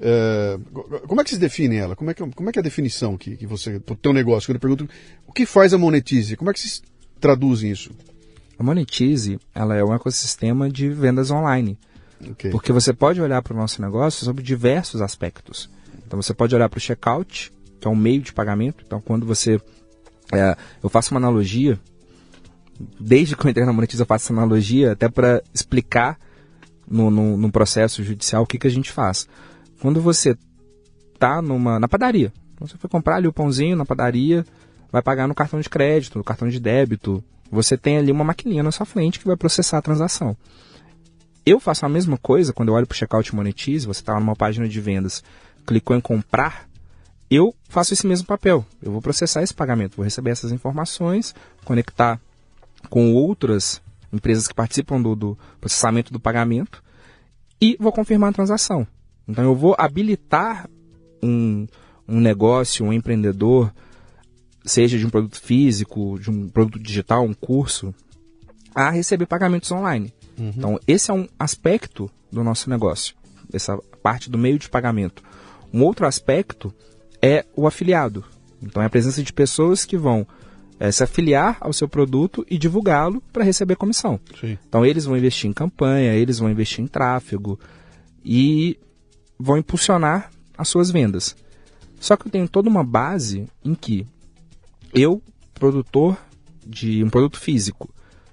eh, como é que se define ela? Como é que, como é, que é a definição que, que você. Para o teu negócio? Quando eu pergunto o que faz a Monetize? Como é que se traduz isso?
A Monetize, ela é um ecossistema de vendas online.
Ok.
Porque você pode olhar para o nosso negócio sobre diversos aspectos. Então você pode olhar para o checkout, que é um meio de pagamento. Então quando você. é, eu faço uma analogia. Desde que eu entrei na Monetize, eu faço essa analogia até para explicar no, no, no processo judicial o que, que a gente faz. Quando você tá numa, na padaria, você foi comprar ali o pãozinho na padaria, vai pagar no cartão de crédito, no cartão de débito, você tem ali uma maquininha na sua frente que vai processar a transação. Eu faço a mesma coisa quando eu olho para o checkout Monetize, você está numa página de vendas, clicou em comprar, eu faço esse mesmo papel. Eu vou processar esse pagamento, vou receber essas informações, conectar com outras empresas que participam do, do processamento do pagamento e vou confirmar a transação. Então eu vou habilitar um, um negócio, um empreendedor, seja de um produto físico, de um produto digital, um curso, a receber pagamentos online. Uhum. Então esse é um aspecto do nosso negócio, essa parte do meio de pagamento. Um outro aspecto é o afiliado. Então é a presença de pessoas que vão é, se afiliar ao seu produto e divulgá-lo para receber comissão. Sim. Então eles vão investir em campanha, eles vão investir em tráfego e vão impulsionar as suas vendas. Só que eu tenho toda uma base em que eu, produtor de um produto físico,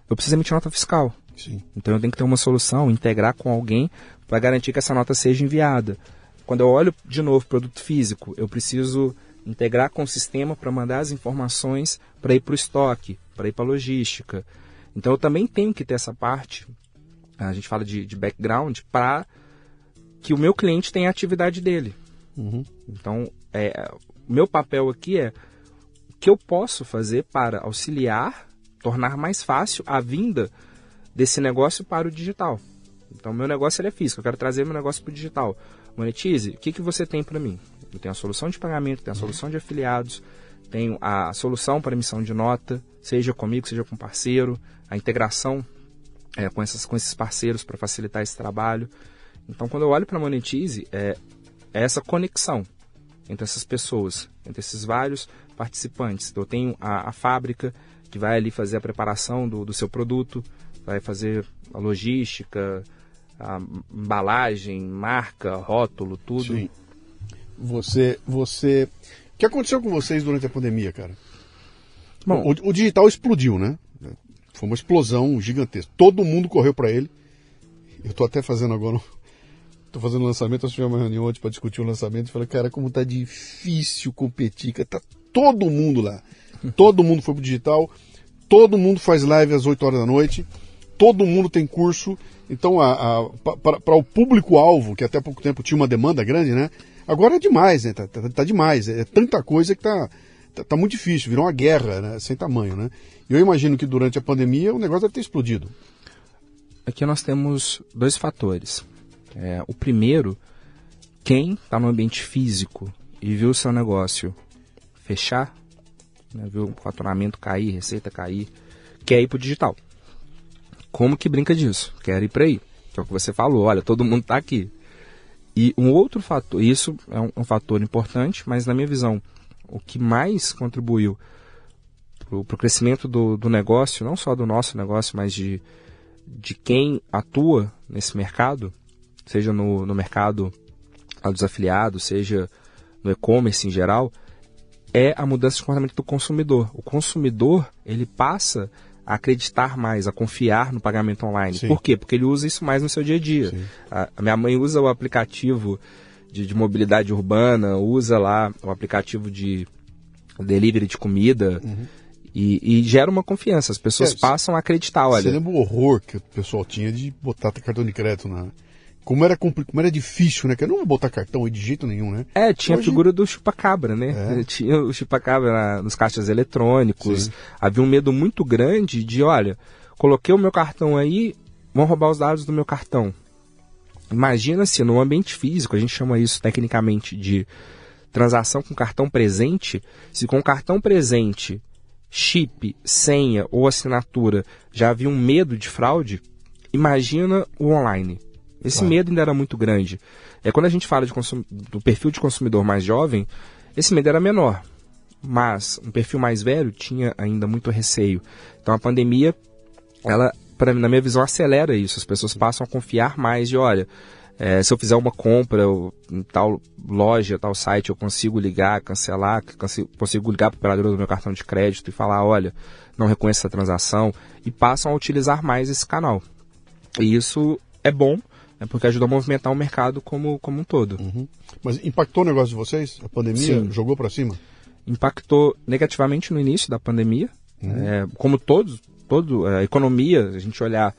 eu preciso emitir nota fiscal. Sim. Então eu tenho que ter uma solução, integrar com alguém para garantir que essa nota seja enviada. Quando eu olho de novo produto físico, eu preciso integrar com o sistema para mandar as informações para ir para o estoque, para ir para a logística. Então eu também tenho que ter essa parte, a gente fala de, de background, para que o meu cliente tenha a atividade dele. Uhum. Então, é, o meu papel aqui é o que eu posso fazer para auxiliar, tornar mais fácil a vinda desse negócio para o digital. Então, meu negócio é físico, eu quero trazer meu negócio para o digital. Monetize, o que, que você tem para mim? Eu tenho a solução de pagamento, tenho a solução de afiliados, tenho a solução para emissão de nota, seja comigo, seja com parceiro, a integração é, com, essas, com esses parceiros para facilitar esse trabalho. Então, quando eu olho para a Monetize, é, é essa conexão entre essas pessoas, entre esses vários participantes. Eu tenho a, a fábrica que vai ali fazer a preparação do, do seu produto, vai fazer a logística, a embalagem, marca, rótulo, tudo. Sim.
Você, você, o que aconteceu com vocês durante a pandemia, cara? Bom, o, o digital explodiu, né? Foi uma explosão gigantesca. Todo mundo correu para ele. Eu estou até fazendo agora, estou fazendo um lançamento. Eu tive uma reunião ontem para discutir o lançamento e falei, cara, como tá difícil competir. Cara, tá todo mundo lá. Todo mundo foi pro digital. Todo mundo faz live às 8 horas da noite. Todo mundo tem curso. Então, para o público-alvo, que até pouco tempo tinha uma demanda grande, né? Agora é demais, né? Tá, tá, tá demais. É tanta coisa que tá, tá, tá, muito difícil. Virou uma guerra, né? Sem tamanho, né? E eu imagino que durante a pandemia o negócio deve ter explodido.
Aqui nós temos dois fatores. É, o primeiro, quem está no ambiente físico e viu o seu negócio fechar, né, viu o faturamento cair, receita cair, quer ir para o digital. Como que brinca disso? Quer ir para aí. Que é o que você falou, olha, todo mundo está aqui. E um outro fator, isso é um, um fator importante, mas na minha visão, o que mais contribuiu para o crescimento do, do negócio, não só do nosso negócio, mas de, de quem atua nesse mercado, seja no, no mercado dos afiliados, seja no e-commerce em geral, é a mudança de comportamento do consumidor. O consumidor ele passa a acreditar mais, a confiar no pagamento online. Sim. Por quê? Porque ele usa isso mais no seu dia a dia. A, a, minha mãe usa o aplicativo de, de, mobilidade urbana, usa lá o aplicativo de delivery de comida. Uhum. E, e, gera uma confiança, as pessoas é, passam a acreditar, olha.
Você lembra o horror que o pessoal tinha de botar cartão de crédito na, como era, como era difícil, né? Que eu não vou botar cartão de jeito nenhum, né?
É, tinha Hoje... a figura do chupacabra, né? É. Tinha o chupacabra nos caixas eletrônicos. Sim. Havia um medo muito grande de, olha, coloquei o meu cartão aí, vão roubar os dados do meu cartão. Imagina se no ambiente físico, a gente chama isso tecnicamente de transação com cartão presente, se com cartão presente, chip, senha ou assinatura já havia um medo de fraude, imagina o online. Esse claro. medo ainda era muito grande. É quando a gente fala do perfil de consumidor mais jovem, esse medo era menor. Mas um perfil mais velho tinha ainda muito receio. Então a pandemia, ela, pra, na minha visão, acelera isso. As pessoas passam a confiar mais de, olha, é, se eu fizer uma compra em tal loja, tal site, eu consigo ligar, cancelar, consigo, consigo ligar para o operador do meu cartão de crédito e falar, olha, não reconheço essa transação, e passam a utilizar mais esse canal. E isso é bom, é porque ajudou a movimentar o mercado como, como um todo.
Uhum. Mas impactou o negócio de vocês? A pandemia Sim. jogou para cima?
Impactou negativamente no início da pandemia. Uhum. É, como todos, todo, a economia, a gente olhar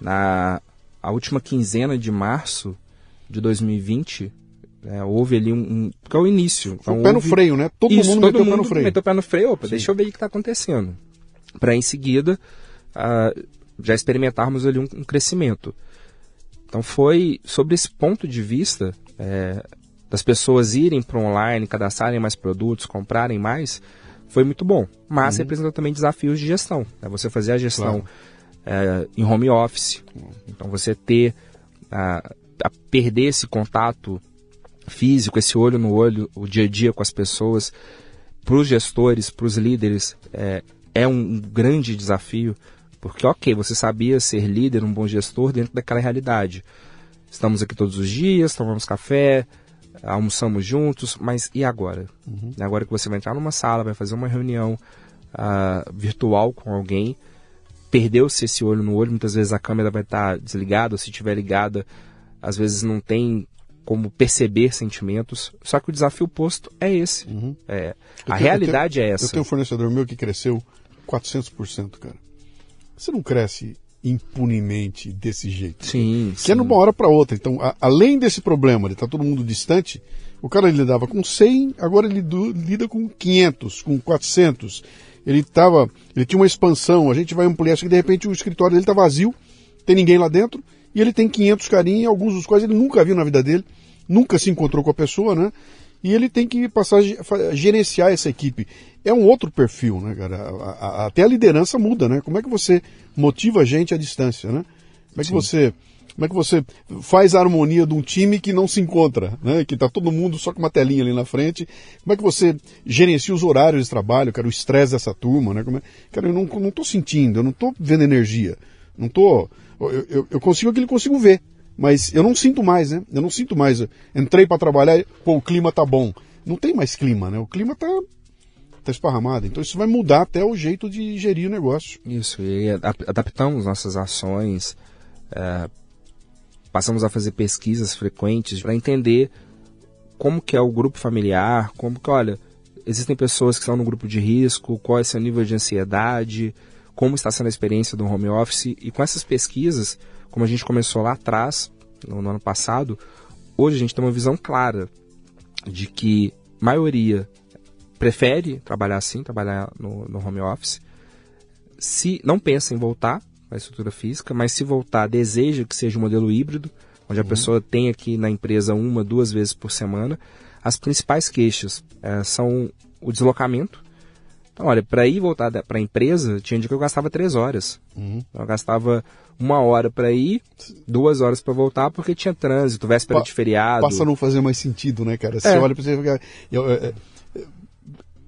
na a última quinzena de março de 2020, é, houve ali um, um. Porque é o início.
Então, o pé
houve...
no freio, né? Todo Isso, mundo todo meteu mundo o pé no freio.
Meteu o pé no freio, opa, Sim. deixa eu ver o que está acontecendo. Para em seguida uh, já experimentarmos ali um, um crescimento. Então foi sobre esse ponto de vista é, das pessoas irem para online, cadastrarem mais produtos, comprarem mais, foi muito bom. Mas uhum. representou também desafios de gestão. Né? Você fazer a gestão claro. é, em home office, então você ter a, a perder esse contato físico, esse olho no olho, o dia a dia com as pessoas, para os gestores, para os líderes, é, é um grande desafio, porque, ok, você sabia ser líder, um bom gestor dentro daquela realidade. Estamos aqui todos os dias, tomamos café, almoçamos juntos, mas e agora? Uhum. Agora que você vai entrar numa sala, vai fazer uma reunião uh, virtual com alguém, perdeu-se esse olho no olho, muitas vezes a câmera vai estar desligada, ou se estiver ligada, às vezes não tem como perceber sentimentos. Só que o desafio posto é esse. Uhum. É, a tenho, realidade
tenho,
é essa.
Eu tenho um fornecedor meu que cresceu 400%, cara. Você não cresce impunemente desse jeito.
Sim.
Que sim. é numa hora para outra. Então, a, além desse problema de estar tá todo mundo distante, o cara lidava com 100, agora ele do, lida com 500, com 400. Ele tava, ele tinha uma expansão, a gente vai ampliar isso que de repente o escritório dele está vazio, tem ninguém lá dentro, e ele tem 500 carinhos, alguns dos quais ele nunca viu na vida dele, nunca se encontrou com a pessoa, né? E ele tem que passar a gerenciar essa equipe. É um outro perfil, né, cara? A, a, até a liderança muda, né? Como é que você motiva a gente à distância, né? Como é que Sim. você como é que você faz a harmonia de um time que não se encontra, né? Que está todo mundo só com uma telinha ali na frente. Como é que você gerencia os horários de trabalho, cara, o estresse dessa turma, né? É... Cara, eu não, não tô sentindo, eu não tô vendo energia. Não tô. Eu, eu, eu consigo aquilo que consigo ver. Mas eu não sinto mais, né? Eu não sinto mais. Entrei para trabalhar, pô, o clima tá bom. Não tem mais clima, né? O clima tá está esparramado. Então isso vai mudar até o jeito de gerir o negócio.
Isso, e adaptamos nossas ações, é, passamos a fazer pesquisas frequentes para entender como que é o grupo familiar, como que, olha, existem pessoas que estão no grupo de risco, qual é seu nível de ansiedade, como está sendo a experiência do home office. E com essas pesquisas, como a gente começou lá atrás, no, no ano passado, hoje a gente tem uma visão clara de que maioria prefere trabalhar assim, trabalhar no, no home office. Se não pensa em voltar à estrutura física, mas se voltar, deseja que seja um modelo híbrido, onde a uhum. pessoa tenha aqui na empresa uma, duas vezes por semana. As principais queixas é, são o deslocamento. Então, olha, para ir voltar para a empresa, tinha dia que eu gastava três horas. Uhum. Eu gastava uma hora para ir, duas horas para voltar, porque tinha trânsito, véspera pa de feriado.
Passa a não fazer mais sentido, né, cara? Você é. olha para você eu, eu,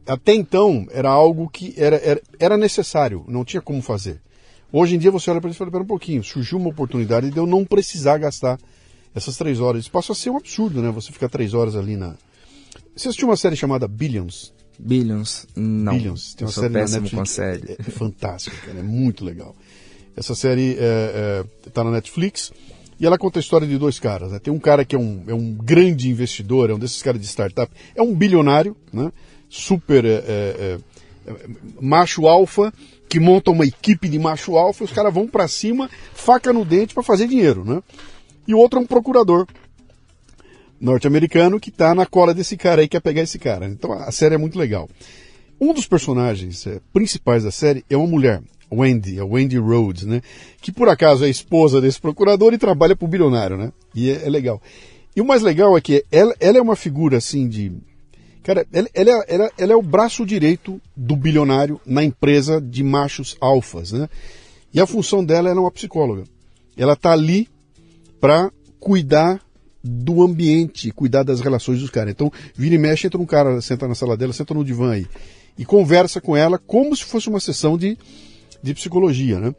até então era algo que era, era, era necessário, não tinha como fazer. Hoje em dia você olha para isso e fala, pera um pouquinho, surgiu uma oportunidade de eu não precisar gastar essas três horas. Isso passa a ser um absurdo, né? Você ficar três horas ali na... Você assistiu uma série chamada Billions?
Billions? Não.
Billions.
Tem uma série na Netflix. Com série.
É, é fantástica, cara, é muito legal. Essa série está é, é, tá na Netflix e ela conta a história de dois caras. Né? Tem um cara que é um, é um grande investidor, é um desses caras de startup, é um bilionário, né? super é, é, é, macho alfa que monta uma equipe de macho alfa, os caras vão para cima, faca no dente para fazer dinheiro, né? E o outro é um procurador norte-americano que tá na cola desse cara aí, quer pegar esse cara. Então a série é muito legal. Um dos personagens é, principais da série é uma mulher, Wendy, a Wendy Rhodes, né? Que por acaso é esposa desse procurador e trabalha pro bilionário, né? E é, é legal. E o mais legal é que ela, ela é uma figura assim de Cara, ela, ela, ela, ela, é o braço direito do bilionário na empresa de machos alfas, né? E a função dela é uma psicóloga. Ela tá ali para cuidar do ambiente, cuidar das relações dos caras. Então, vira e mexe, entra um cara, senta na sala dela, senta no divã aí, e conversa com ela como se fosse uma sessão de, de psicologia, né?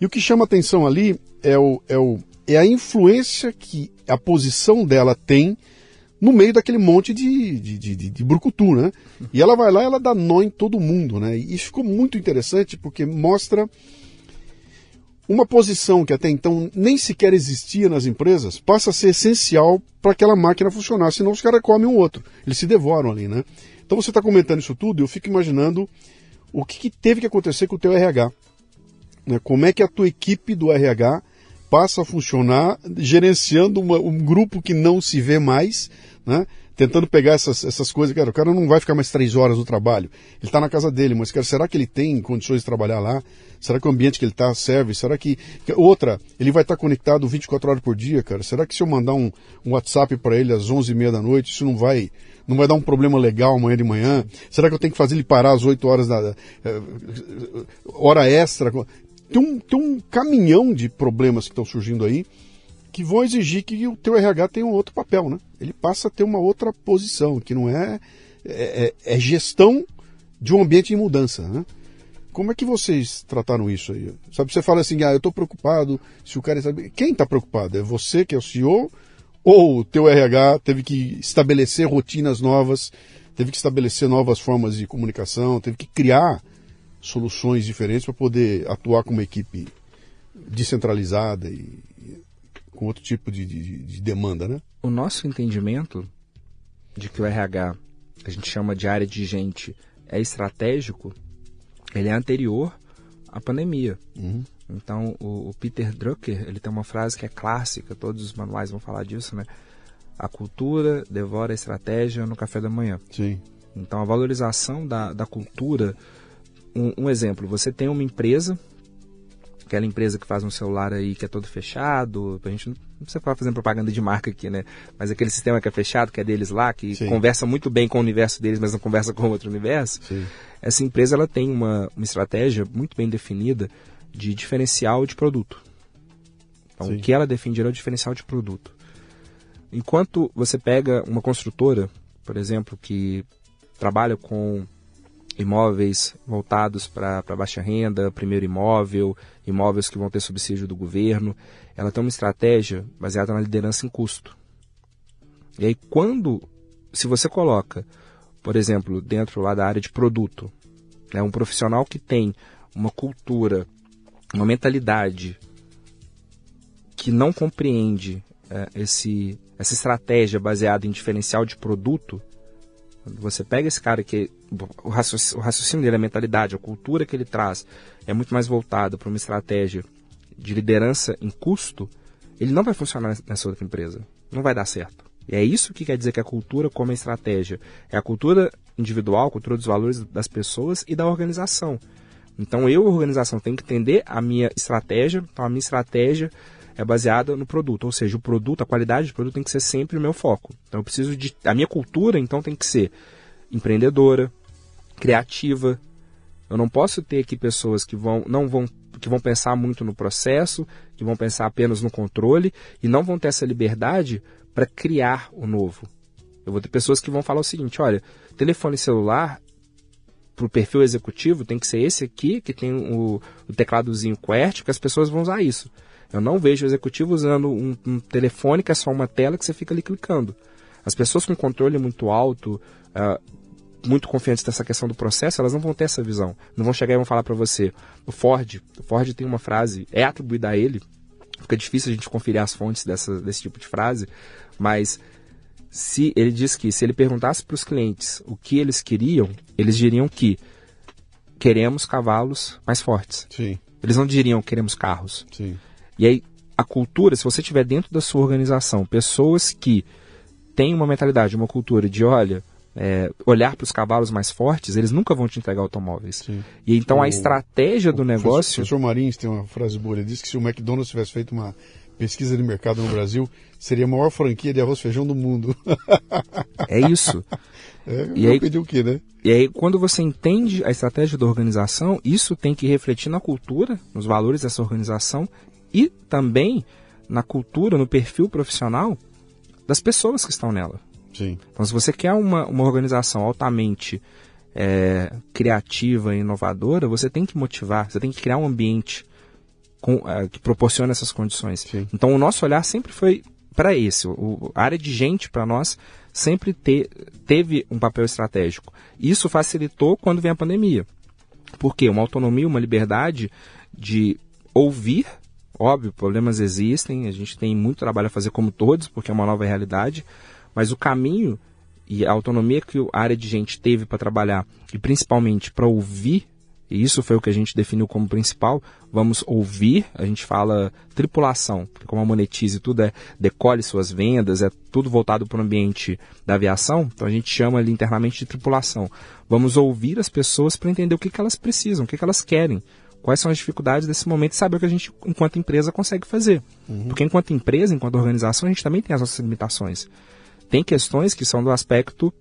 E o que chama atenção ali é, o, é, o, é a influência que a posição dela tem no meio daquele monte de, de, de, de, de brucutu, né? E ela vai lá ela dá nó em todo mundo, né? E ficou muito interessante porque mostra uma posição que até então nem sequer existia nas empresas, passa a ser essencial para aquela máquina funcionar, senão os caras comem um outro, eles se devoram ali, né? Então você está comentando isso tudo, eu fico imaginando o que, que, teve que acontecer com o teu RH. Né? Como é que a tua equipe do RH passa a funcionar gerenciando uma, um grupo que não se vê mais, né? Tentando pegar essas, essas coisas, cara, o cara não vai ficar mais três horas no trabalho. Ele está na casa dele, mas, cara, será que ele tem condições de trabalhar lá? Será que o ambiente que ele está serve? Será que. Outra, ele vai estar tá conectado 24 horas por dia, cara? Será que se eu mandar um, um WhatsApp para ele às 11h30 da noite, isso não vai não vai dar um problema legal amanhã de manhã? Será que eu tenho que fazer ele parar às 8 horas da uh, hora extra? Tem um, tem um caminhão de problemas que estão surgindo aí que vão exigir que o teu RH tenha um outro papel, né? Ele passa a ter uma outra posição, que não é, é, é, é gestão de um ambiente em mudança, né? Como é que vocês trataram isso aí? Sabe, você fala assim, ah, eu estou preocupado, se o cara sabe... Quem está preocupado? É você que é o CEO ou o teu RH teve que estabelecer rotinas novas, teve que estabelecer novas formas de comunicação, teve que criar soluções diferentes para poder atuar com uma equipe descentralizada e, com outro tipo de, de, de demanda, né?
O nosso entendimento de que o RH, a gente chama de área de gente, é estratégico, ele é anterior à pandemia. Uhum. Então, o, o, Peter Drucker, ele tem uma frase que é clássica, todos os manuais vão falar disso, né? A cultura devora a estratégia no café da manhã.
Sim.
Então, a valorização da, da cultura... Um, um exemplo, você tem uma empresa aquela empresa que faz um celular aí que é todo fechado, a gente não precisa ficar fazendo propaganda de marca aqui, né? Mas aquele sistema que é fechado, que é deles lá, que Sim. conversa muito bem com o universo deles, mas não conversa com outro universo. Sim. Essa empresa ela tem uma, uma estratégia muito bem definida de diferencial de produto. Então, Sim. o que ela defende é o diferencial de produto. Enquanto você pega uma construtora, por exemplo, que trabalha com imóveis voltados para baixa renda, primeiro imóvel, imóveis que vão ter subsídio do governo. Ela tem uma estratégia baseada na liderança em custo. E aí, quando, se você coloca, por exemplo, dentro lá da área de produto, né, um profissional que tem uma cultura, uma mentalidade que não compreende é, esse, essa estratégia baseada em diferencial de produto, você pega esse cara que o raciocínio, o raciocínio dele, a mentalidade, a cultura que ele traz é muito mais voltado para uma estratégia de liderança em custo, ele não vai funcionar nessa outra empresa. Não vai dar certo. E é isso que quer dizer que a cultura como a estratégia. É a cultura individual, a cultura dos valores das pessoas e da organização. Então eu, organização, tenho que entender a minha estratégia. Então a minha estratégia é baseada no produto, ou seja, o produto, a qualidade do produto tem que ser sempre o meu foco. Então eu preciso de a minha cultura então tem que ser empreendedora, criativa. Eu não posso ter aqui pessoas que vão não vão que vão pensar muito no processo, que vão pensar apenas no controle e não vão ter essa liberdade para criar o novo. Eu vou ter pessoas que vão falar o seguinte: olha, telefone celular para o perfil executivo tem que ser esse aqui, que tem o, o tecladozinho QWERTY, que as pessoas vão usar isso. Eu não vejo o executivo usando um, um, telefone que é só uma tela que você fica ali clicando. As pessoas com controle muito alto, uh, muito confiantes nessa questão do processo, elas não vão ter essa visão. Não vão chegar e vão falar para você. O Ford, o Ford tem uma frase, é atribuída a ele, fica difícil a gente conferir as fontes dessa, desse tipo de frase, mas se ele diz que se ele perguntasse para os clientes o que eles queriam, eles diriam que queremos cavalos mais fortes.
Sim.
Eles não diriam queremos carros.
Sim.
E aí, a cultura, se você tiver dentro da sua organização pessoas que têm uma mentalidade, uma cultura de, olha, é, olhar para os cavalos mais fortes, eles nunca vão te entregar automóveis. Sim. E então o, a estratégia do negócio.
O professor Marins tem uma frase boa, ele disse que se o McDonald's tivesse feito uma pesquisa de mercado no Brasil, seria a maior franquia de arroz e feijão do mundo.
É isso.
É, e aí, o quê, né?
E aí, quando você entende a estratégia da organização, isso tem que refletir na cultura, nos valores dessa organização e também na cultura, no perfil profissional das pessoas que estão nela.
Sim.
Então, se você quer uma, uma organização altamente é, criativa e inovadora, você tem que motivar, você tem que criar um ambiente com, é, que proporcione essas condições.
Sim.
Então, o nosso olhar sempre foi para esse. O, a área de gente, para nós, sempre te, teve um papel estratégico. Isso facilitou quando vem a pandemia. Porque uma autonomia, uma liberdade de ouvir Óbvio, problemas existem, a gente tem muito trabalho a fazer como todos, porque é uma nova realidade, mas o caminho e a autonomia que a área de gente teve para trabalhar, e principalmente para ouvir e isso foi o que a gente definiu como principal, vamos ouvir, a gente fala tripulação, porque como a Monetize tudo é decolhe suas vendas, é tudo voltado para o ambiente da aviação, então a gente chama ali internamente de tripulação. Vamos ouvir as pessoas para entender o que, que elas precisam, o que, que elas querem, quais são as dificuldades desse momento e saber o que a gente, enquanto empresa, consegue fazer. Uhum. Porque enquanto empresa, enquanto organização, a gente também tem as nossas limitações. Tem questões que são do aspecto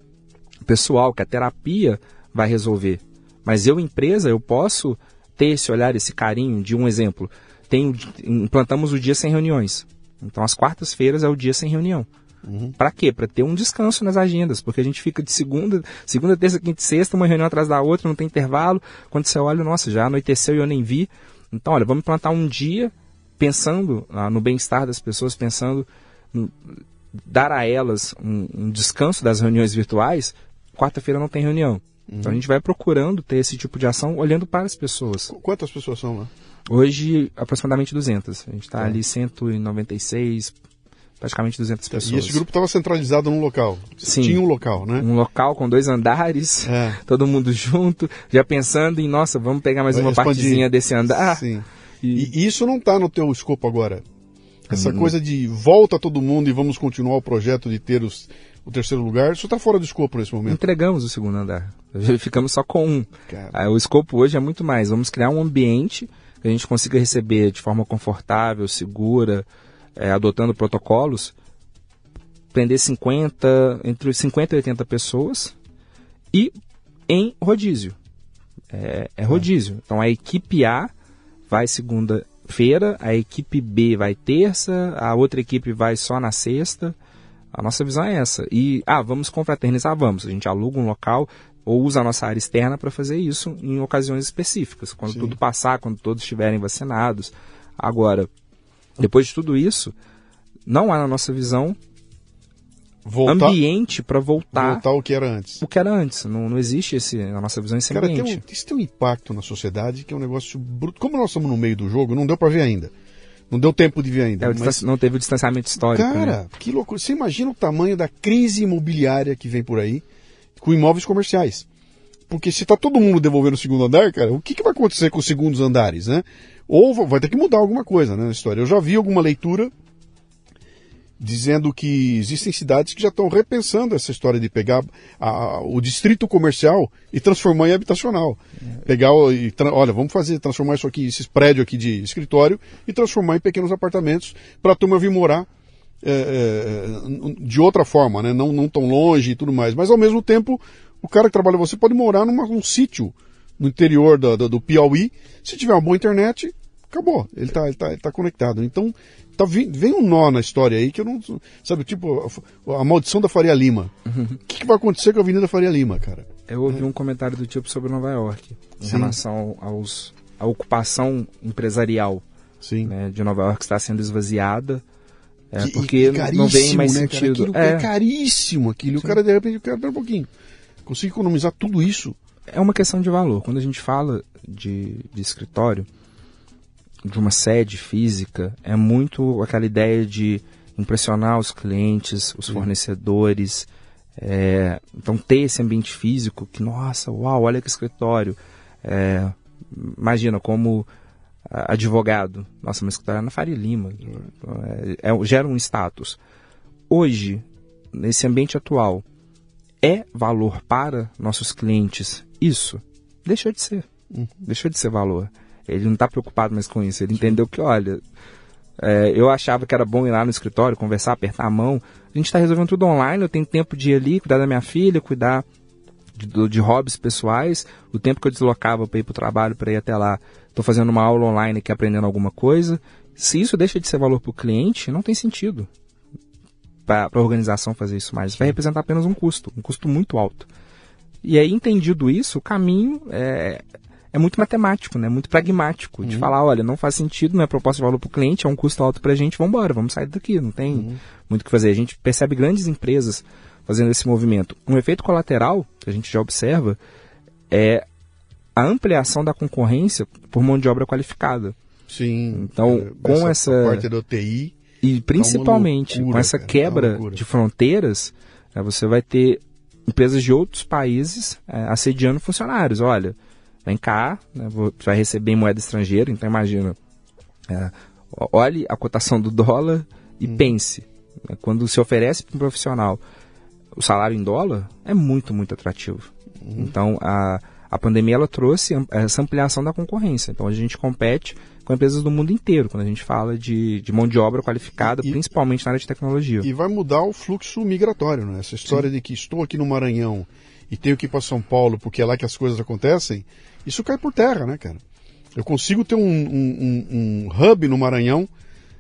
pessoal, que a terapia vai resolver. Mas eu, empresa, eu posso ter esse olhar, esse carinho de um exemplo. Tem, implantamos o dia sem reuniões. Então, as quartas-feiras é o dia sem reunião. Uhum. Para quê? Para ter um descanso nas agendas, porque a gente fica de segunda, segunda, terça, quinta e sexta, uma reunião atrás da outra, não tem intervalo. Quando você olha, nossa, já anoiteceu e eu nem vi. Então, olha, vamos implantar um dia pensando ah, no bem-estar das pessoas, pensando no, dar a elas um, um descanso das reuniões virtuais. Quarta-feira não tem reunião. Uhum. Então a gente vai procurando ter esse tipo de ação olhando para as pessoas.
Quantas pessoas são lá?
Hoje, aproximadamente 200. A gente está é. ali 196, praticamente 200 pessoas.
E esse grupo estava centralizado num local?
Sim.
Tinha um local, né?
Um local com dois andares, é. todo mundo junto, já pensando em, nossa, vamos pegar mais vai uma expandir. partezinha desse andar.
Sim. E, e isso não está no teu escopo agora? Essa hum. coisa de volta todo mundo e vamos continuar o projeto de ter os, o terceiro lugar, isso está fora do escopo nesse momento.
Entregamos o segundo andar. Ficamos só com um. Ah, o escopo hoje é muito mais. Vamos criar um ambiente que a gente consiga receber de forma confortável, segura, é, adotando protocolos, prender 50, entre 50 e 80 pessoas e em rodízio. É, é rodízio. Então a equipe A vai segunda-feira, a equipe B vai terça, a outra equipe vai só na sexta. A nossa visão é essa. E, ah, vamos confraternizar? Vamos. A gente aluga um local ou usa a nossa área externa para fazer isso em ocasiões específicas, quando Sim. tudo passar, quando todos estiverem vacinados. Agora, depois de tudo isso, não há na nossa visão voltar, ambiente para voltar.
Voltar o que era antes.
O que era antes. Não, não existe esse, na nossa visão esse
Cara,
ambiente.
Tem um, isso tem um impacto na sociedade que é um negócio bruto. Como nós estamos no meio do jogo, não deu para ver ainda. Não deu tempo de ver ainda.
É, mas... Não teve o distanciamento histórico.
Cara,
né?
que loucura. Você imagina o tamanho da crise imobiliária que vem por aí com imóveis comerciais. Porque se está todo mundo devolvendo o segundo andar, cara, o que, que vai acontecer com os segundos andares, né? Ou vai ter que mudar alguma coisa né, na história. Eu já vi alguma leitura dizendo que existem cidades que já estão repensando essa história de pegar a, o distrito comercial e transformar em habitacional. Pegar e olha, vamos fazer transformar isso aqui, esses prédios aqui de escritório e transformar em pequenos apartamentos para a turma vir morar é, é, de outra forma, né? não, não tão longe e tudo mais. Mas ao mesmo tempo, o cara que trabalha você pode morar num num sítio no interior do, do, do Piauí. Se tiver uma boa internet, acabou. Ele está tá, ele tá conectado. Então, tá, vem um nó na história aí que eu não. Sabe, tipo, a, a maldição da Faria Lima. O uhum. que, que, vai acontecer com a Avenida Faria Lima, cara?
Eu ouvi é. um comentário do tipo sobre Nova York, em Sim. relação aos, à ocupação empresarial né, de Nova York está sendo esvaziada. É, que, porque não vem mais né, sentido.
Cara, é. é. caríssimo aquilo. Sim. O cara, de repente, quer um pouquinho. Consigo economizar tudo isso.
É uma questão de valor. Quando a gente fala de, de escritório, de uma sede física é muito aquela ideia de impressionar os clientes, os fornecedores. É, então ter esse ambiente físico que, nossa, uau, olha que escritório. É, imagina como advogado, nossa, mas escritório é na Faria Lima, é, é, gera um status. Hoje, nesse ambiente atual, é valor para nossos clientes isso? Deixou de ser. Uhum. Deixou de ser valor. Ele não está preocupado mais com isso. Ele entendeu que, olha, é, eu achava que era bom ir lá no escritório, conversar, apertar a mão. A gente está resolvendo tudo online. Eu tenho tempo de ir ali, cuidar da minha filha, cuidar de, de hobbies pessoais. O tempo que eu deslocava para ir para o trabalho, para ir até lá, estou fazendo uma aula online aqui, aprendendo alguma coisa. Se isso deixa de ser valor para o cliente, não tem sentido para a organização fazer isso mais. Vai representar apenas um custo, um custo muito alto. E aí, entendido isso, o caminho é, é muito matemático, né? Muito pragmático. Uhum. De falar, olha, não faz sentido, não é proposta de valor para o cliente, é um custo alto para a gente, vamos embora, vamos sair daqui, não tem uhum. muito o que fazer. A gente percebe grandes empresas fazendo esse movimento. Um efeito colateral que a gente já observa é a ampliação da concorrência por mão de obra qualificada.
Sim.
Então, é, com essa, essa
parte do TI
e principalmente loucura, com essa quebra de fronteiras, você vai ter empresas de outros países é, assediando funcionários. Olha, vem cá, né, você vai receber em moeda estrangeira, então imagina, é, olhe a cotação do dólar e hum. pense, né, quando se oferece para um profissional o salário em dólar, é muito, muito atrativo. Hum. Então, a, a pandemia ela trouxe essa ampliação da concorrência. Então, a gente compete com empresas do mundo inteiro, quando a gente fala de, de mão de obra qualificada, e, principalmente na área de tecnologia.
E vai mudar o fluxo migratório, né? Essa história Sim. de que estou aqui no Maranhão e tenho que ir para São Paulo porque é lá que as coisas acontecem, isso cai por terra, né, cara? Eu consigo ter um, um, um, um hub no Maranhão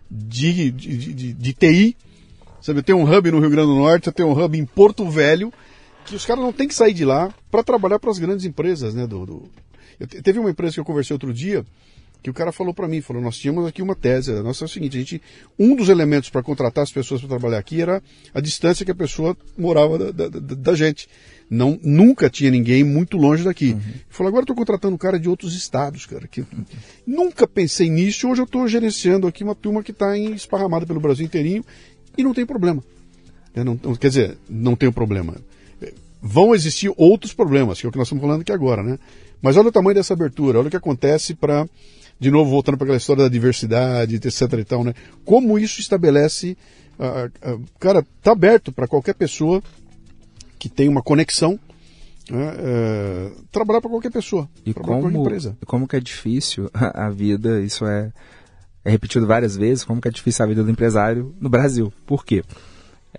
de, de, de, de TI, sabe? Eu tenho um hub no Rio Grande do Norte, eu tenho um hub em Porto Velho, que os caras não têm que sair de lá para trabalhar para as grandes empresas, né? Do, do... Eu, teve uma empresa que eu conversei outro dia, que o cara falou para mim, falou, nós tínhamos aqui uma tese, a nossa é o seguinte, a gente, um dos elementos para contratar as pessoas para trabalhar aqui era a distância que a pessoa morava da, da, da gente. Não, nunca tinha ninguém muito longe daqui. Uhum. Falou, agora estou contratando um cara de outros estados, cara. Que nunca pensei nisso. Hoje eu estou gerenciando aqui uma turma que está esparramada pelo Brasil inteirinho e não tem problema. Não, quer dizer, não tem problema. Vão existir outros problemas, que é o que nós estamos falando aqui agora, né? Mas olha o tamanho dessa abertura, olha o que acontece para de novo voltando para aquela história da diversidade, etc e tal, né? Como isso estabelece, uh, uh, cara, tá aberto para qualquer pessoa que tem uma conexão né, uh, trabalhar para qualquer pessoa,
e como, empresa. Como que é difícil a vida, isso é, é repetido várias vezes, como que é difícil a vida do empresário no Brasil. Por quê?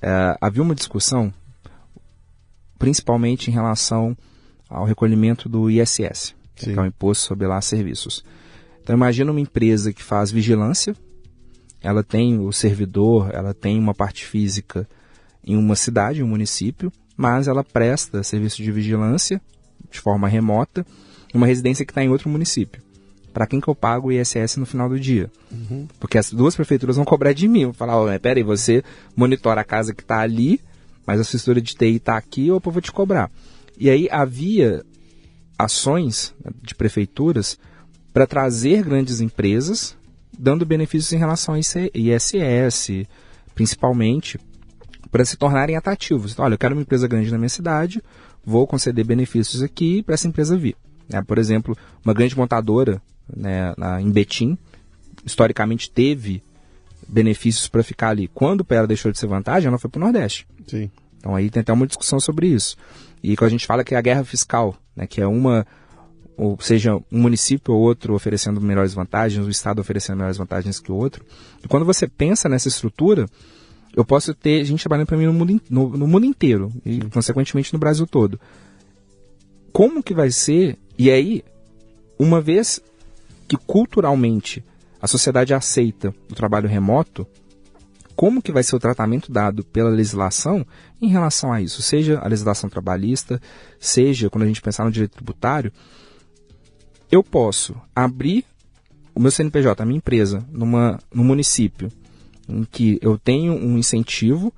É, havia uma discussão, principalmente em relação ao recolhimento do ISS, Sim. que é o Imposto sobre lá serviços. Então imagina uma empresa que faz vigilância, ela tem o servidor, ela tem uma parte física em uma cidade, em um município, mas ela presta serviço de vigilância de forma remota em uma residência que está em outro município. Para quem que eu pago o ISS no final do dia? Uhum. Porque as duas prefeituras vão cobrar de mim. Vão falar, oh, peraí, você monitora a casa que está ali, mas a sua de TI está aqui, ou eu vou te cobrar. E aí havia ações de prefeituras para trazer grandes empresas, dando benefícios em relação a ISS, principalmente, para se tornarem atrativos. Então, olha, eu quero uma empresa grande na minha cidade, vou conceder benefícios aqui para essa empresa vir. É, por exemplo, uma grande montadora né, na, em Betim, historicamente teve benefícios para ficar ali. Quando o Pera deixou de ser vantagem, ela foi para o Nordeste.
Sim.
Então aí tem até uma discussão sobre isso. E quando a gente fala que é a guerra fiscal, né, que é uma ou seja, um município ou outro oferecendo melhores vantagens, o Estado oferecendo melhores vantagens que o outro. E quando você pensa nessa estrutura, eu posso ter gente trabalhando para mim no mundo, no, no mundo inteiro e, consequentemente, no Brasil todo. Como que vai ser? E aí, uma vez que culturalmente a sociedade aceita o trabalho remoto, como que vai ser o tratamento dado pela legislação em relação a isso? Seja a legislação trabalhista, seja quando a gente pensar no direito tributário, eu posso abrir o meu CNPJ, a minha empresa, numa, num município em que eu tenho um incentivo,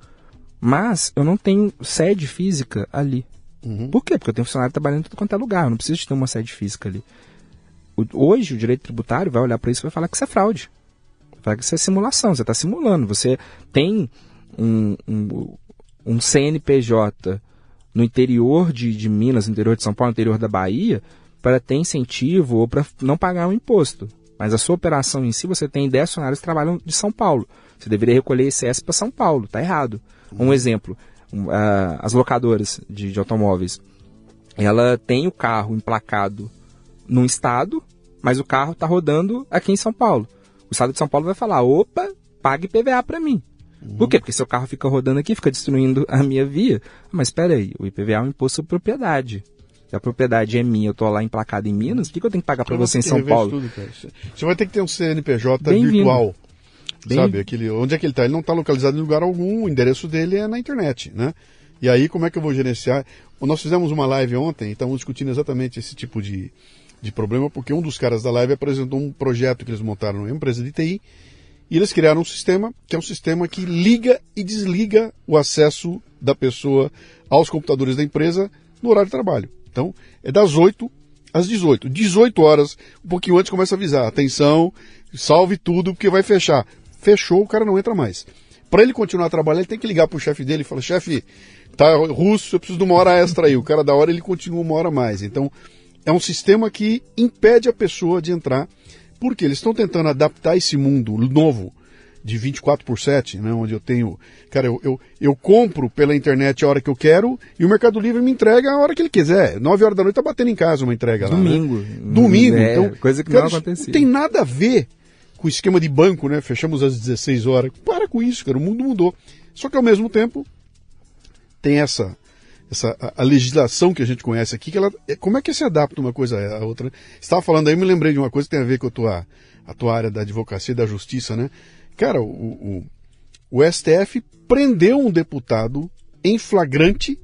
mas eu não tenho sede física ali. Uhum. Por quê? Porque eu tenho funcionário trabalhando em tudo quanto é lugar, eu não preciso de ter uma sede física ali. Hoje, o direito tributário vai olhar para isso e vai falar que isso é fraude. Vai falar que isso é simulação, você está simulando. Você tem um, um, um CNPJ no interior de, de Minas, no interior de São Paulo, no interior da Bahia, para ter incentivo ou para não pagar um imposto. Mas a sua operação em si, você tem 10 funcionários que trabalham de São Paulo. Você deveria recolher ICS para São Paulo, está errado. Um exemplo, uh, as locadoras de, de automóveis, ela tem o carro emplacado num estado, mas o carro está rodando aqui em São Paulo. O estado de São Paulo vai falar, opa, pague PVA para mim. Uhum. Por quê? Porque seu carro fica rodando aqui, fica destruindo a minha via. Mas espera aí, o IPVA é um imposto sobre propriedade. Se a propriedade é minha, eu estou lá emplacado em Minas, o que, que eu tenho que pagar para você em São Paulo? Tudo,
você vai ter que ter um CNPJ virtual. Bem... Sabe, aquele, onde é que ele está? Ele não está localizado em lugar algum, o endereço dele é na internet, né? E aí, como é que eu vou gerenciar? Nós fizemos uma live ontem e estávamos discutindo exatamente esse tipo de, de problema, porque um dos caras da live apresentou um projeto que eles montaram numa empresa de TI e eles criaram um sistema que é um sistema que liga e desliga o acesso da pessoa aos computadores da empresa no horário de trabalho. Então, é das 8 às 18. 18 horas, um pouquinho antes começa a avisar. Atenção, salve tudo, porque vai fechar. Fechou, o cara não entra mais. Para ele continuar a trabalhar, ele tem que ligar pro chefe dele e falar, chefe, tá russo, eu preciso de uma hora extra aí. O cara da hora ele continua uma hora mais. Então, é um sistema que impede a pessoa de entrar, porque eles estão tentando adaptar esse mundo novo de 24 por 7, né, onde eu tenho. Cara, eu, eu, eu, compro pela internet a hora que eu quero e o Mercado Livre me entrega a hora que ele quiser. 9 horas da noite tá batendo em casa uma entrega
Domingo.
lá. Né? Domingo.
É,
então,
coisa que
cara,
não acontecia.
Não tem nada a ver com o esquema de banco, né? Fechamos às 16 horas. Para com isso, cara. O mundo mudou. Só que ao mesmo tempo tem essa essa a, a, legislação que a gente conhece aqui, que ela, é, como é que se adapta uma coisa à outra? Né? Você estava falando aí, me lembrei de uma coisa que tem a ver com a tua, a tua área da advocacia e da justiça, né? Cara, o, o, o STF prendeu um deputado em flagrante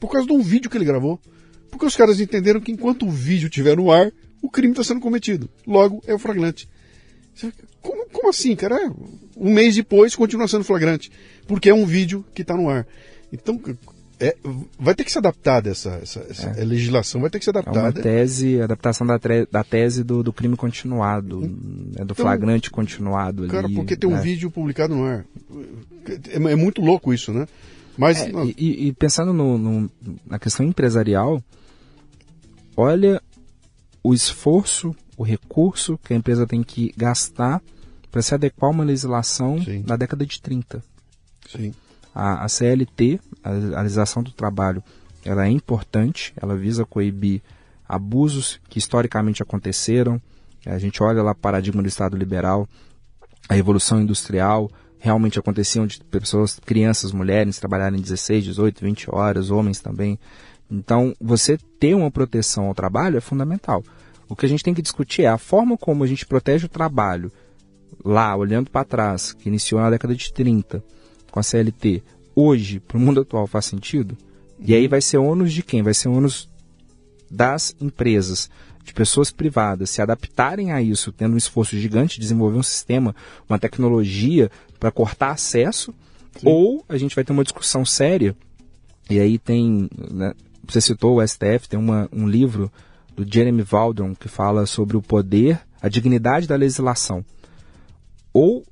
por causa de um vídeo que ele gravou. Porque os caras entenderam que enquanto o vídeo estiver no ar, o crime está sendo cometido. Logo, é o flagrante. Como, como assim, cara? É, um mês depois continua sendo flagrante. Porque é um vídeo que está no ar. Então, é, vai ter que se adaptar dessa essa, essa é. legislação, vai ter que se adaptar. É
uma tese, adaptação da, da tese do, do crime continuado, né, do então, flagrante continuado.
Cara,
ali,
porque tem um
né?
vídeo publicado no ar. É, é muito louco isso, né? Mas,
é, e, e, pensando no, no, na questão empresarial, olha o esforço, o recurso que a empresa tem que gastar para se adequar a uma legislação Sim. da década de 30.
Sim.
A, a CLT, a, legislação do trabalho, ela é importante, ela visa coibir abusos que historicamente aconteceram. A gente olha lá o paradigma do Estado liberal, a Revolução Industrial, realmente aconteciam de pessoas, crianças, mulheres, trabalharem 16, 18, 20 horas, homens também. Então, você ter uma proteção ao trabalho é fundamental. O que a gente tem que discutir é a forma como a gente protege o trabalho lá, olhando para trás, que iniciou na década de 30, com a CLT, hoje, para o mundo atual, faz sentido? E aí vai ser ônus de quem? Vai ser ônus das empresas, de pessoas privadas se adaptarem a isso, tendo um esforço gigante de desenvolver um sistema, uma tecnologia para cortar acesso, Sim. ou a gente vai ter uma discussão séria, e aí tem, né, você citou o STF, tem uma, um livro do Jeremy Valdron que fala sobre o poder, a dignidade da legislação. Ou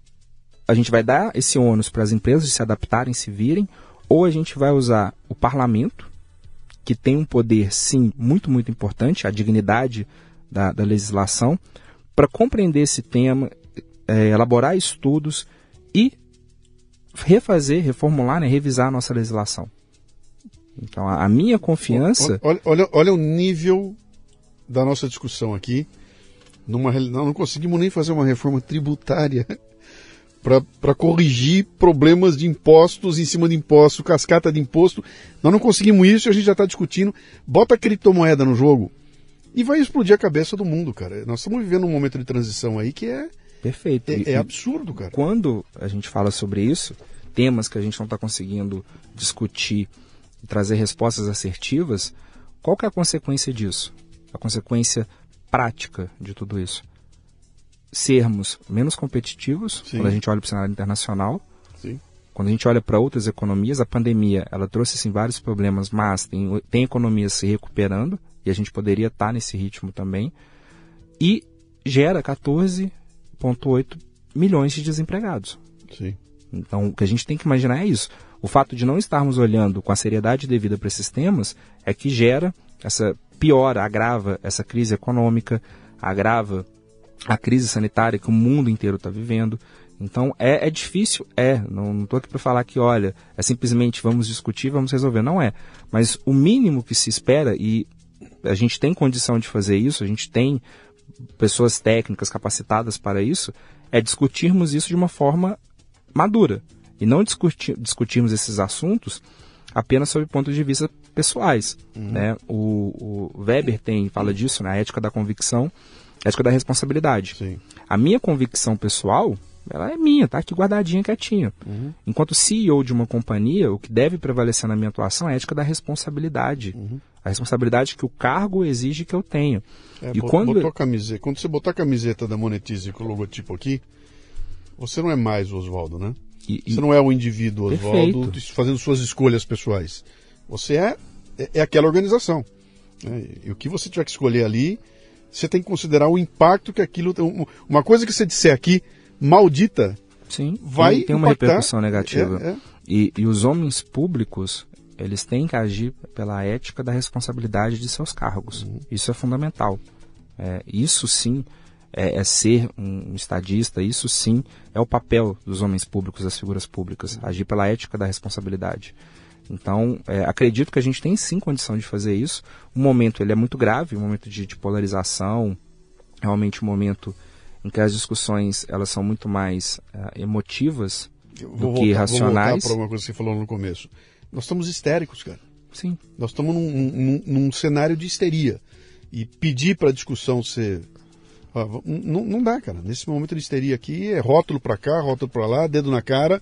a gente vai dar esse ônus para as empresas se adaptarem, se virem, ou a gente vai usar o parlamento, que tem um poder, sim, muito, muito importante, a dignidade da, da legislação, para compreender esse tema, é, elaborar estudos e refazer, reformular, né, revisar a nossa legislação. Então, a, a minha confiança.
Olha, olha, olha o nível da nossa discussão aqui. Numa, não conseguimos nem fazer uma reforma tributária para corrigir problemas de impostos em cima de impostos, cascata de imposto. Nós não conseguimos isso e a gente já está discutindo. Bota a criptomoeda no jogo e vai explodir a cabeça do mundo, cara. Nós estamos vivendo um momento de transição aí que é.
Perfeito.
É, é absurdo, cara.
Quando a gente fala sobre isso, temas que a gente não está conseguindo discutir e trazer respostas assertivas, qual que é a consequência disso? A consequência prática de tudo isso? Sermos menos competitivos Sim. quando a gente olha para o cenário internacional.
Sim.
Quando a gente olha para outras economias, a pandemia ela trouxe assim, vários problemas, mas tem, tem economias se recuperando e a gente poderia estar tá nesse ritmo também. E gera 14,8 milhões de desempregados.
Sim.
Então, o que a gente tem que imaginar é isso. O fato de não estarmos olhando com a seriedade devida para esses temas é que gera essa piora, agrava essa crise econômica, agrava a crise sanitária que o mundo inteiro está vivendo. Então é, é difícil, é. Não estou aqui para falar que, olha, é simplesmente vamos discutir, vamos resolver. Não é. Mas o mínimo que se espera, e a gente tem condição de fazer isso, a gente tem pessoas técnicas capacitadas para isso, é discutirmos isso de uma forma madura. E não discutir, discutirmos esses assuntos apenas sob ponto de vista pessoais. Uhum. Né? O, o Weber tem, fala disso, na né? ética da convicção ética da responsabilidade.
Sim.
A minha convicção pessoal, ela é minha, tá aqui guardadinha, quietinha.
Uhum.
Enquanto CEO de uma companhia, o que deve prevalecer na minha atuação é a ética da responsabilidade.
Uhum.
A responsabilidade que o cargo exige que eu tenha.
É, e quando... Botou camiseta, quando você botar a camiseta da Monetize com o logotipo aqui, você não é mais o Oswaldo, né? E, e... Você não é o indivíduo Oswaldo fazendo suas escolhas pessoais. Você é, é, é aquela organização. Né? E o que você tiver que escolher ali você tem que considerar o impacto que aquilo. Uma coisa que você disser aqui, maldita,
Sim,
vai.
Tem, tem uma repercussão negativa.
É, é.
E, e, os homens públicos, eles têm que agir pela ética da responsabilidade de seus cargos. Uhum. Isso é fundamental. É, isso sim é, é, ser um estadista, isso sim é o papel dos homens públicos, das figuras públicas, uhum. agir pela ética da responsabilidade. Então, é, acredito que a gente tem sim condição de fazer isso. O momento ele é muito grave, um momento de, de polarização, realmente um momento em que as discussões elas são muito mais uh, emotivas do voltar, que racionais.
Vou voltar para uma coisa que você falou no começo. Nós estamos histéricos, cara.
Sim.
Nós estamos num, num, num cenário de histeria. E pedir para a discussão ser. não, não dá, cara. Nesse momento de histeria aqui é rótulo para cá, rótulo para lá, dedo na cara.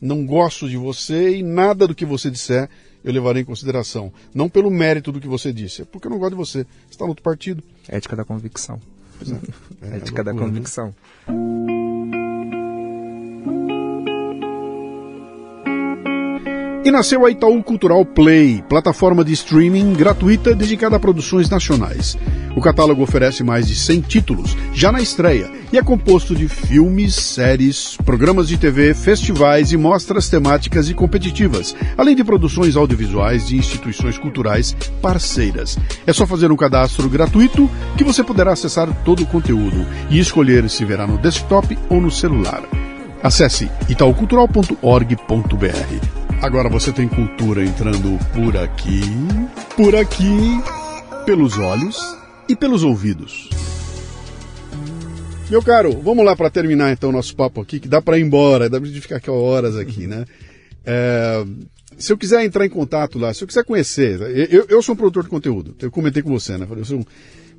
Não gosto de você e nada do que você disser eu levarei em consideração. Não pelo mérito do que você disse, é porque eu não gosto de você. Você está no outro partido.
Ética da convicção. Pois é. é Ética é loucura, da né? convicção. Né?
E nasceu a Itaú Cultural Play, plataforma de streaming gratuita dedicada a produções nacionais. O catálogo oferece mais de 100 títulos, já na estreia, e é composto de filmes, séries, programas de TV, festivais e mostras temáticas e competitivas, além de produções audiovisuais de instituições culturais parceiras. É só fazer um cadastro gratuito que você poderá acessar todo o conteúdo e escolher se verá no desktop ou no celular. Acesse itaucultural.org.br. Agora você tem cultura entrando por aqui, por aqui, pelos olhos e pelos ouvidos. Meu caro, vamos lá para terminar então nosso papo aqui, que dá para ir embora, dá para ficar aqui horas aqui, né? É, se eu quiser entrar em contato lá, se eu quiser conhecer, eu, eu sou um produtor de conteúdo, eu comentei com você, né? Eu sou um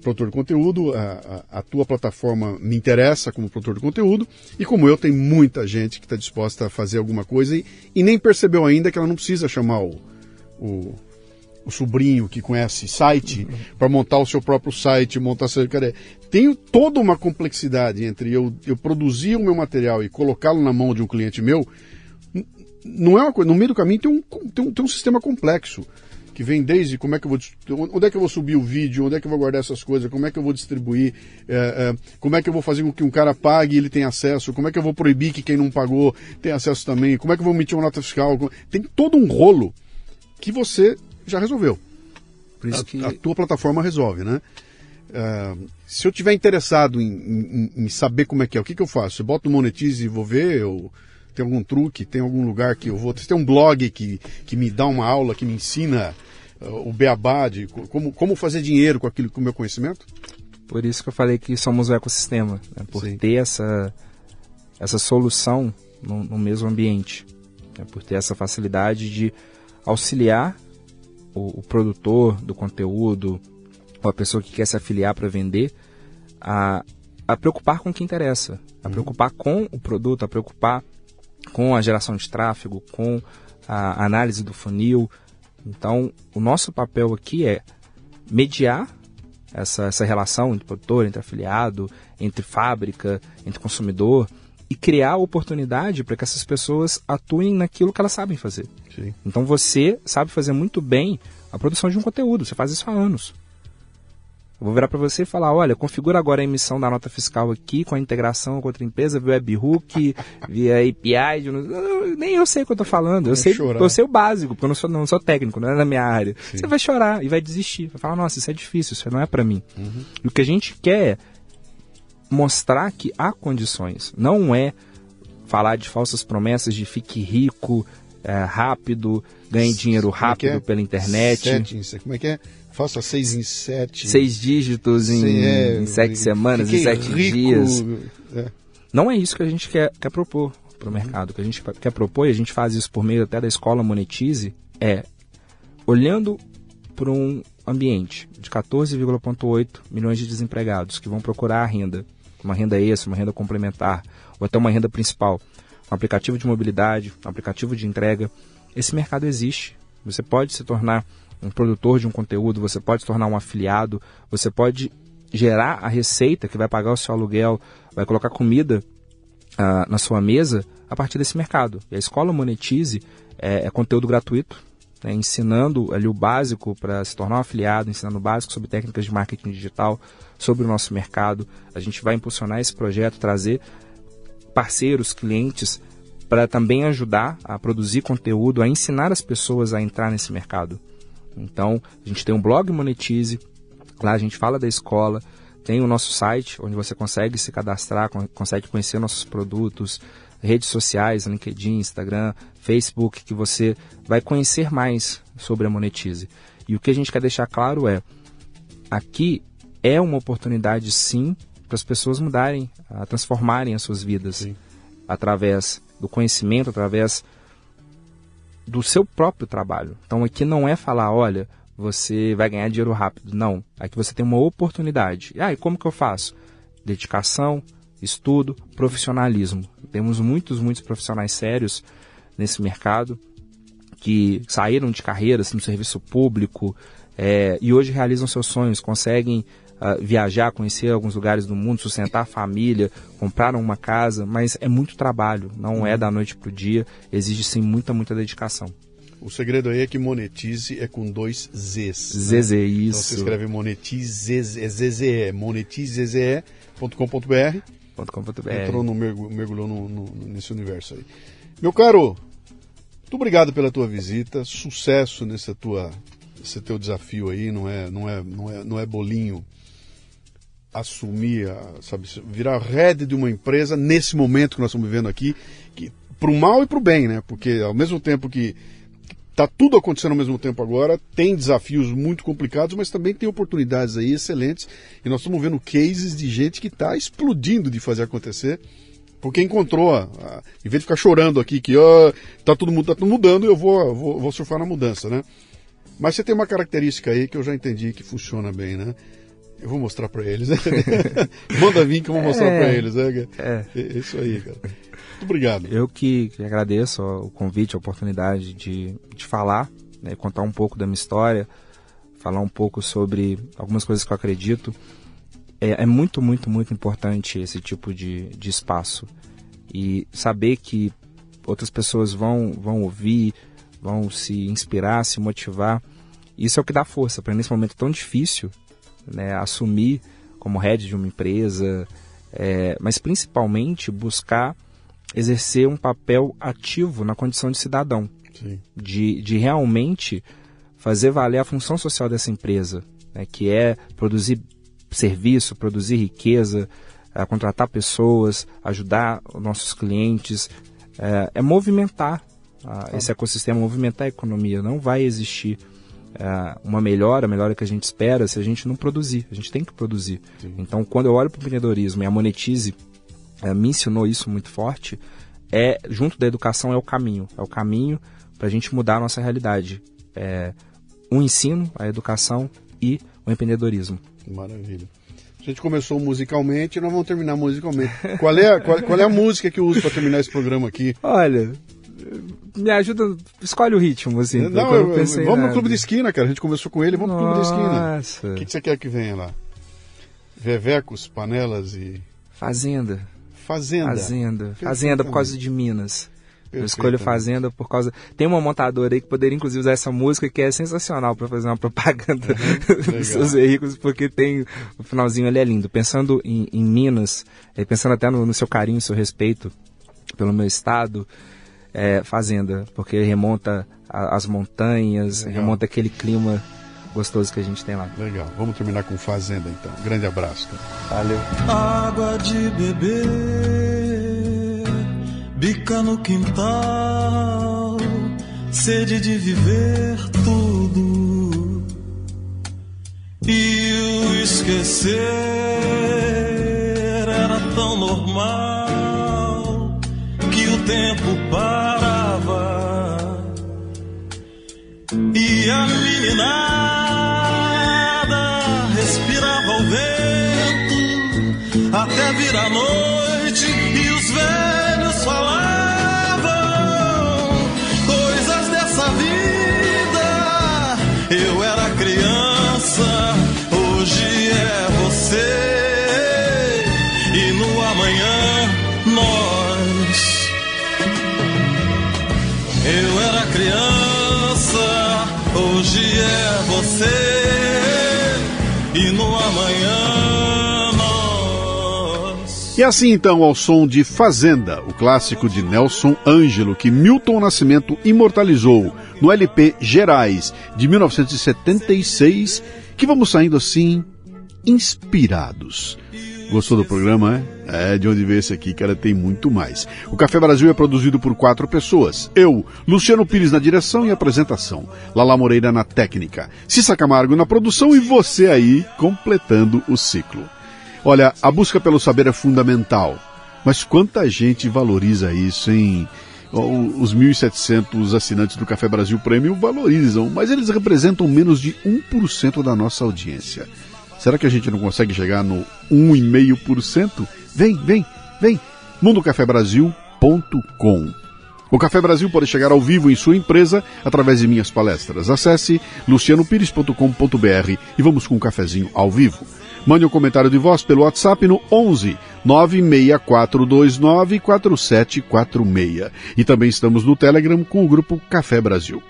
produtor de conteúdo, a, a, a, tua plataforma me interessa como produtor de conteúdo, e como eu, tem muita gente que está disposta a fazer alguma coisa e, e, nem percebeu ainda que ela não precisa chamar o, o, o sobrinho que conhece site para montar o seu próprio site, montar seu. Cara, tem toda uma complexidade entre eu, eu produzir o meu material e colocá-lo na mão de um cliente meu. Não é uma coisa. No meio do caminho tem um, tem um, tem um sistema complexo que vem desde como é que eu vou onde é que eu vou subir o vídeo, onde é que eu vou guardar essas coisas, como é que eu vou distribuir, é, é, como é que eu vou fazer com que um cara pague e ele tenha acesso, como é que eu vou proibir que quem não pagou tenha acesso também, como é que eu vou emitir uma nota fiscal, tem todo um rolo que você já resolveu. A, que... a, tua plataforma resolve, né? É, se eu tiver interessado em, em, em, saber como é que é, o que, que eu faço? Eu boto no Monetize e vou ver, eu tem algum truque, tem algum lugar que eu vou. Tem um blog que, que me dá uma aula, que me ensina uh, o beabá de como, como fazer dinheiro com aquilo com o meu conhecimento?
Por isso que eu falei que somos o ecossistema, né? por Sim. ter essa, essa solução no, no mesmo ambiente, né? por ter essa facilidade de auxiliar o, o, produtor do conteúdo ou a pessoa que quer se afiliar para vender a, a preocupar com o que interessa, a uhum. preocupar com o produto, a preocupar com a geração de tráfego, com a análise do funil. Então, o nosso papel aqui é mediar essa, essa relação entre produtor, entre afiliado, entre fábrica, entre consumidor e criar oportunidade para que essas pessoas atuem naquilo que elas sabem fazer. Sim. Então você sabe fazer muito bem a produção de um conteúdo, você faz isso há anos. Eu vou virar para você e falar, olha, configura agora a emissão da nota fiscal aqui com a integração com outra empresa via webhook, via API. De... Nem eu sei o que eu estou falando. Eu sei, eu sei o básico, porque eu não sou, não sou técnico, não é da minha área. Sim. Você vai chorar e vai desistir. Vai falar, nossa, isso é difícil, isso não é para mim. Uhum. O que a gente quer é mostrar que há condições. Não é falar de falsas promessas de fique rico, é, rápido, ganhe dinheiro é rápido é é? pela internet.
Settings, como é que é? Faça seis em sete.
Seis dígitos em, é, em sete semanas, em sete rico, dias. É. Não é isso que a gente quer, quer propor para o mercado. O que a gente quer propor, e a gente faz isso por meio até da escola Monetize, é olhando para um ambiente de 14,8 milhões de desempregados que vão procurar a renda, uma renda extra, uma renda complementar, ou até uma renda principal, um aplicativo de mobilidade, um aplicativo de entrega. Esse mercado existe. Você pode se tornar um produtor de um conteúdo, você pode se tornar um afiliado, você pode gerar a receita que vai pagar o seu aluguel, vai colocar comida uh, na sua mesa a partir desse mercado. E a escola Monetize é, é conteúdo gratuito, né, ensinando ali o básico para se tornar um afiliado, ensinando o básico sobre técnicas de marketing digital, sobre o nosso mercado. A gente vai impulsionar esse projeto, trazer parceiros, clientes para também ajudar a produzir conteúdo, a ensinar as pessoas a entrar nesse mercado. Então, a gente tem um blog Monetize, lá a gente fala da escola, tem o nosso site onde você consegue se cadastrar, consegue conhecer nossos produtos, redes sociais, LinkedIn, Instagram, Facebook, que você vai conhecer mais sobre a Monetize. E o que a gente quer deixar claro é, aqui é uma oportunidade sim para as pessoas mudarem, transformarem as suas vidas sim. através do conhecimento, através do seu próprio trabalho. Então aqui não é falar, olha, você vai ganhar dinheiro rápido. Não. Aqui você tem uma oportunidade. Ah, e como que eu faço? Dedicação, estudo, profissionalismo. Temos muitos, muitos profissionais sérios nesse mercado que saíram de carreiras no serviço público é, e hoje realizam seus sonhos, conseguem uh, viajar, conhecer alguns lugares do mundo, sustentar a família, compraram uma casa, mas é muito trabalho, não é da noite para o dia, exige sim muita, muita dedicação.
O segredo aí é que monetize é com dois Zs.
ZZ, né? isso.
Então você escreve monetize, é ZZE, monetizeze.com.br Entrou no, mergulhou no, no, nesse universo aí. Meu caro, muito obrigado pela tua visita, sucesso nesse tua, esse teu desafio aí, não é, não é, não é, não é bolinho assumir, sabe, virar head de uma empresa nesse momento que nós estamos vivendo aqui, que pro mal e pro bem, né? Porque ao mesmo tempo que Tá tudo acontecendo ao mesmo tempo agora, tem desafios muito complicados, mas também tem oportunidades aí excelentes. E nós estamos vendo cases de gente que está explodindo de fazer acontecer, porque encontrou, a, a, em vez de ficar chorando aqui que oh, tá tudo, tá tudo mudando, eu vou, vou, vou surfar na mudança, né? Mas você tem uma característica aí que eu já entendi que funciona bem, né? Eu vou mostrar para eles. Né? Manda vir que eu vou mostrar é, para eles. Né? É. é isso aí, cara. Muito obrigado.
Eu que, que agradeço o convite, a oportunidade de, de falar, né, contar um pouco da minha história, falar um pouco sobre algumas coisas que eu acredito. É, é muito, muito, muito importante esse tipo de, de espaço. E saber que outras pessoas vão, vão ouvir, vão se inspirar, se motivar. Isso é o que dá força para nesse momento tão difícil, né, assumir como head de uma empresa, é, mas principalmente buscar exercer um papel ativo na condição de cidadão, de, de realmente fazer valer a função social dessa empresa, né, que é produzir serviço, produzir riqueza, é, contratar pessoas, ajudar os nossos clientes, é, é movimentar a, esse ecossistema, movimentar a economia. Não vai existir uma melhora, a melhora que a gente espera, se a gente não produzir. A gente tem que produzir. Sim. Então, quando eu olho para o empreendedorismo e a Monetize é, me ensinou isso muito forte, é junto da educação é o caminho, é o caminho para a gente mudar a nossa realidade. É, o ensino, a educação e o empreendedorismo.
Maravilha. A gente começou musicalmente e nós vamos terminar musicalmente. Qual é, qual, qual é a música que eu uso para terminar esse programa aqui?
Olha, me ajuda, escolhe o ritmo, assim.
Não, eu, eu, vamos no Clube de Esquina, cara. A gente conversou com ele, vamos Nossa. pro Clube de Esquina. O que, que você quer que venha lá? Vevecos, panelas e.
Fazenda.
Fazenda.
Fazenda. Fazenda por causa de Minas. Eu escolho Fazenda por causa. Tem uma montadora aí que poderia inclusive usar essa música que é sensacional para fazer uma propaganda uhum, dos seus veículos, porque tem. O finalzinho ali é lindo. Pensando em, em Minas, é, pensando até no, no, seu carinho, no seu respeito pelo meu estado, é, Fazenda, porque remonta a, as montanhas, Legal. remonta aquele clima gostoso que a gente tem lá.
Legal. Vamos terminar com Fazenda então. Grande abraço.
Cara. Valeu.
Água de beber, bica no quintal, sede de viver tudo. E o esquecer era tão normal tempo parava. E a meninada até vir a noite
e assim então, ao som de Fazenda, o clássico de Nelson Ângelo, que Milton Nascimento imortalizou no LP Gerais de 1976, que vamos saindo assim, inspirados. Gostou do programa, é? É, de onde veio esse aqui, cara, tem muito mais. O Café Brasil é produzido por quatro pessoas. Eu, Luciano Pires na direção e apresentação. Lala Moreira na técnica. Cissa Camargo na produção e você aí completando o ciclo. Olha, a busca pelo saber é fundamental. Mas quanta gente valoriza isso, hein? Os 1.700 assinantes do Café Brasil Prêmio valorizam, mas eles representam menos de 1% da nossa audiência. Será que a gente não consegue chegar no 1,5%? Vem, vem, vem. mundocafebrasil.com o Café Brasil pode chegar ao vivo em sua empresa através de minhas palestras. Acesse lucianopires.com.br e vamos com um cafezinho ao vivo. Mande um comentário de voz pelo WhatsApp no 11 96429 4746. E também estamos no Telegram com o grupo Café Brasil.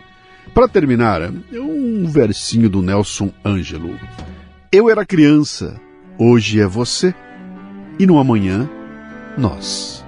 Para terminar, um versinho do Nelson Ângelo. Eu era criança, hoje é você, e no amanhã, nós.